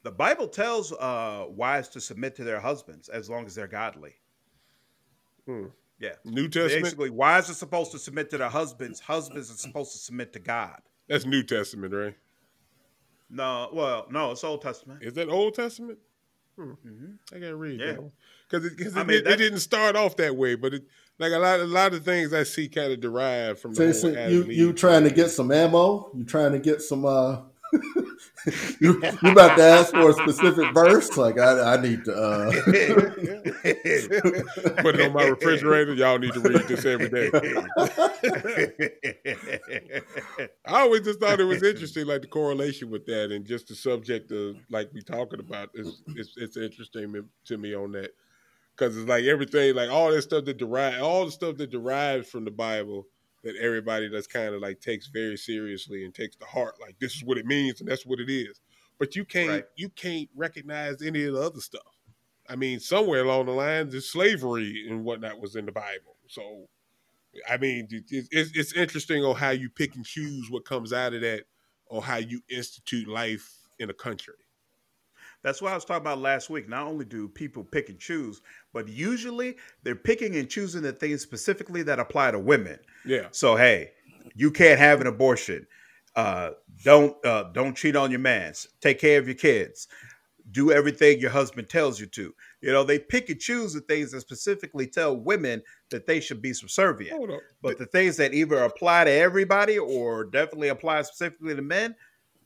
The Bible tells uh, wives to submit to their husbands as long as they're godly. Hmm. Yeah. New Testament. Basically, wives are supposed to submit to their husbands. Husbands are supposed to submit to God. That's New Testament, right? No, well, no, it's Old Testament. Is that Old Testament? Hmm. Mm-hmm. I gotta read yeah. that because it, it, mean, it, it, didn't start off that way, but it like a lot, a lot of things I see kind of derived from. Jason, you you trying to get some ammo? You trying to get some uh you, you about to ask for a specific verse? Like I, I need to uh... put it on my refrigerator. Y'all need to read this every day. I always just thought it was interesting, like the correlation with that, and just the subject of like we talking about is it's, it's interesting to me on that because it's like everything, like all this stuff that derive, all the stuff that derives from the Bible that everybody that's kind of like takes very seriously and takes to heart like this is what it means and that's what it is. But you can't right. you can't recognize any of the other stuff. I mean somewhere along the lines the slavery and whatnot was in the bible. So i mean it's, it's interesting on how you pick and choose what comes out of that or how you institute life in a country that's what I was talking about last week. Not only do people pick and choose, but usually they're picking and choosing the things specifically that apply to women. Yeah. So hey, you can't have an abortion. Uh, don't uh, don't cheat on your man. Take care of your kids. Do everything your husband tells you to. You know, they pick and choose the things that specifically tell women that they should be subservient. But the things that either apply to everybody or definitely apply specifically to men,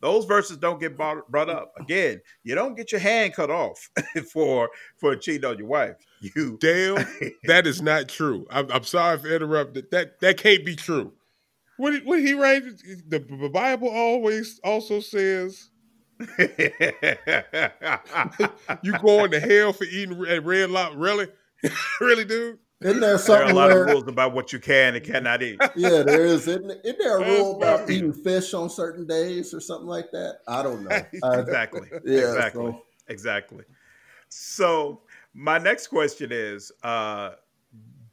those verses don't get brought, brought up again. You don't get your hand cut off for for cheating on your wife. You Dale, that is not true. I'm, I'm sorry for interrupting. That that can't be true. What what he write? The, Bible always also says you going to hell for eating at Red Lobster? Really, really, dude? Isn't there there something are a lot where, of rules about what you can and cannot eat. Yeah, there is. Isn't, isn't there a rule about eating fish on certain days or something like that? I don't know. Exactly. yeah, exactly. so- Exactly. So my next question is uh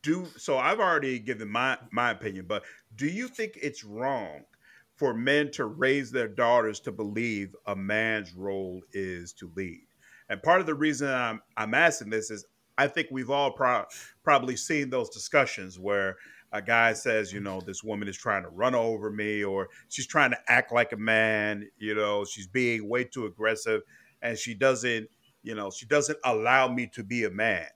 do so I've already given my my opinion, but do you think it's wrong for men to raise their daughters to believe a man's role is to lead? And part of the reason I'm I'm asking this is I think we've all pro- probably seen those discussions where a guy says, you know, this woman is trying to run over me or she's trying to act like a man, you know, she's being way too aggressive and she doesn't, you know, she doesn't allow me to be a man.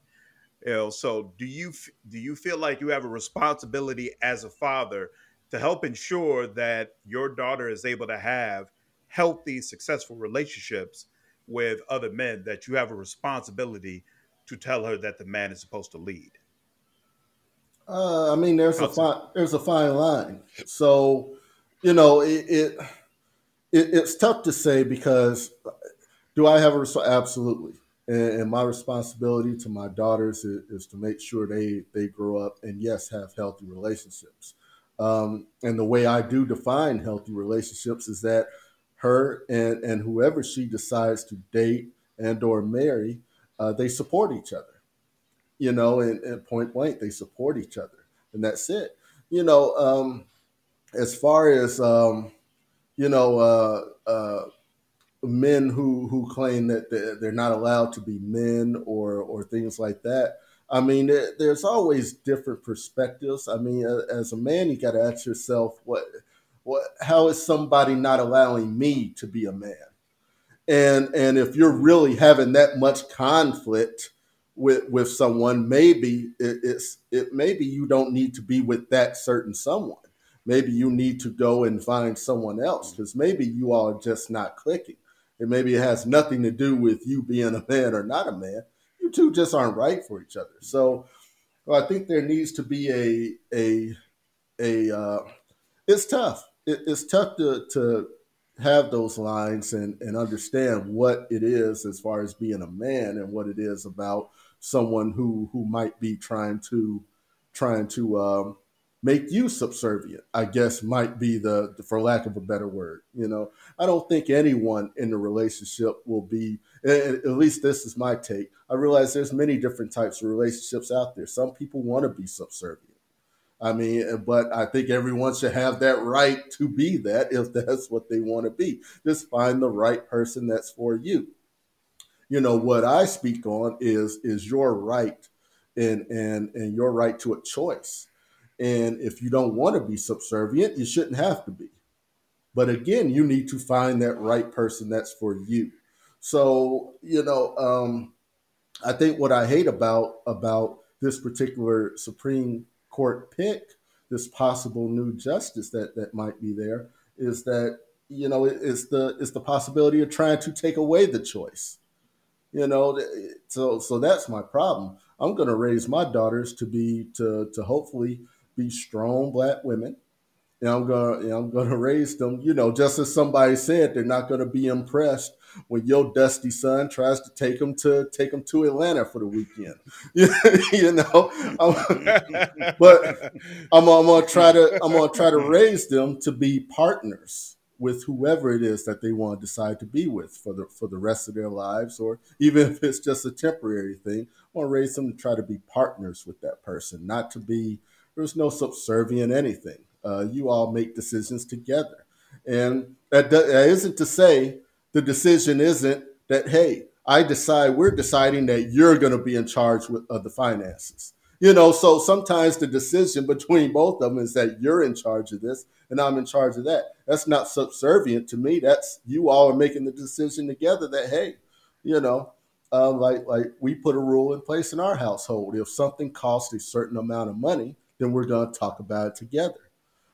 You know, so do you do you feel like you have a responsibility as a father to help ensure that your daughter is able to have healthy, successful relationships with other men that you have a responsibility to tell her that the man is supposed to lead? Uh, I mean, there's a How's fine there's a fine line. So, you know, it, it, it it's tough to say because do I have a res- absolutely, and, and my responsibility to my daughters is, is to make sure they they grow up and yes, have healthy relationships. Um, and the way I do define healthy relationships is that her and and whoever she decides to date and or marry, uh, they support each other you know, and, and point blank, they support each other, and that's it. You know, um, as far as um, you know, uh, uh, men who who claim that they're not allowed to be men or or things like that. I mean, there, there's always different perspectives. I mean, as a man, you got to ask yourself, what what how is somebody not allowing me to be a man? And and if you're really having that much conflict with with someone, maybe it, it's it maybe you don't need to be with that certain someone. Maybe you need to go and find someone else because maybe you all are just not clicking. And maybe it has nothing to do with you being a man or not a man. You two just aren't right for each other. So well, I think there needs to be a a a. Uh, it's tough. It, it's tough to to have those lines and and understand what it is as far as being a man and what it is about someone who who might be trying to trying to um, make you subservient. I guess might be the for lack of a better word. You know, I don't think anyone in the relationship will be. At at least this is my take. I realize there's many different types of relationships out there. Some people want to be subservient. I mean, but I think everyone should have that right to be that if that's what they want to be. Just find the right person that's for you. You know what I speak on is is your right and and and your right to a choice. And if you don't want to be subservient, you shouldn't have to be. But again, you need to find that right person that's for you. So you know, um, I think what I hate about about this particular Supreme Court pick, this possible new justice that that might be there, is that you know it's the it's the possibility of trying to take away the choice. You know, so so that's my problem. I'm going to raise my daughters to be to to hopefully be strong black women. And I'm gonna I'm gonna raise them, you know, just as somebody said, they're not gonna be impressed when your dusty son tries to take them to take them to Atlanta for the weekend. you know, I'm- but I'm, I'm gonna try to I'm gonna try to raise them to be partners with whoever it is that they want to decide to be with for the for the rest of their lives, or even if it's just a temporary thing. I want to raise them to try to be partners with that person, not to be there's no subservient anything. Uh, you all make decisions together, and that, that isn't to say the decision isn't that hey I decide we're deciding that you're going to be in charge with, of the finances. You know, so sometimes the decision between both of them is that you're in charge of this and I'm in charge of that. That's not subservient to me. That's you all are making the decision together that hey, you know, um, like like we put a rule in place in our household. If something costs a certain amount of money, then we're going to talk about it together,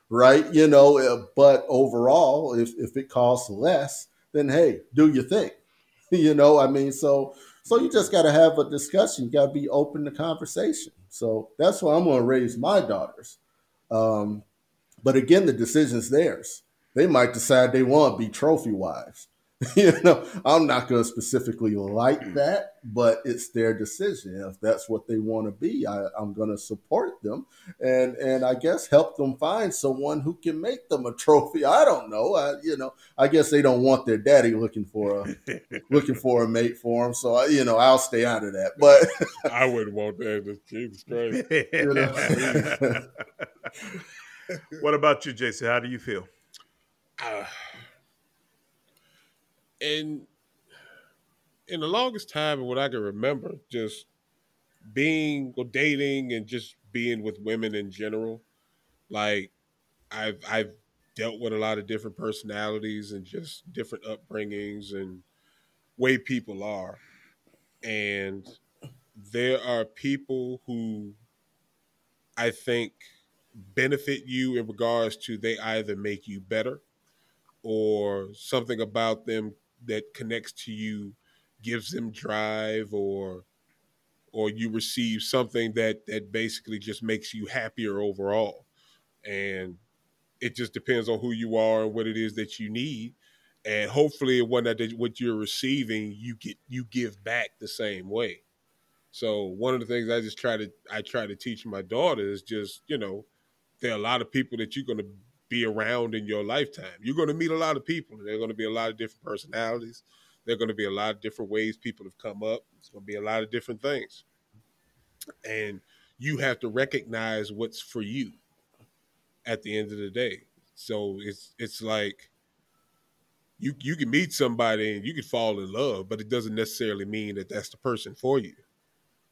right? You know, uh, but overall, if if it costs less, then hey, do your thing. you know, I mean, so so you just got to have a discussion. You got to be open to conversation. So that's why I'm going to raise my daughters. Um, but again, the decision's theirs. They might decide they want to be trophy wives. you know, I'm not going to specifically like that, but it's their decision. If that's what they want to be, I, am going to support them and and I guess help them find someone who can make them a trophy. I don't know. I, you know, I guess they don't want their daddy looking for a looking for a mate for them. So I, you know, I'll stay out of that. But I wouldn't want that. Jesus Christ. You know? what about you, Jason? How do you feel? Uh, and in the longest time, and what I can remember, just being or dating and just being with women in general, like I've I've dealt with a lot of different personalities and just different upbringings and way people are, and there are people who I think benefit you in regards to they either make you better or something about them that connects to you gives them drive or or you receive something that that basically just makes you happier overall. And it just depends on who you are and what it is that you need. And hopefully when that what you're receiving you get you give back the same way. So one of the things i just try to i try to teach my daughter is just you know there are a lot of people that you're going to be around in your lifetime. You're going to meet a lot of people. There are going to be a lot of different personalities. There are going to be a lot of different ways people have come up. It's going to be a lot of different things. And you have to recognize what's for you at the end of the day. So it's it's like you you can meet somebody and you can fall in love, but it doesn't necessarily mean that that's the person for you.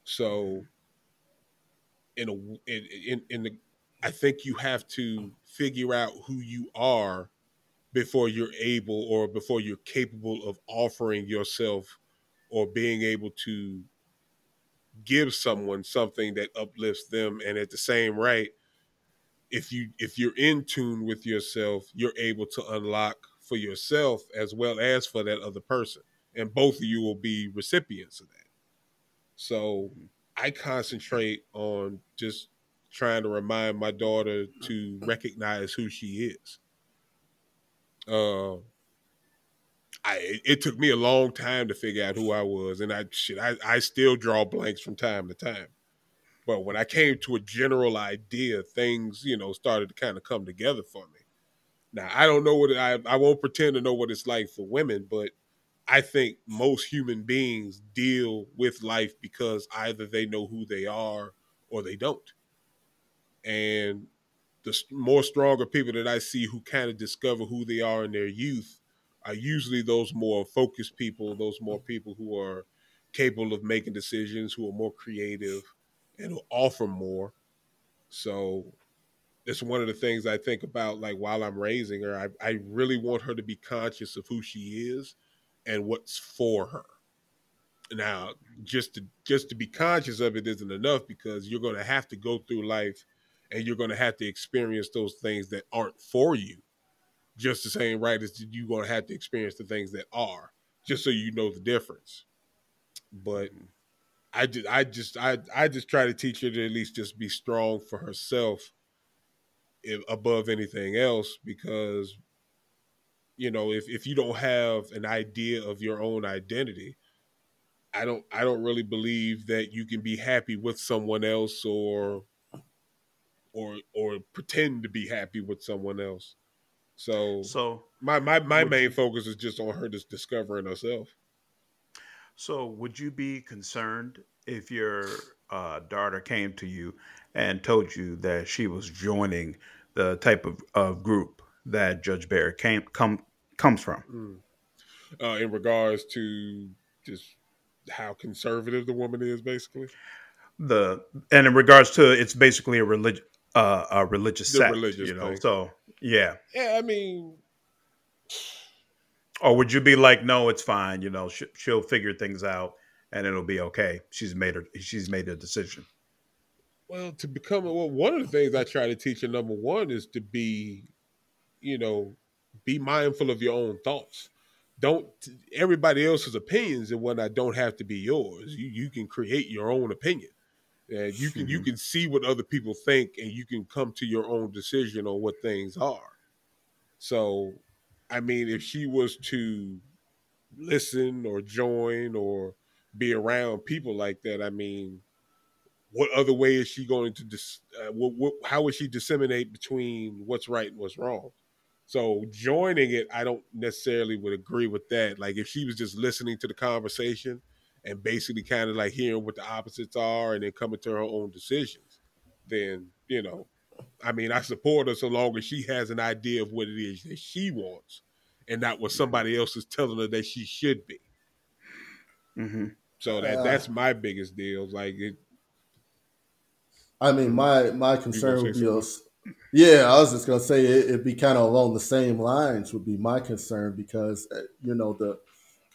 So in a in in, in the I think you have to figure out who you are before you're able or before you're capable of offering yourself or being able to give someone something that uplifts them. And at the same right if you if you're in tune with yourself you're able to unlock for yourself as well as for that other person. And both of you will be recipients of that. So i concentrate on just trying to remind my daughter to recognize who she is. Uh, I it took me a long time to figure out who I was, and I shit, I, I still draw blanks from time to time. But when I came to a general idea, things you know started to kind of come together for me. Now I don't know what I I won't pretend to know what it's like for women, but I think most human beings deal with life because either they know who they are or they don't and the more stronger people that I see who kind of discover who they are in their youth are usually those more focused people, those more people who are capable of making decisions, who are more creative, and who offer more. So it's one of the things I think about like while I'm raising her. I, I really want her to be conscious of who she is and what's for her. Now, just to just to be conscious of it isn't enough because you're going to have to go through life and you're going to have to experience those things that aren't for you. Just the same right as you're going to have to experience the things that are just so you know the difference. But mm-hmm. i just i just i, I just try to teach her to at least just be strong for herself if, above anything else because you know if, if you don't have an idea of your own identity i don't i don't really believe that you can be happy with someone else or or or pretend to be happy with someone else. So so my my my main you, focus is just on her just discovering herself. So would you be concerned if your uh, daughter came to you and told you that she was joining the type of, of group that Judge Barrett came come comes from? Mm. Uh, in regards to just how conservative the woman is, basically. The and in regards to it's basically a religion uh, a religious the sect, religious you know. Thing. So yeah, yeah. I mean, or would you be like, no, it's fine. You know, sh- she'll figure things out and it'll be okay. She's made her. She's made a decision. Well, to become well, one of the things I try to teach her, number one, is to be, you know, be mindful of your own thoughts. Don't everybody else's opinions and whatnot don't have to be yours. You you can create your own opinion and you can you can see what other people think and you can come to your own decision on what things are so i mean if she was to listen or join or be around people like that, I mean, what other way is she going to dis- uh, what, what, how would she disseminate between what's right and what's wrong? So joining it, I don't necessarily would agree with that. Like if she was just listening to the conversation and basically kind of like hearing what the opposites are and then coming to her own decisions, then you know, I mean, I support her so long as she has an idea of what it is that she wants, and not what somebody else is telling her that she should be. Mm-hmm. So that Uh, that's my biggest deal. Like it, I mean, my my concern say would be, something? yeah, I was just gonna say it, it'd be kind of along the same lines. Would be my concern because uh, you know the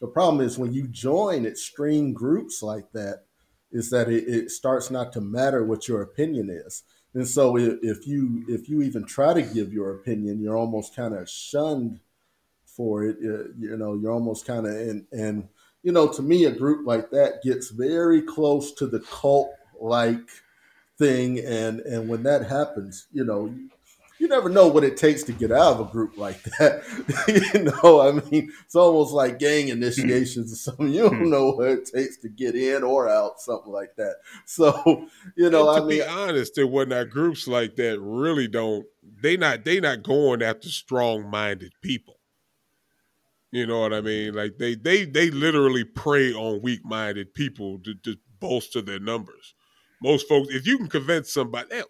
the problem is when you join extreme groups like that, is that it, it starts not to matter what your opinion is, and so if, if you if you even try to give your opinion, you're almost kind of shunned for it. Uh, You know, you're almost kind of and and you know, to me, a group like that gets very close to the cult like thing and and when that happens you know you, never know what it takes to get out of a group like that you know i mean it's almost like gang initiations or something you don't hmm. know what it takes to get in or out something like that so you know and i to mean be honest, there were not groups like that really don't they not they not going after strong minded people. You know what I mean? Mm-hmm. Like they they they literally prey on weak minded people to, to bolster their numbers. Most folks, if you can convince somebody else,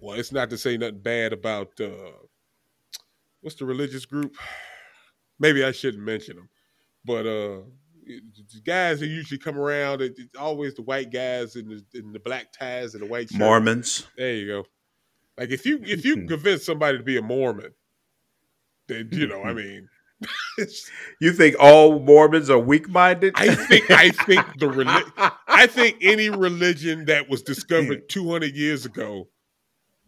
well, it's not to say nothing bad about uh what's the religious group? Maybe I shouldn't mention them, but uh the guys who usually come around, it- it's always the white guys in the in the black ties and the white shirts. Mormons. There you go. Like if you if you convince somebody to be a Mormon, then you know, I mean, You think all Mormons are weak-minded? I think I think the I think any religion that was discovered 200 years ago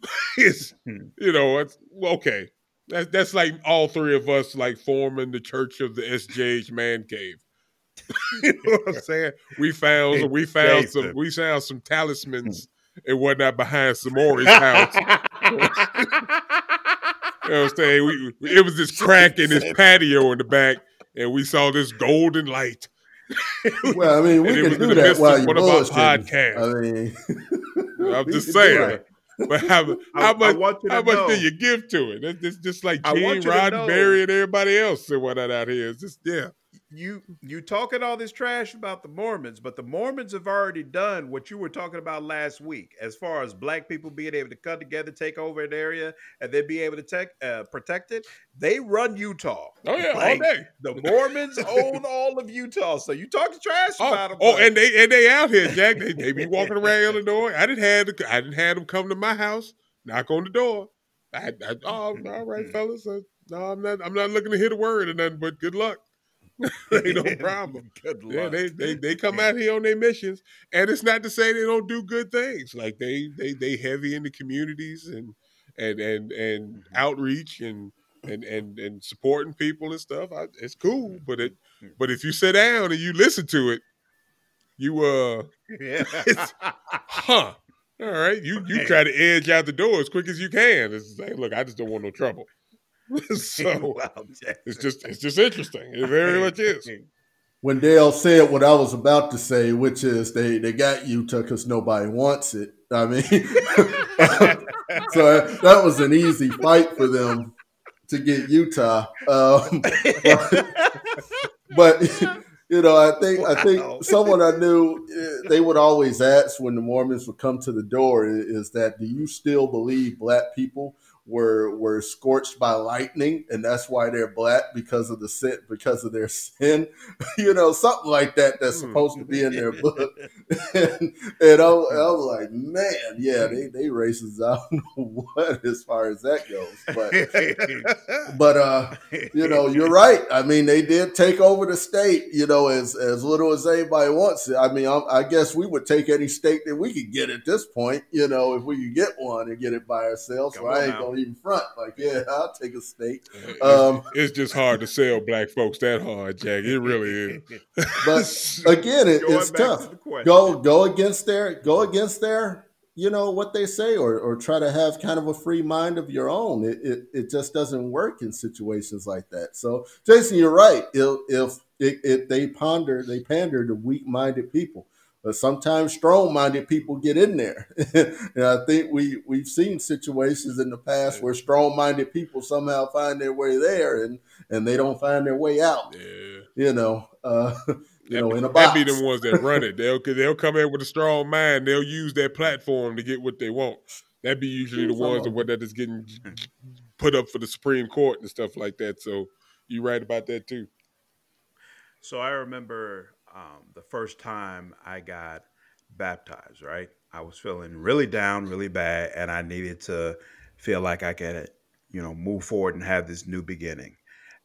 is Hmm. you know it's okay. That's that's like all three of us like forming the Church of the SJH Man Cave. you know what I'm saying? We found some, we found some we found some talismans and whatnot behind Samori's house. You know what I'm saying? We, we- it was this crack in his patio in the back, and we saw this golden light. well i mean we can do that while you're one of our podcasts. i mean I'm just saying. But how, I- how much, want you to how much know- do you give to it? It's, it's just like Gene Roddenberry and everybody else and whatnot out here. It's just yeah. You you talking all this trash about the Mormons, but the Mormons have already done what you were talking about last week, as far as black people being able to come together, take over an area, and then be able to tech, uh, protect it. They run Utah. Oh yeah, Like, all day. The Mormons own all of Utah, so you talking trash about Oh, them. oh, and they and they out here, Jack. They, they be walking around Illinois. I didn't have I didn't have them come to my house, knock on the door. I, I oh, all right, fellas. Uh, no, I'm not. I'm not looking to hit a word or nothing. But good luck. Ain't no problem. Good luck. Yeah, they, they they come out here on their missions, and it's not to say they don't do good things. Like they they they heavy in the communities and and and and Mhm. outreach and and and and supporting people and stuff. I, it's cool, but it Mhm. but if you sit down and you listen to it, you uh Yeah. huh. All right, you you try to edge out the door as quick as you can. It's like, look, I just don't want no trouble. so it's just it's just interesting. It very much is. when Dale said what I was about to say, which is they they got Utah because nobody wants it. I mean, so that was an easy fight for them to get Utah. Um, but you know, I think I think someone I knew eh, they would always ask when the Mormons would come to the door is that do you still believe black people were were scorched by lightning and that's why they're black because of the sin because of their sin you know something like that that's Hmm. supposed to be in their book and, and I, I was like man yeah they they racist I what as far as that goes but but uh you know, you're right. I mean, they did take over the state. You know, as as little as anybody wants it. I mean, I, I guess we would take any state that we could get at this point. You know, if we could get one and get it by ourselves. Come so I on ain't now. Gonna even front. Like, yeah, I'll take a steak. It's- Um, it's just hard to sell black folks that hard, Jack. It really is. But again, it, it's back to tough. Go go against their go against their you know what they say or, or try to have kind of a free mind of your own it, it, it just doesn't work in situations like that so jason you're right if, if, if they ponder they pander to weak-minded people but sometimes strong-minded people get in there and i think we we've seen situations in the past where strong-minded people somehow find their way there and and they don't find their way out Yeah. you know uh you know in a That box be the ones that run it. They'll they'll come in with a strong mind. They'll use that platform to get what they want. That'd be usually the ones of that them. what that is getting put up for the Supreme Court and stuff like that. So you're right about that too. So I remember um, the first time I got baptized, right? I was feeling really down, really bad, and I needed to feel like I could, you know, move forward and have this new beginning.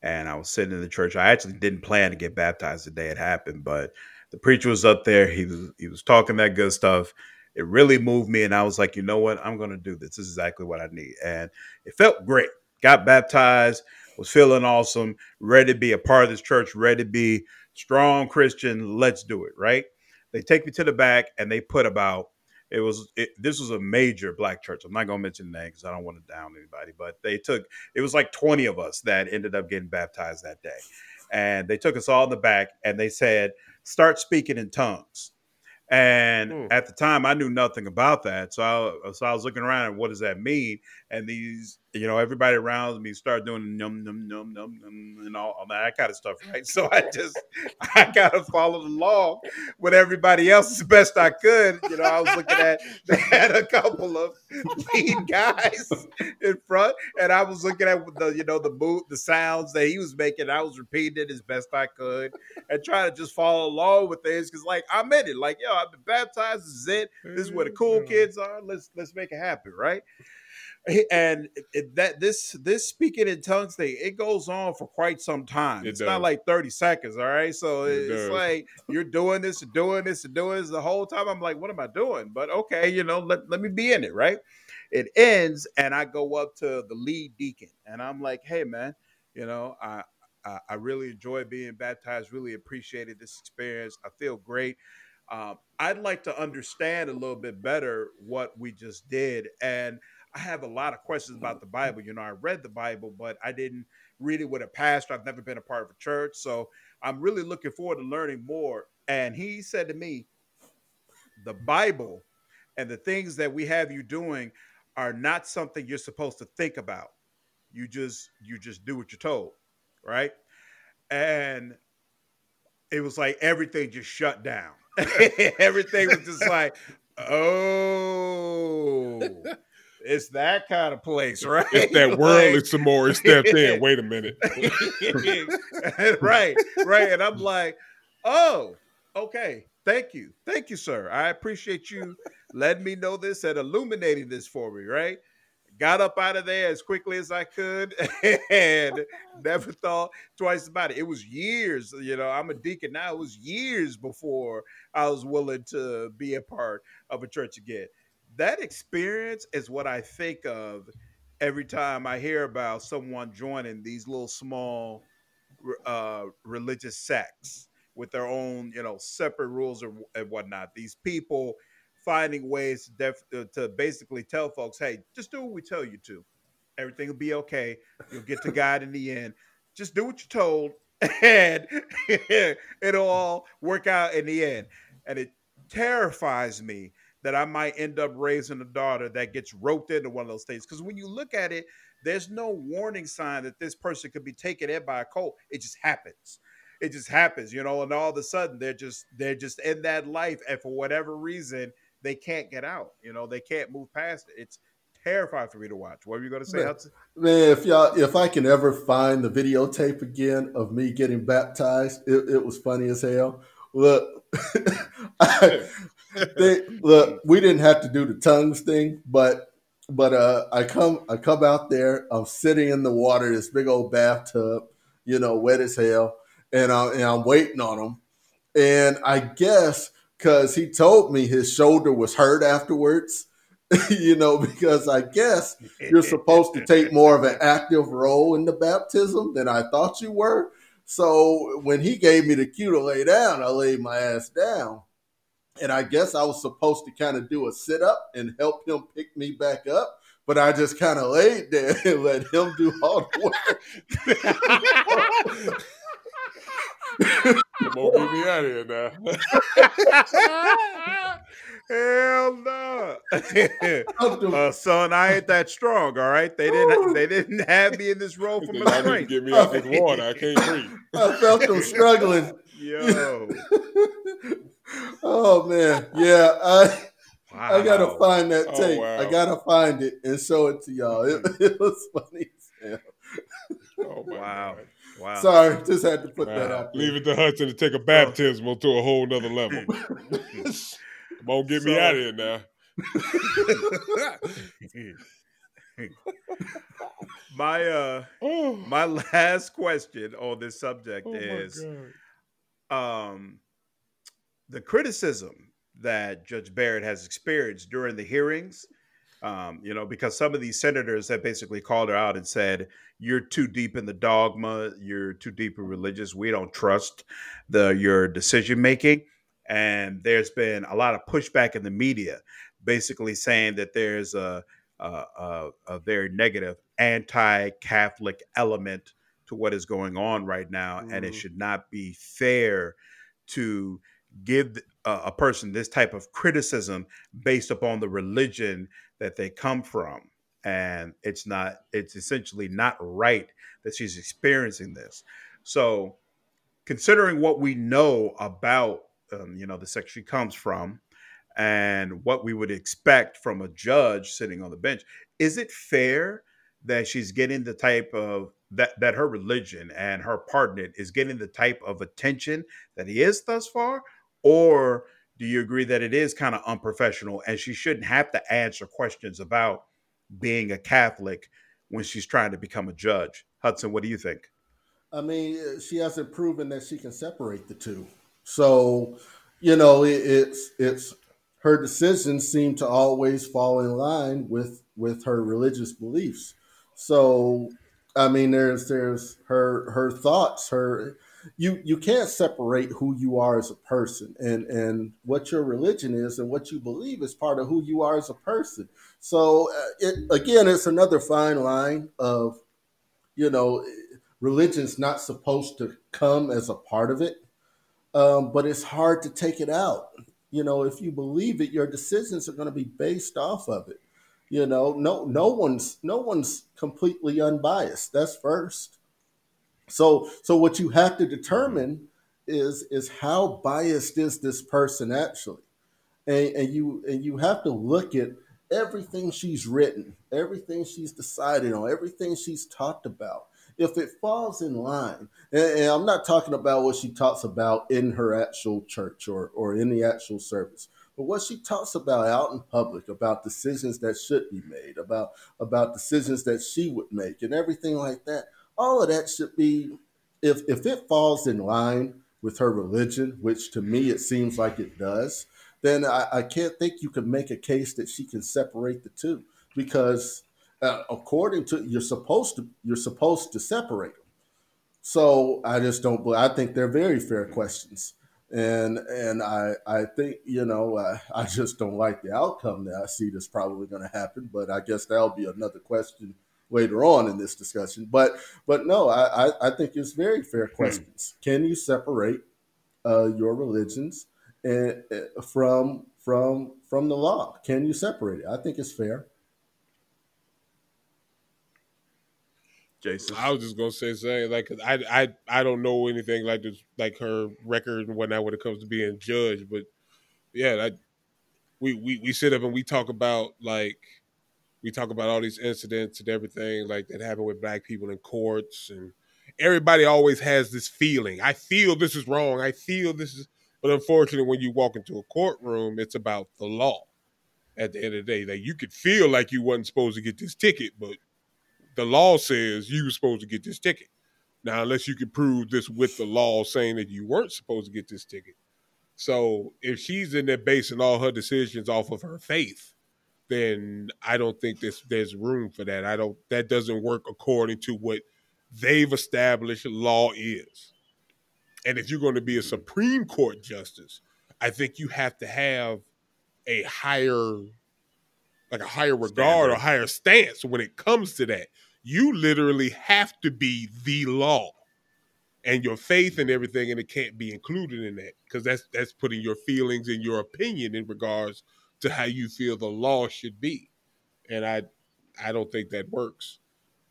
And I was sitting in the church. I actually didn't plan to get baptized the day it happened, but the preacher was up there. He was he was talking that good stuff. It really moved me, and I was like, you know what? I'm going to do this. This is exactly what I need, and it felt great. Got baptized, was feeling awesome, ready to be a part of this church, ready to be strong Christian. Let's do it, right? They take me to the back and they put about it was it, this was a major black church. I'm not gonna mention the name because I don't want to down anybody, but they took it was like 20 of us that ended up getting baptized that day, and they took us all in the back and they said start speaking in tongues. And at the time, I knew nothing about that, so I, so I was looking around and what does that mean? And these, you know, everybody around me started doing num num num num num and all, all that kind of stuff, right? So I just I kind of followed along with everybody else as best I could. You know, I was looking at they had a couple of lead guys in front, and I was looking at the you know the mood, the sounds that he was making. I was repeating it as best I could and trying to just follow along with things because like I'm in it. Like yo, I've been baptized. This is it. This is where the cool mm-hmm. kids are. Let's let's make it happen, right? And that this this speaking in tongues thing it goes on for quite some time. It it's does. not like thirty seconds, all right. So It it's does. like you're doing this and doing this and doing this the whole time. I'm like, what am I doing? But okay, you know, let, let me be in it, right? It ends, and I go up to the lead deacon, and I'm like, hey man, you know, I I, I really enjoy being baptized. Really appreciated this experience. I feel great. Um, I'd like to understand a little bit better what we just did, and I have a lot of questions about the mm-hmm. Bible. You know, I read the Bible, but I didn't read it with a pastor. I've never been a part of a church, so I'm really looking forward to learning more. And he said to me, "The Bible and the things that we have you doing are not something you're supposed to think about. You just you just do what you're told, right?" And it was like everything just shut down. everything was just like, oh, it's that kind of place, right? It's that worldly Like- some more stepped in. Wait a minute. right, right. And I'm like, oh, okay. Thank you. Thank you, sir. I appreciate you letting me know this and illuminating this for me, right? Got up out of there as quickly as I could and never thought twice about it. It was years, you know, I'm a deacon now. It was years before I was willing to be a part of a church again. That experience is what I think of every time I hear about someone joining these little small uh, religious sects with their own, you know, separate rules or, and whatnot. These people finding ways to, def- uh, to basically tell folks, hey, just do what we tell you to. Everything will be okay. You'll get to God in the end. Just do what you're told, and it'll all work out in the end. And it terrifies me that I might end up raising a daughter that gets roped into one of those things. Because when you look at it, there's no warning sign that this person could be taken in by a cult. It just happens. It just happens, you know, and all of a sudden they're just they're just in that life, and for whatever reason, they can't get out. You know, they can't move past it. It's terrifying for me to watch. What were you going to say? Man. Man, if y'all, if I can ever find the videotape again of me getting baptized, it, it was funny as hell. Look, I, they, look, we didn't have to do the tongues thing, but but uh, I come I come out there. I'm sitting in the water, this big old bathtub, you know, wet as hell, and I'm and I'm waiting on him. And I guess because he told me his shoulder was hurt afterwards, you know, because I guess you're supposed to take more of an active role in the baptism than I thought you were. So when he gave me the cue to lay down, I laid my ass down. And I guess I was supposed to kind of do a sit up and help him pick me back up. But I just kind of laid there and let him do all the work. Come on, get me out of here now. Hell no, uh, son! I ain't that strong. All right, they didn't. They didn't have me in this role for my strength. get me out this water. I can't breathe. I felt him struggling. Yo, oh man, yeah. I I gotta find that Oh, tape. wow. I gotta find it and show it to y'all. It, it was funny. Oh Wow. God. Wow. Sorry, just had to put that Wow. out. There. Leave it to Hudson to take a baptismal to a whole nother level. Come on, get me out of here now. my uh, Oh, my last question on this subject oh my is God. Um, the criticism that Judge Barrett has experienced during the hearings. Um, you know, because some of these senators have basically called her out and said, "You're too deep in the dogma. You're too deep in religious. We don't trust the your decision making." And there's been a lot of pushback in the media, basically saying that there's a a, a, a very negative anti-Catholic element to what is going on right now, and it Mhm. should not be fair to give a, a person this type of criticism based upon the religion that they come from and it's not it's essentially not right that she's experiencing this so considering what we know about um, you know the sex she comes from and what we would expect from a judge sitting on the bench is it fair that she's getting the type of that that her religion and her partner is getting the type of attention that he is thus far or do you agree that it is kind of unprofessional and she shouldn't have to answer questions about being a catholic when she's trying to become a judge hudson what do you think I mean, uh, she hasn't proven that she can separate the two. So, you know, it, it's it's her decisions seem to always fall in line with with her religious beliefs. So, I mean, there's there's her her thoughts, her you you can't separate who you are as a person and and what your religion is and what you believe is part of who you are as a person. So, uh, it, again, it's another fine line of you know religion's not supposed to come as a part of it um, but it's hard to take it out you know if you believe it your decisions are going to be based off of it you know no no one's no one's completely unbiased. That's first. So so what you have to determine is is how biased is this person actually? And, and you and you have to look at everything she's written everything she's decided on everything she's talked about. If it falls in line and, and i'm not talking about what she talks about in her actual church or or in the actual service but what she talks about out in public about decisions that should be made about about decisions that she would make and everything like that all of that should be if if it falls in line with her religion which to me it seems like it does then I, I can't think you can make a case that she can separate the two because uh, according to you're supposed to you're supposed to separate them. So I just don't. I think they're very fair questions, and and I I think you know I, I just don't like the outcome that I see that's probably going to happen. But I guess that'll be another question later on in this discussion. But but no, I I, I think it's very fair questions. Can you separate uh, your religions and, uh, from from from the law? Can you separate it? I think it's fair. Jason I was just gonna say saying like I I I don't know anything like this like her record and whatnot when it comes to being judged, but yeah, that we we we sit up and we talk about like we talk about all these incidents and everything like that happen with black people in courts and everybody always has this feeling. I feel this is wrong. I feel this is but unfortunately when you walk into a courtroom, it's about the law. At the end of the day, like you could feel like you wasn't supposed to get this ticket, but the law says you were supposed to get this ticket. Now, unless you can prove this with the law saying that you weren't supposed to get this ticket. So if she's in there basing all her decisions off of her faith, then I don't think there's there's room for that. I don't that doesn't work according to what they've established law is. And if you're going to be a Supreme Court justice, I think you have to have a higher, like a higher regard Standard. or higher stance when it comes to that. You literally have to be the law and your faith and everything, and it can't be included in that because that's that's putting your feelings and your opinion in regards to how you feel the law should be, and I I don't think that works.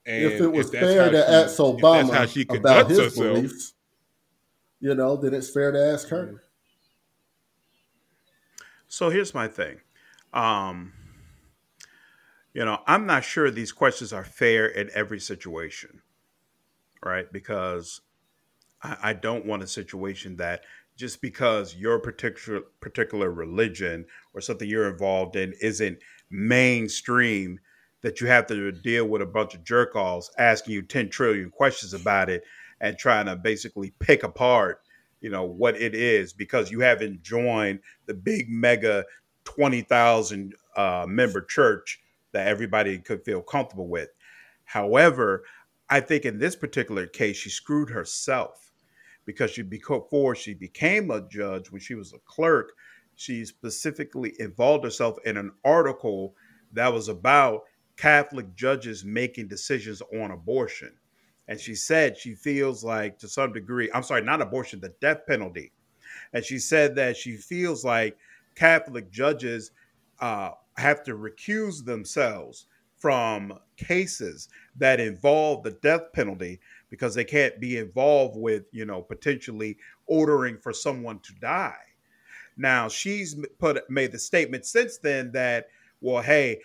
And if it was if fair to she, ask Obama about his herself, beliefs, you know, then it's fair to ask her. So here's my thing. Um, you know, I'm not sure these questions are fair in every situation, right? Because I, I don't want a situation that just because your particular particular religion or something you're involved in isn't mainstream that you have to deal with a bunch of jerk offs asking you 10 trillion questions about it and trying to basically pick apart you know what it is because you haven't joined the big mega 20,000 uh, member church that everybody could feel comfortable with. However i think in this particular case she screwed herself because she before she became a judge when she was a clerk she specifically involved herself in an article that was about catholic judges making decisions on abortion. And she said she feels like to some degree i'm sorry not abortion the death penalty. And she said that she feels like catholic judges uh, have to recuse themselves from cases that involve the death penalty because they can't be involved with, you know, potentially ordering for someone to die. Now, she's put made the statement since then that, well, hey,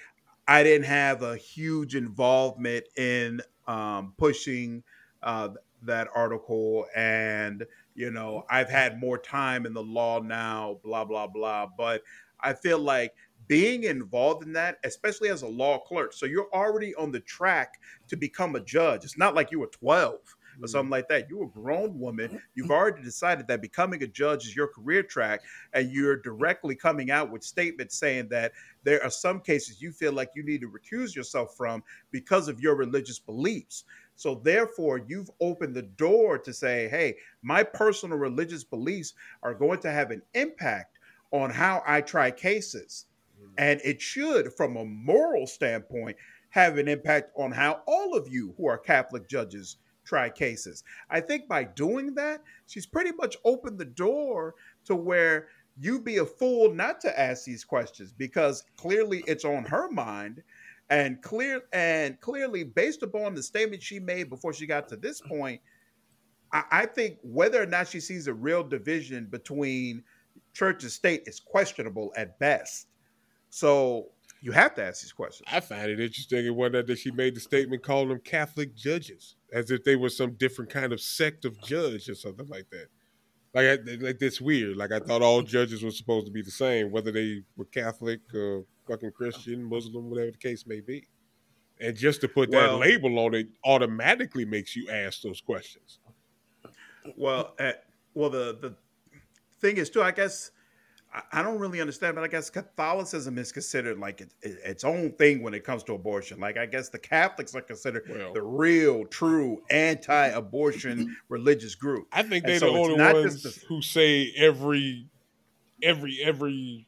I didn't have a huge involvement in um, pushing uh, that article, and you know, I've had more time in the law now, blah blah blah. But I feel like being involved in that, especially as a law clerk. So you're already on the track to become a judge. It's not like you were 12 or mm-hmm. something like that. You're a grown woman. You've already decided that becoming a judge is your career track, and you're directly coming out with statements saying that there are some cases you feel like you need to recuse yourself from because of your religious beliefs. So, therefore, you've opened the door to say, hey, my personal religious beliefs are going to have an impact on how I try cases. Mm-hmm. And it should, from a moral standpoint, have an impact on how all of you who are Catholic judges try cases. I think by doing that, she's pretty much opened the door to where you be a fool not to ask these questions because clearly it's on her mind and clear and clearly based upon the statement she made before she got to this point I, I think whether or not she sees a real division between church and state is questionable at best so you have to ask these questions. I find it interesting and wonder that she made the statement calling them Catholic judges, as if they were some different kind of sect of judge or something like that. Like, I, like that's weird. Like I thought all judges were supposed to be the same, whether they were Catholic, or fucking Christian, Muslim, whatever the case may be. And just to put well, that label on it automatically makes you ask those questions. Well, uh, well, the the thing is too. I guess I don't really understand, but I guess Catholicism is considered like it, it, its own thing when it comes to abortion. Like I guess the Catholics are considered well, the real, true anti-abortion religious group. I think they're so the only ones the, who say every, every, every.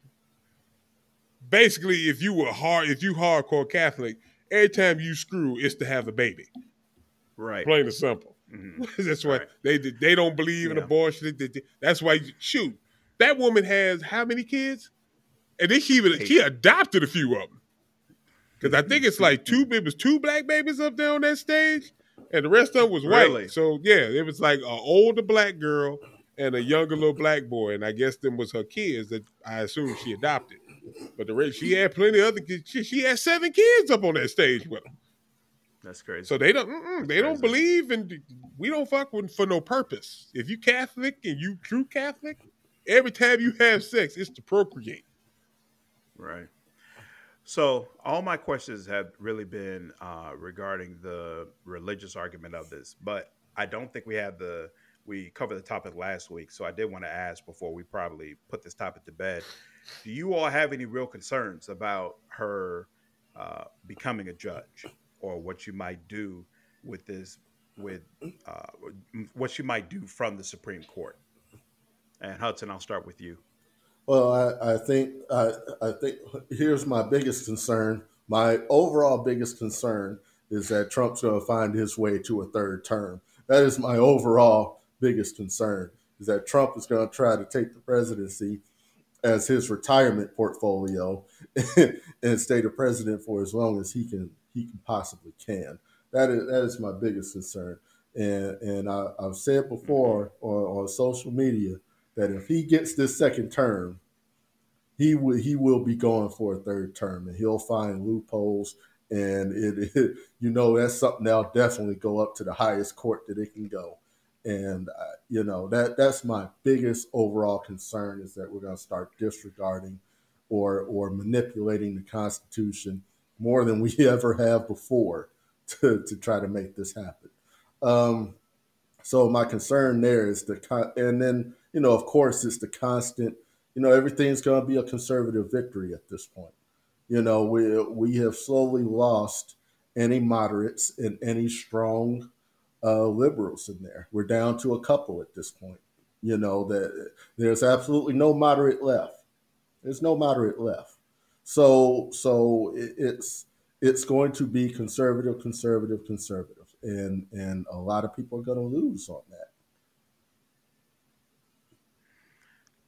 Basically, if you were hard, if you hardcore Catholic, every time you screw, it's to have a baby. Right. Plain and simple. Mm-hmm. that's why right. they they don't believe in abortion. That's why shoot that woman has how many kids? And then she even she adopted a few of them. Because I think it's like two it was two black babies up there on that stage, and the rest of them was white. Really? So yeah, it was like an older black girl and a younger little black boy, and I guess them was her kids that I assume she adopted. But the rest, she had plenty of other kids. She, she had seven kids up on that stage with them. That's crazy. So they don't they don't believe in we don't fuck with for no purpose. If you Catholic and you true Catholic, every time you have sex, it's to procreate. Right. So all my questions have really been uh, regarding the religious argument of this, but I don't think we had the we covered the topic last week. So I did want to ask before we probably put this topic to bed: Do you all have any real concerns about her uh, becoming a judge, or what you might do with this, with uh, what you might do from the Supreme Court? And Hudson, I'll start with you. Well, I, I think I, I think here's my biggest concern. My overall biggest concern is that Trump's going to find his way to a third term. That is my overall biggest concern. Is that Trump is going to try to take the presidency as his retirement portfolio and stay the president for as long as he can he can possibly can. That is that is my biggest concern. And and I, have said before on, on social media that if he gets this second term, he will he will be going for a third term, and he'll find loopholes. And it, it you know that's something that'll definitely go up to the highest court that it can go. And uh, you know that that's my biggest overall concern is that we're going to start disregarding or or manipulating the Constitution more than we ever have before to to try to make this happen. Um, so my concern there is the and then you know of course it's the constant you know everything's going to be a conservative victory at this point. You know we we have slowly lost any moderates and any strong uh, liberals in there. We're down to a couple at this point. You know that there's absolutely no moderate left. There's no moderate left. So so it, it's it's going to be conservative, conservative, conservative, and and a lot of people are going to lose on that.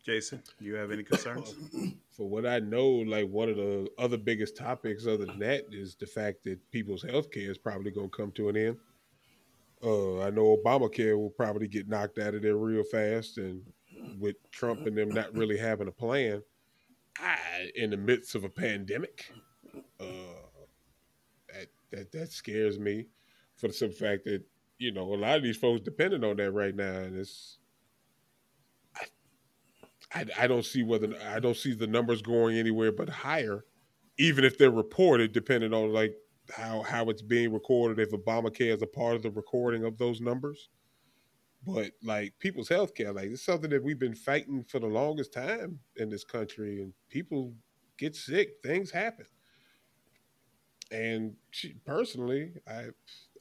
Jason, you have any concerns? For what I know, like one of the other biggest topics other than that is the fact that people's health care is probably going to come to an end. Uh, I know Obamacare will probably get knocked out of there real fast, and with Trump and them not really having a plan, I, in the midst of a pandemic, uh, that, that that scares me for the simple fact that you know a lot of these folks depending on that right now, and it's I, I don't see whether I don't see the numbers going anywhere but higher, even if they're reported, depending on like how how it's being recorded if Obamacare is a part of the recording of those numbers. But like people's health care, like it's something that we've been fighting for the longest time in this country, and people get sick, things happen. And she, personally, I,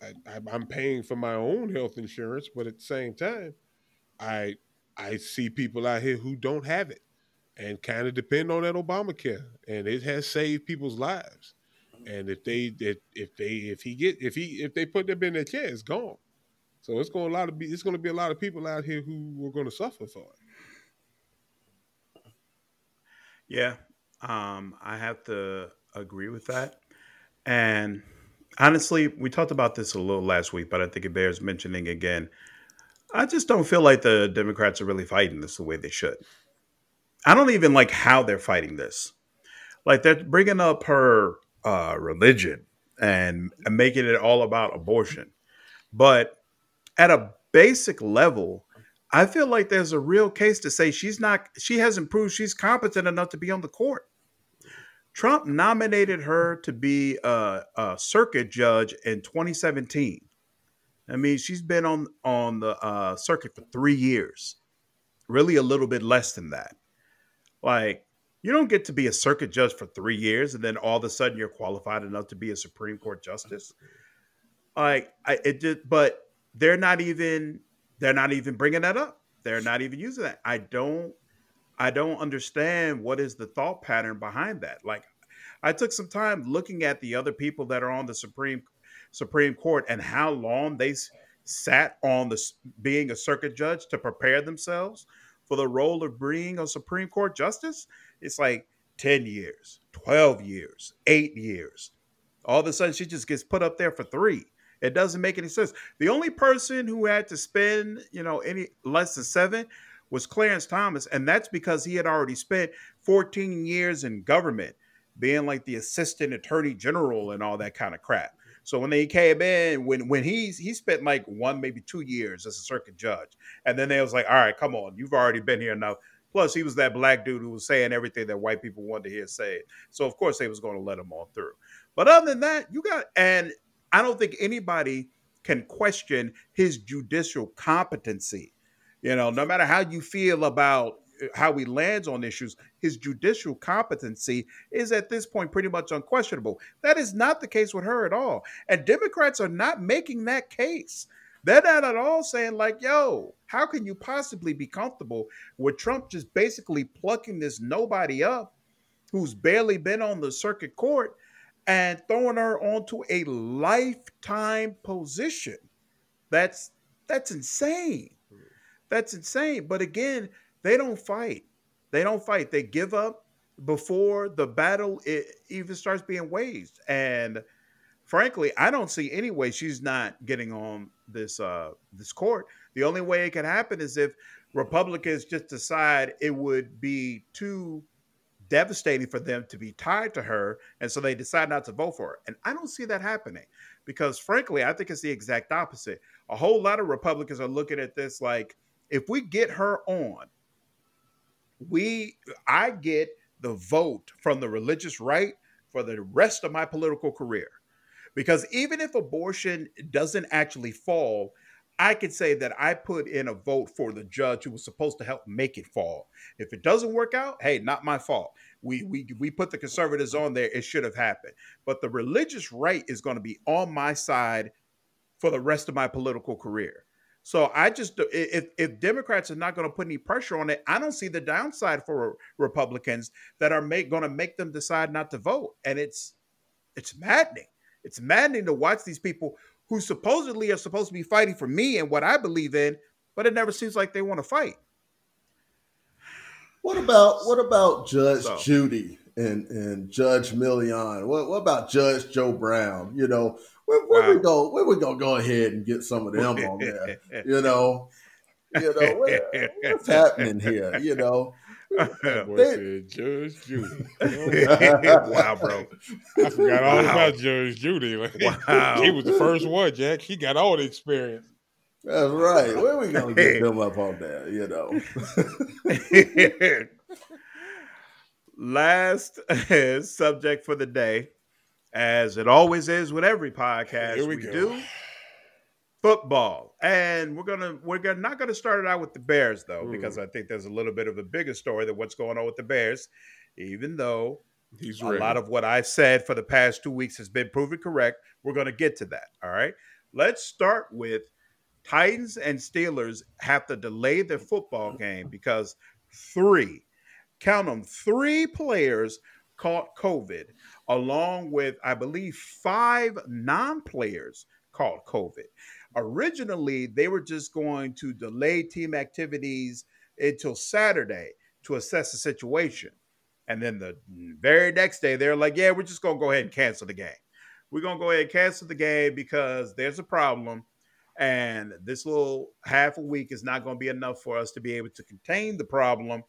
I I'm paying for my own health insurance, but at the same time, I I see people out here who don't have it and kind of depend on that Obamacare, and it has saved people's lives. And if they if, if they if he get if he if they put them in their chair, it's gone. So it's going a lot of be it's going to be a lot of people out here who are going to suffer for it. Yeah, um, I have to agree with that. And honestly, we talked about this a little last week, but I think it bears mentioning again. I just don't feel like the Democrats are really fighting this the way they should. I don't even like how they're fighting this. Like they're bringing up her uh, religion and, and making it all about abortion. But at a basic level, I feel like there's a real case to say she's not, she hasn't proved she's competent enough to be on the court. Trump nominated her to be a, a circuit judge in 2017. I mean, she's been on on the uh, circuit for three years, really a little bit less than that. Like you don't get to be a circuit judge for three years and then all of a sudden you're qualified enough to be a Supreme Court justice. Like I it did, but they're not even they're not even bringing that up. They're not even using that. I don't I don't understand what is the thought pattern behind that. Like I took some time looking at the other people that are on the Supreme Supreme Court and how long they sat on the being a circuit judge to prepare themselves for the role of being a Supreme Court justice it's like 10 years, 12 years, eight years. All of a sudden, she just gets put up there for three. It doesn't make any sense. The only person who had to spend, you know, any less than seven was Clarence Thomas, and that's because he had already spent 14 years in government, being like the assistant attorney general and all that kind of crap. So when they came in, when when he he spent like one maybe two years as a circuit judge, and then they was like, all right, come on, you've already been here enough. Plus, he was that black dude who was saying everything that white people wanted to hear said. So of course they was going to let him on through. But other than that, you got and I don't think anybody can question his judicial competency. You know, no matter how you feel about how he lands on issues, his judicial competency is at this point pretty much unquestionable. That is not the case with her at all. And Democrats are not making that case. They're not at all saying, like, yo, how can you possibly be comfortable with Trump just basically plucking this nobody up who's barely been on the circuit court and throwing her onto a lifetime position? That's that's insane. Hmm. That's insane. But again, they don't fight. They don't fight. They give up before the battle even starts being waged. And frankly, I don't see any way she's not getting on this uh, this court. The only way it can happen is if Republicans just decide it would be too devastating for them to be tied to her, and so they decide not to vote for her. And I don't see that happening because, frankly, I think it's the exact opposite. A whole lot of Republicans are looking at this like, if we get her on, we I get the vote from the religious right for the rest of my political career. Because even if abortion doesn't actually fall, I could say that I put in a vote for the judge who was supposed to help make it fall. If it doesn't work out, hey, not my fault. We we we put the conservatives on there. It should have happened. But the religious right is going to be on my side for the rest of my political career. So I just if if Democrats are not going to put any pressure on it, I don't see the downside for Republicans that are make, going to make them decide not to vote, and it's it's maddening. It's maddening to watch these people who supposedly are supposed to be fighting for me and what I believe in, but it never seems like they want to fight. What about what about Judge so. Judy and and Judge Milian? What what about Judge Joe Brown? You know, where, where wow. we go? Where we gonna go ahead and get some of them on there? You know, you know what, what's happening here? You know. they, Judge Judy. wow, bro. I forgot all wow. about Judge Judy. wow. He was the first one, Jack. He got all the experience. That's right. Where we gonna get them up on there? You know. Last subject for the day as it always is with every podcast we, we do football. And we're gonna we're gonna, not gonna start it out with the bears though Ooh. because i think there's a little bit of a bigger story than what's going on with the bears even though He's a ready. lot of what i've said for the past two weeks has been proven correct. We're gonna get to that all right? Let's start with titans and steelers have to delay their football game because three count them three players caught covid along with, I believe, five non players caught COVID. Originally, they were just going to delay team activities until Saturday to assess the situation. And then the very next day, they're like, yeah, we're just going to go ahead and cancel the game. We're going to go ahead and cancel the game because there's a problem. And this little half a week is not going to be enough for us to be able to contain the problem.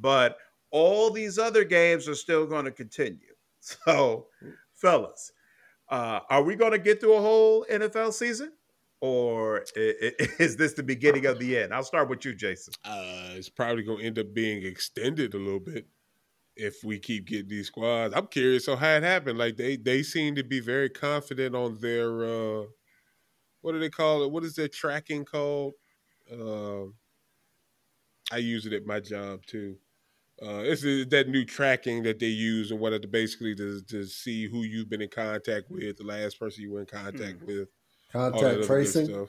But all these other games are still going to continue. So, fellas, uh, are we going to get through a whole NFL season? Or is this the beginning of the end? I'll start with you, Jason. Uh, it's probably going to end up being extended a little bit if we keep getting these squads. I'm curious on how it happened. Like they they seem to be very confident on their uh, what do they call it? What is their tracking called? Uh, I use it at my job too. Uh, it's that new tracking that they use and what it basically to, to see who you've been in contact with, the last person you were in contact mm-hmm. with, contact tracing,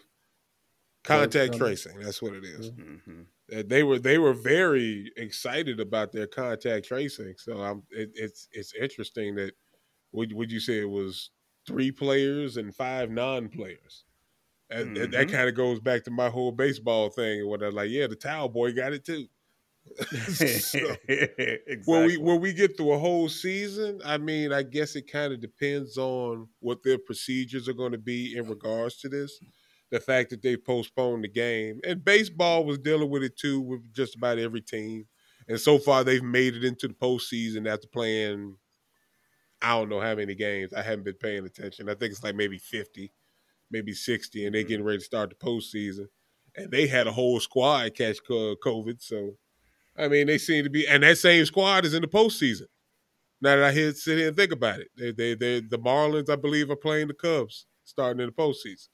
contact tracing. That's what it is. Mm-hmm. They were they were very excited about their contact tracing. So I'm it, it's it's interesting that would would you say it was three players and five non players. And mm-hmm. that kind of goes back to my whole baseball thing and what I'm like, yeah, the towel boy got it too. So, exactly. When we when we get through a whole season, I mean, I guess it kind of depends on what their procedures are going to be in regards to this. The fact that they postponed the game, and baseball was dealing with it too with just about every team. And so far, they've made it into the postseason after playing. I don't know how many games. I haven't been paying attention. I think it's like maybe fifty, maybe sixty, and they're mm-hmm. getting ready to start the postseason. And they had a whole squad catch COVID, so I mean, they seem to be, and that same squad is in the postseason. Now that I hear sit here and think about it, they they they the Marlins, I believe, are playing the Cubs starting in the postseason.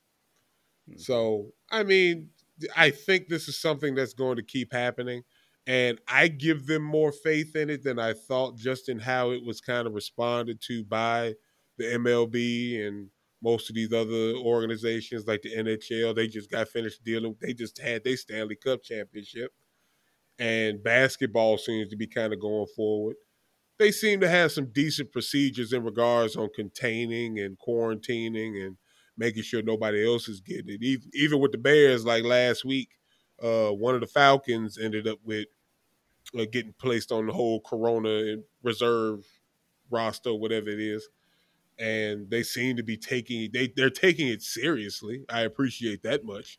Mm-hmm. So I mean, I think this is something that's going to keep happening, and I give them more faith in it than I thought, just in how it was kind of responded to by the MLB and most of these other organizations like the NHL, they just got finished dealing. They just had their Stanley Cup championship, and basketball seems to be kind of going forward. They seem to have some decent procedures in regards on containing and quarantining and making sure nobody else is getting it. Even, even with the Bears, like last week, uh, one of the Falcons ended up with uh, getting placed on the whole Corona reserve roster, whatever it is and they seem to be taking they they're taking it seriously. I appreciate that much.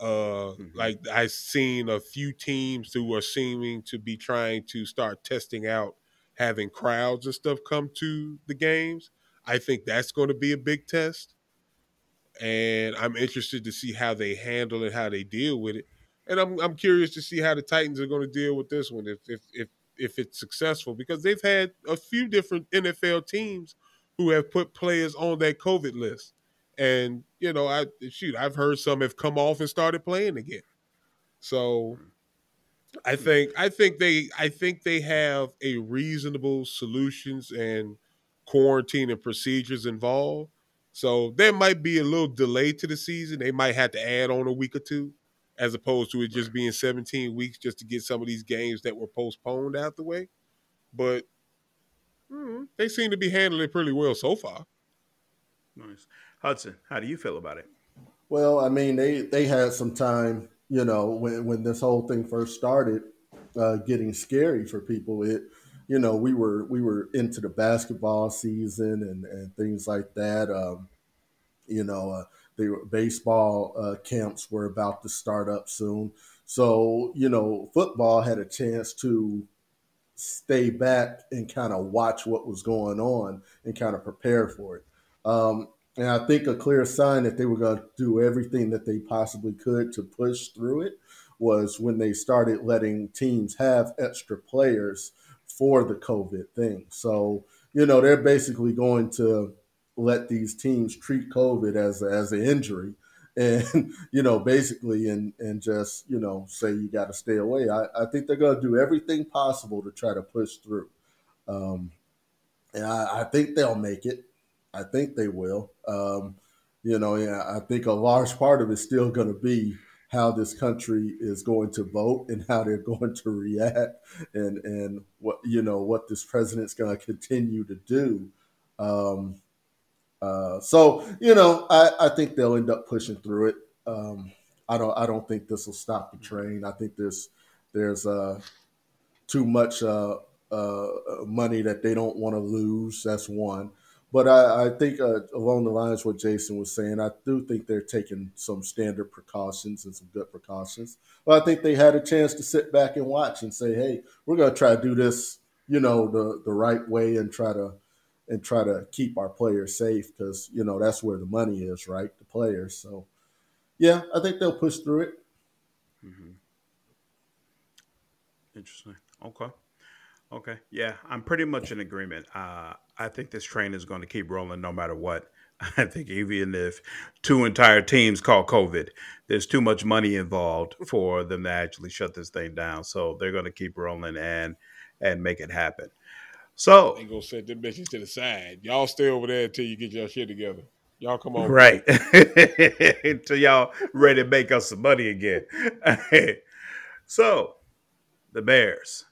Uh, mm-hmm. like I've seen a few teams who are seeming to be trying to start testing out having crowds and stuff come to the games. I think that's going to be a big test, and I'm interested to see how they handle it, how they deal with it, and I'm I'm curious to see how the Titans are going to deal with this one if if if if it's successful because they've had a few different NFL teams who have put players on that COVID list. And, you know, I shoot, I've heard some have come off and started playing again. So I think I think they I think they have a reasonable solutions and quarantine and procedures involved. So there might be a little delay to the season. They might have to add on a week or two, as opposed to it just being 17 weeks just to get some of these games that were postponed out the way. But mm, they seem to be handling it pretty well so far. Nice, Hudson. How do you feel about it? Well, I mean, they they had some time, you know, when when this whole thing first started, uh, getting scary for people. It, you know, we were we were into the basketball season and and things like that. Um, you know, uh, the baseball uh, camps were about to start up soon. So, you know, football had a chance to stay back and kind of watch what was going on and kind of prepare for it. Um, and I think a clear sign that they were going to do everything that they possibly could to push through it was when they started letting teams have extra players for the COVID thing. So, you know, they're basically going to let these teams treat COVID as, as an injury and you know basically and and just you know say you got to stay away. I, I think they're going to do everything possible to try to push through. Um, and I, I think they'll make it i think they will um, you know yeah i think a large part of it's still going to be how this country is going to vote and how they're going to react and and what you know what this president's going to continue to do um, uh, so you know, I, I think they'll end up pushing through it. Um, I don't I don't think this will stop the train. I think there's there's uh, too much uh, uh, money that they don't want to lose. That's one. But I, I think uh, along the lines what Jason was saying, I do think they're taking some standard precautions and some good precautions. But I think they had a chance to sit back and watch and say, "Hey, we're going to try to do this, you know, the the right way and try to and try to keep our players safe because you know that's where the money is, right? The players. So, yeah, I think they'll push through it. Mm-hmm. Interesting. Okay. Okay. Yeah, I'm pretty much in agreement. Uh, I think this train is going to keep rolling no matter what. I think even if two entire teams call COVID, there's too much money involved for them to actually shut this thing down. So they're going to keep rolling and and make it happen. So ain't gonna set them bitches to the side. Y'all stay over there until you get your shit together. Y'all come on, right? until y'all ready to make us some money again. so the Bears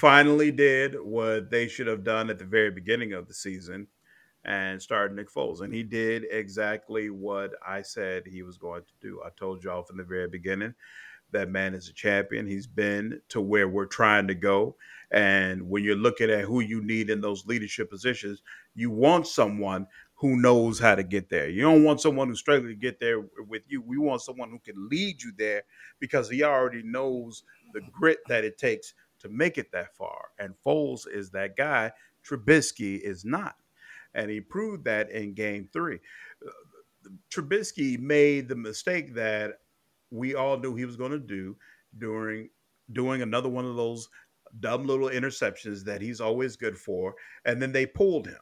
finally did what they should have done at the very beginning of the season and started Nick Foles. And he did exactly what I said he was going to do. I told y'all from the very beginning that man is a champion. He's been to where we're trying to go. And when you're looking at who you need in those leadership positions, you want someone who knows how to get there. You don't want someone who's struggling to get there with you. We want someone who can lead you there because he already knows the grit that it takes to make it that far. And Foles is that guy. Trubisky is not. And he proved that in game three. Trubisky made the mistake that we all knew he was going to do during doing another one of those dumb little interceptions that he's always good for, and then they pulled him,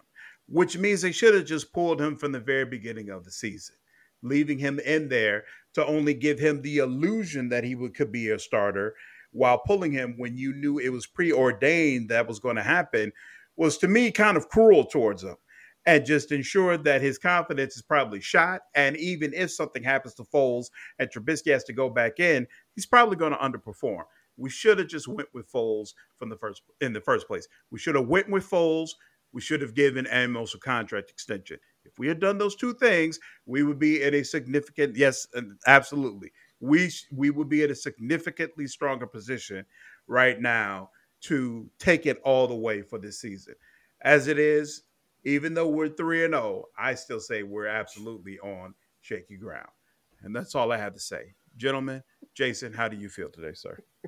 which means they should have just pulled him from the very beginning of the season, leaving him in there to only give him the illusion that he would, could be a starter while pulling him when you knew it was preordained that was going to happen was to me kind of cruel towards him. and just ensured that his confidence is probably shot. And even if something happens to Foles and Trubisky has to go back in, he's probably going to underperform. We should have just went with Foles from the first in the first place. We should have went with Foles. We should have given Amos a contract extension. If we had done those two things, we would be in a significant yes, absolutely. We we would be in a significantly stronger position right now to take it all the way for this season. As it is, even though we're 3 and 0, I still say we're absolutely on shaky ground. And that's all I have to say. Gentlemen, Jason, how do you feel today, sir?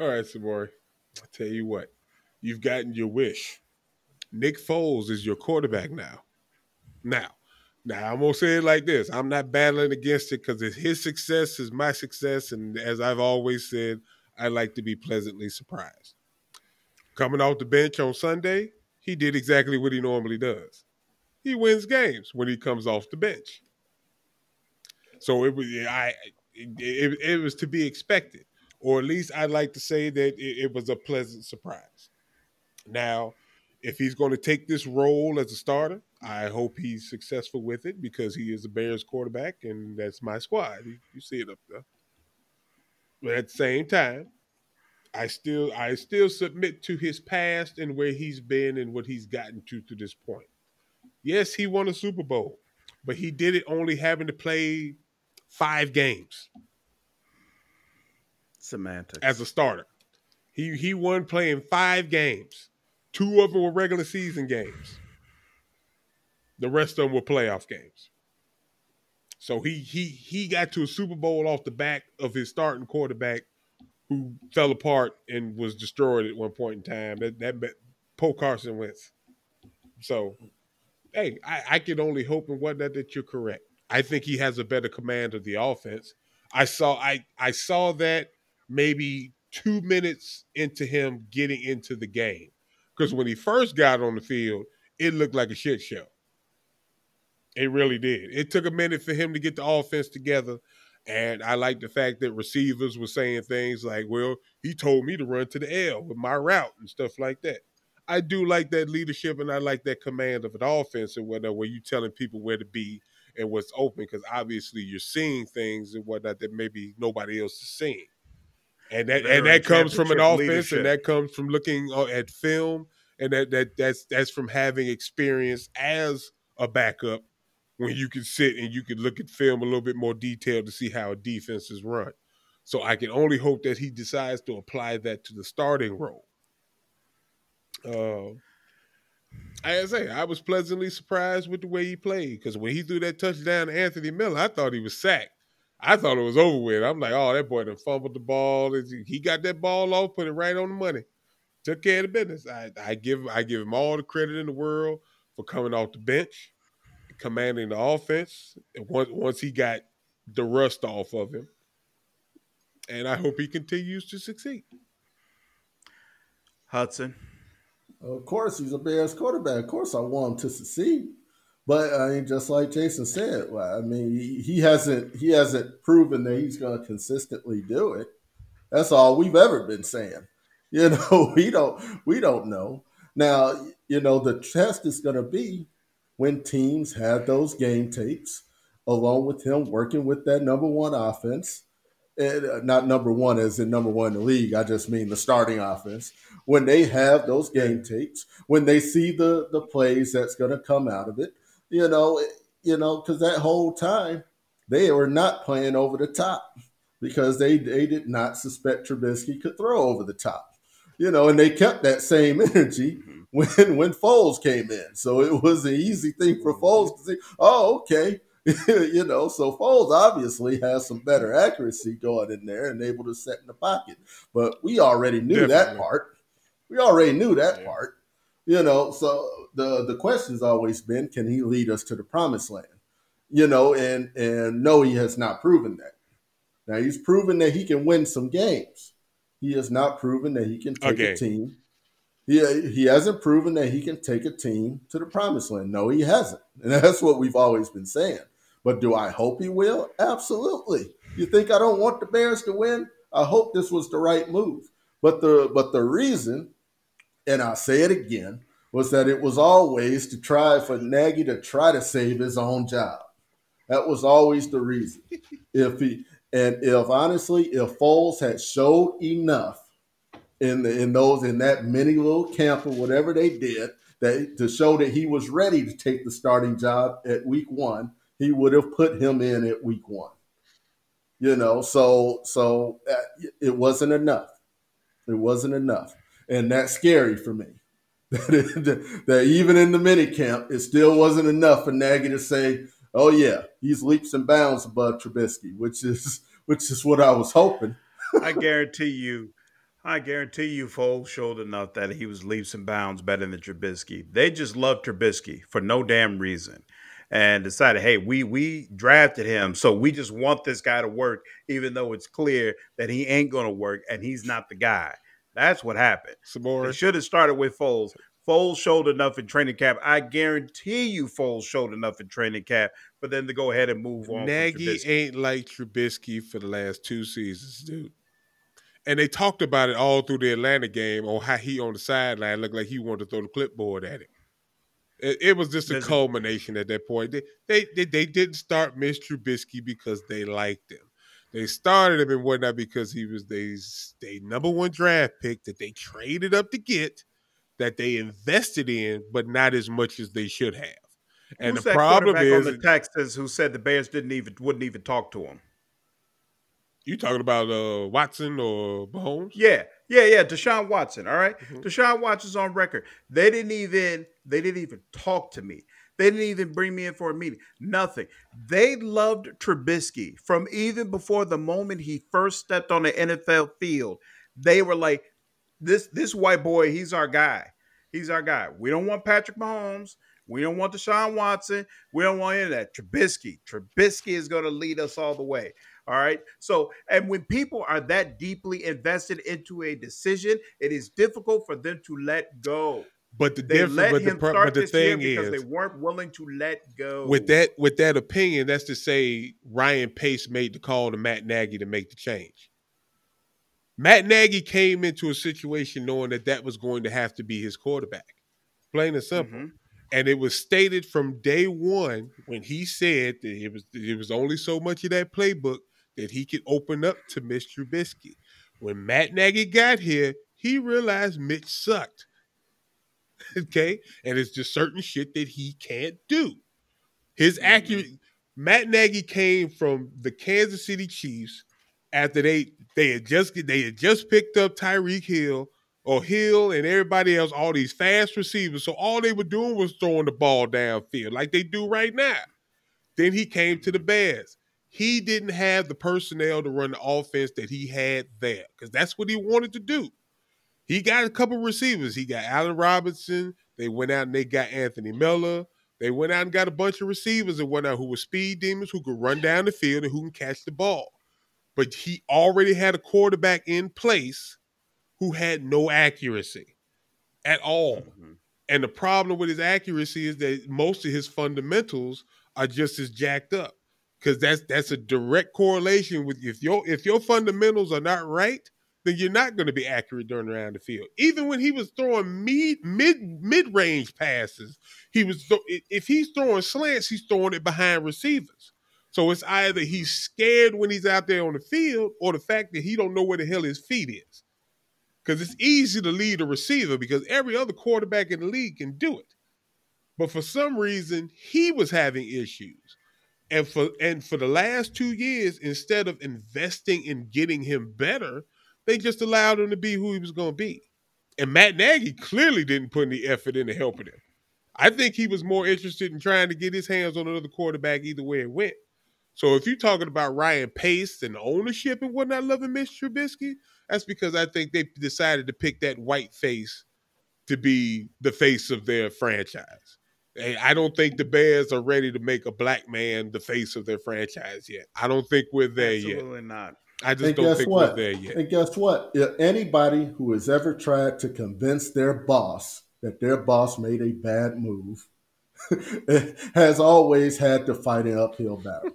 all right, Samori. I tell you what, you've gotten your wish. Nick Foles is your quarterback now. Now, now I'm gonna say it like this: I'm not battling against it because his success is my success, and as I've always said, I like to be pleasantly surprised. Coming off the bench on Sunday, he did exactly what he normally does. He wins games when he comes off the bench. So it was I it, it, it was to be expected, or at least I'd like to say that it, it was a pleasant surprise. Now, if he's going to take this role as a starter, I hope he's successful with it because he is the Bears quarterback and that's my squad. You, you see it up there. But at the same time, I still I still submit to his past and where he's been and what he's gotten to to this point. Yes, he won a Super Bowl, but he did it only having to play five games. Semantics. As a starter. He he won playing five games. Two of them were regular season games. The rest of them were playoff games. So he he he got to a Super Bowl off the back of his starting quarterback who fell apart and was destroyed at one point in time. That that Poe Carson Wentz. So, hey, I, I can only hope and whatnot that you're correct. I think he has a better command of the offense. I saw I I saw that maybe two minutes into him getting into the game. Because when he first got on the field, it looked like a shit show. It really did. It took a minute for him to get the offense together. And I like the fact that receivers were saying things like, well, he told me to run to the L with my route and stuff like that. I do like that leadership and I like that command of an offense and whatnot, where you telling people where to be and what's open, because obviously you're seeing things and whatnot that maybe nobody else is seeing. And that and that comes from an offense leadership. and that comes from looking uh, at film and that that that's that's from having experience as a backup when you can sit and you can look at film a little bit more detailed to see how a defense is run. So I can only hope that he decides to apply that to the starting role. Uh, I say I was pleasantly surprised with the way he played because when he threw that touchdown to Anthony Miller, I thought he was sacked. I thought it was over with. I'm like, oh, that boy done fumbled the ball. He got that ball off, put it right on the money, took care of the business. I, I give I give him all the credit in the world for coming off the bench commanding the offense once once he got the rust off of him. And I hope he continues to succeed. Hudson. Of course, he's a Bears quarterback. Of course, I want him to succeed. But I mean, just like Jason said, well, I mean, he, he hasn't he hasn't proven that he's going to consistently do it. That's all we've ever been saying. You know, we don't we don't know. Now, you know, the test is going to be when teams had those game tapes, along with him working with that number one offense. And, uh, not number one as in number one in the league. I just mean the starting offense. When they have those game tapes, when they see the the plays that's going to come out of it, you know, you know, because that whole time they were not playing over the top because they they did not suspect Trubisky could throw over the top, you know, and they kept that same energy when when Foles came in. So it was an easy thing for mm-hmm. Foles to see. "Oh, okay." you know, so Foles obviously has some better accuracy going in there and able to set in the pocket. But we already knew Definitely. that part. We already knew that yeah. part. You know, so the the question's always been, can he lead us to the promised land? You know, and and no, he has not proven that. Now he's proven that he can win some games. He has not proven that he can take okay. a team he, he hasn't proven that he can take a team to the promised land. No, he hasn't. And that's what we've always been saying. But do I hope he will? Absolutely. You think I don't want the Bears to win? I hope this was the right move. But the but the reason, and I'll say it again, was that it was always to try for Nagy to try to save his own job. That was always the reason. if he and if honestly, if Foles had showed enough in the, in those in that mini little camp or whatever they did that to show that he was ready to take the starting job at week one, he would have put him in at week one. You know, so so uh, it wasn't enough. It wasn't enough, and that's scary for me. that, that even in the mini camp, it still wasn't enough for Nagy to say, "Oh yeah, he's leaps and bounds above Trubisky," which is which is what I was hoping. I guarantee you, I guarantee you, Foles showed enough that he was leaps and bounds better than Trubisky. They just loved Trubisky for no damn reason, and decided, hey, we we drafted him, so we just want this guy to work, even though it's clear that he ain't going to work and he's not the guy. That's what happened. They should have started with Foles. Foles showed enough in training camp. I guarantee you, Foles showed enough in training camp for them to go ahead and move on. Nagy ain't like Trubisky for the last two seasons, dude. And they talked about it all through the Atlanta game on how he on the sideline looked like he wanted to throw the clipboard at him. It, it was just a Listen. culmination at that point. They, they, they they didn't start Mitch Trubisky because they liked him. They started him and whatnot because he was they they number one draft pick that they traded up to get, that they invested in, but not as much as they should have. And Who's the problem is on the Texans who said the Bears didn't even wouldn't even talk to him. You talking about uh, Watson or Mahomes? Yeah, yeah, yeah. Deshaun Watson. All right? mm-hmm. Deshaun Watson's on record. They didn't even they didn't even talk to me. They didn't even bring me in for a meeting. Nothing. They loved Trubisky from even before the moment he first stepped on the NFL field. They were like, "This this white boy, he's our guy. He's our guy. We don't want Patrick Mahomes. We don't want Deshaun Watson. We don't want any of that. Trubisky. Trubisky is going to lead us all the way. All right. So, and when people are that deeply invested into a decision, it is difficult for them to let go. But the difference, but the, but the thing is, they weren't willing to let go. With that, with that opinion, that's to say, Ryan Pace made the call to Matt Nagy to make the change. Matt Nagy came into a situation knowing that that was going to have to be his quarterback, plain and simple. Mm-hmm. And it was stated from day one when he said that it was it was only so much of that playbook that he could open up to Mitch Trubisky. When Matt Nagy got here, he realized Mitch sucked. okay, and it's just certain shit that he can't do. His mm-hmm. accurate Matt Nagy came from the Kansas City Chiefs after they they had just they had just picked up Tyreek Hill or Hill and everybody else, all these fast receivers. So all they were doing was throwing the ball downfield like they do right now. Then he came to the Bears. He didn't have the personnel to run the offense that he had there because that's what he wanted to do. He got a couple receivers. He got Allen Robinson. They went out and they got Anthony Miller. They went out and got a bunch of receivers and whatnot who were speed demons who could run down the field and who can catch the ball. But he already had a quarterback in place who had no accuracy at all. Mm-hmm. And the problem with his accuracy is that most of his fundamentals are just as jacked up. Because that's that's a direct correlation with if your if your fundamentals are not right, then you're not going to be accurate during around the field. Even when he was throwing mid mid mid range passes, he was if he's throwing slants, he's throwing it behind receivers. So it's either he's scared when he's out there on the field, or the fact that he don't know where the hell his feet is. Because it's easy to lead a receiver because every other quarterback in the league can do it. But for some reason, he was having issues. And for and for the last two years, instead of investing in getting him better, they just allowed him to be who he was going to be. And Matt Nagy clearly didn't put any effort into helping him. I think he was more interested in trying to get his hands on another quarterback either way it went. So if you're talking about Ryan Pace and ownership and whatnot loving Mitch Trubisky, that's because I think they decided to pick that white face to be the face of their franchise. I don't think the Bears are ready to make a black man the face of their franchise yet. I don't think we're there Absolutely yet. Absolutely not. I just and don't think what? we're there yet. And guess what? If anybody who has ever tried to convince their boss that their boss made a bad move has always had to fight an uphill battle.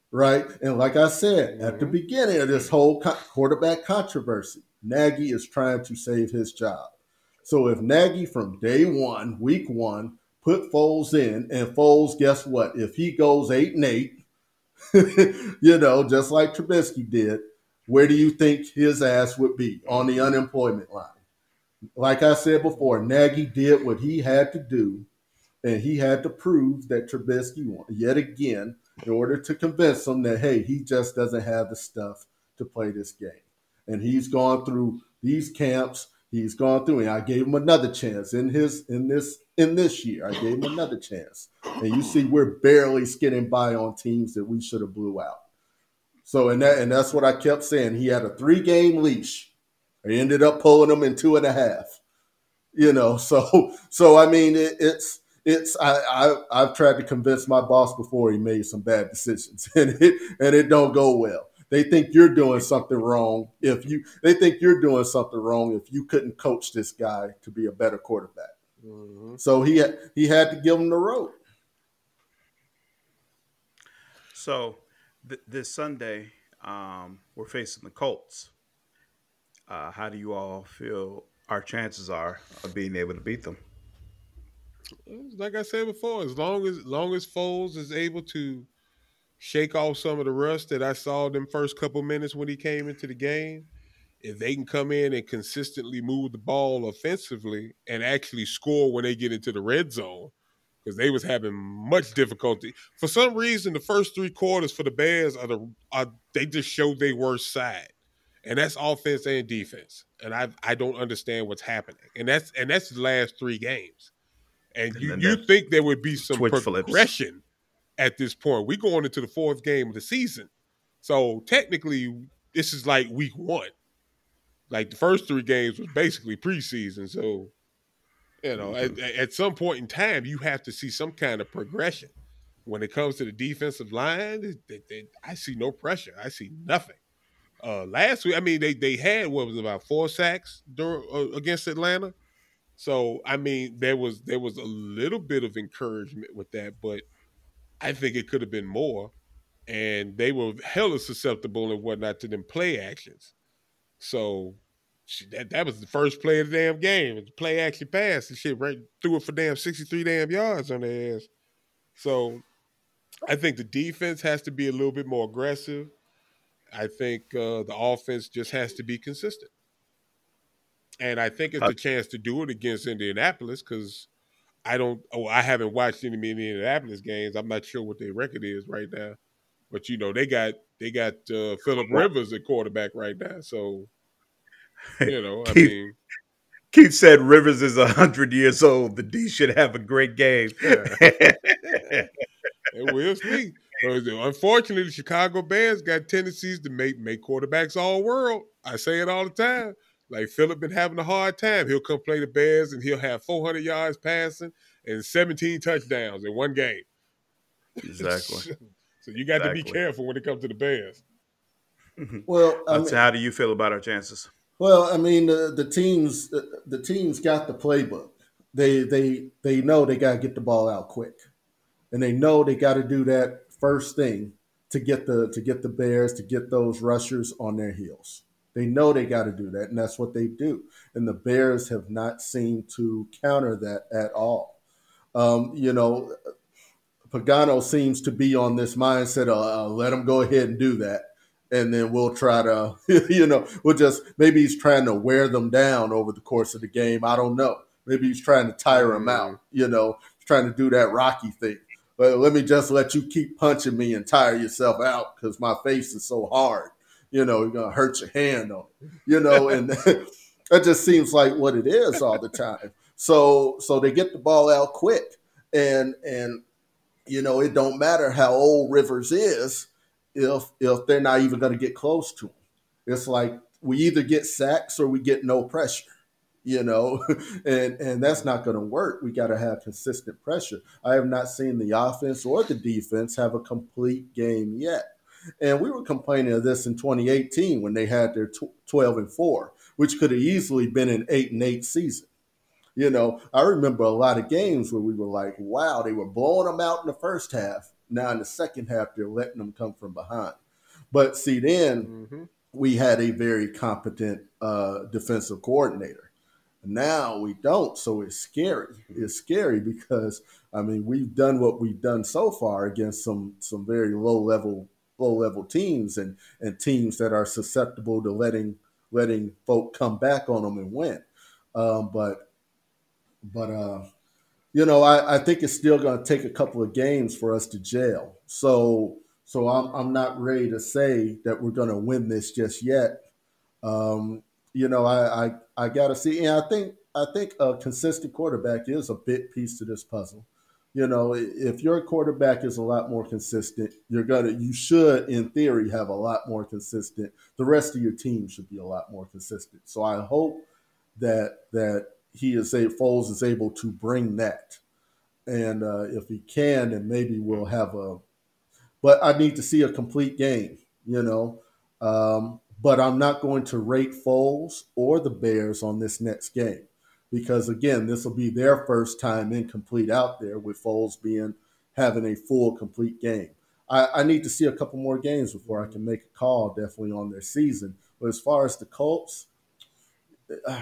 right? And like I said at the mm-hmm. beginning of this whole quarterback controversy, Nagy is trying to save his job. So if Nagy from day one, week one, put Foles in, and Foles, guess what? If he goes eight and eight, you know, just like Trubisky did, where do you think his ass would be on the unemployment line? Like I said before, Nagy did what he had to do, and he had to prove that Trubisky won yet again in order to convince him that hey, he just doesn't have the stuff to play this game. And he's gone through these camps. He's gone through, and I gave him another chance in his in this in this year. I gave him another chance, and you see, we're barely skidding by on teams that we should have blew out. So, and that and that's what I kept saying. He had a three game leash. I ended up pulling him in two and a half. You know, so so I mean, it, it's it's I, I I've tried to convince my boss before he made some bad decisions, and it and it don't go well. They think you're doing something wrong if you. They think you're doing something wrong if you couldn't coach this guy to be a better quarterback. Mm-hmm. So he had, he had to give him the rope. So th- this Sunday, um, we're facing the Colts. Uh, how do you all feel our chances are of being able to beat them? Like I said before, as long as long as Foles is able to shake off some of the rust that I saw them first couple minutes when he came into the game, if they can come in and consistently move the ball offensively and actually score when they get into the red zone, because they was having much difficulty. For some reason, the first three quarters for the Bears are the are they just showed their worst side, and that's offense and defense. And I I don't understand what's happening. And that's and that's the last three games. And, and you, you think there would be some progression flips. At this point? We're going into the fourth game of the season, so technically this is like week one. Like the first three games was basically preseason, so you know at, at some point in time you have to see some kind of progression. When it comes to the defensive line, they, they, I see no pressure. I see nothing. Uh, last week, I mean, they they had what was it, about four sacks during, uh, against Atlanta. So I mean, there was there was a little bit of encouragement with that, but I think it could have been more. And they were hella susceptible and whatnot to them play actions. So that that was the first play of the damn game. The play action pass and shit right threw it for damn sixty three damn yards on their ass. So I think the defense has to be a little bit more aggressive. I think uh, the offense just has to be consistent and I think it's a chance to do it against Indianapolis because I don't. Oh, I haven't watched any of the Indianapolis games. I'm not sure what their record is right now, but you know they got they got uh, Philip Rivers at quarterback right now. So you know, I Keith, mean. Keith said Rivers is hundred years old. The D should have a great game. Yeah. we'll see. Unfortunately, the Chicago Bears got tendencies to make make quarterbacks all world. I say it all the time. Like Philip been having a hard time. He'll come play the Bears and he'll have 400 yards passing and 17 touchdowns in one game. Exactly. so you got exactly. to be careful when it comes to the Bears. Mm-hmm. Well, I mean, how do you feel about our chances? Well, I mean, the, the teams the, the teams got the playbook. They they they know they got to get the ball out quick, and they know they got to do that first thing to get the to get the Bears to get those rushers on their heels. They know they got to do that, and that's what they do. And the Bears have not seemed to counter that at all. Um, you know, Pagano seems to be on this mindset of uh, let him go ahead and do that. And then we'll try to, you know, we'll just maybe he's trying to wear them down over the course of the game. I don't know. Maybe he's trying to tire them out, mm-hmm. you know, trying to do that Rocky thing. But let me just let you keep punching me and tire yourself out because my face is so hard you know, you're gonna hurt your hand on it, you know, and that just seems like what it is all the time. So so they get the ball out quick, and and you know it don't matter how old Rivers is if if they're not even to get close to him. It's like we either get sacks or we get no pressure you know, and and that's not going to work. We got to have consistent pressure. I have not seen the offense or the defense have a complete game yet. And we were complaining of this in 2018 when they had their 12 and 4, which could have easily been an 8 and 8 season. You know, I remember a lot of games where we were like, wow, they were blowing them out in the first half. Now in the second half, they're letting them come from behind. But see, then mm-hmm. we had a very competent uh, defensive coordinator. Now we don't, so it's scary. It's scary because I mean we've done what we've done so far against some some very low level low level teams and and teams that are susceptible to letting letting folk come back on them and win. Um, but but uh, you know, I, I think it's still going to take a couple of games for us to jail. So so I'm I'm not ready to say that we're going to win this just yet. Um, you know, I I, I got to see, and I think I think a consistent quarterback is a big piece to this puzzle. You know, if your quarterback is a lot more consistent, you're gonna you should, in theory, have a lot more consistent. The rest of your team should be a lot more consistent. So I hope that that he is a Foles is able to bring that, and uh, if he can, then maybe we'll have a. But I need to see a complete game. You know, um, but I'm not going to rate Foles or the Bears on this next game because again, this will be their first time incomplete out there with Foles being having a full complete game. I, I, need to see a couple more games before I can make a call definitely on their season. But as far as the Colts, uh,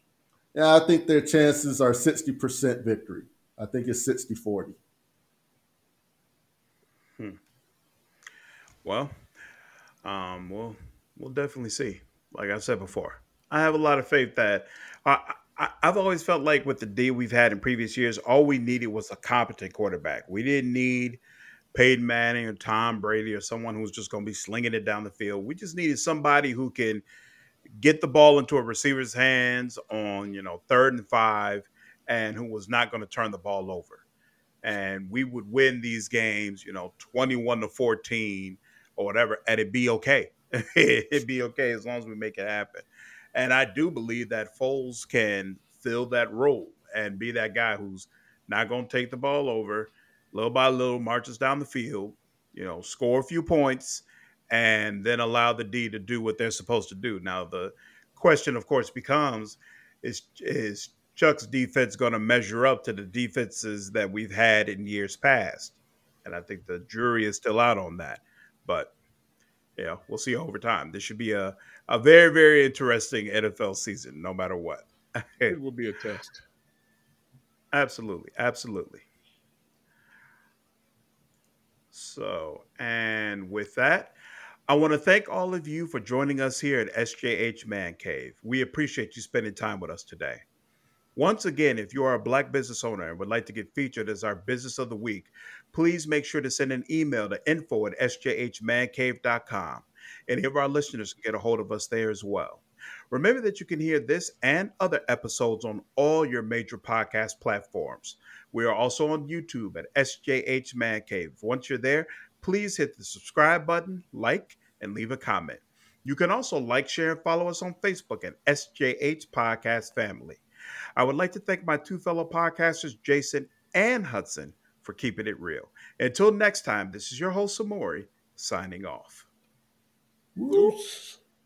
yeah, I think their chances are 60% victory. I think it's 60 40. Hmm. Well, um, we'll we'll definitely see. Like I said before, I have a lot of faith that I, I, have always felt like with the deal we've had in previous years, all we needed was a competent quarterback. We didn't need Peyton Manning or Tom Brady or someone who's just going to be slinging it down the field. We just needed somebody who can get the ball into a receiver's hands on, you know, third and five and who was not going to turn the ball over. And we would win these games, you know, 21 to 14 or whatever, and it'd be okay. it'd be okay as long as we make it happen. And I do believe that Foles can fill that role and be that guy who's not going to take the ball over, little by little, marches down the field, you know, score a few points, and then allow the D to do what they're supposed to do. Now, the question, of course, becomes is is Chuck's defense going to measure up to the defenses that we've had in years past? And I think the jury is still out on that. But yeah, we'll see over time. This should be a, a very, very interesting NFL season, no matter what. it will be a test. Absolutely. Absolutely. So, and with that, I want to thank all of you for joining us here at SJH Man Cave. We appreciate you spending time with us today. Once again, if you are a Black business owner and would like to get featured as our Business of the Week, please make sure to send an email to info at sjhmancave.com. Any of our listeners can get a hold of us there as well. Remember that you can hear this and other episodes on all your major podcast platforms. We are also on YouTube at SJH Man Cave. Once you're there, please hit the subscribe button, like, and leave a comment. You can also like, share, and follow us on Facebook at SJH Podcast Family. I would like to thank my two fellow podcasters, Jason and Hudson, for keeping it real. Until next time, this is your host, Samori, signing off. Whoops.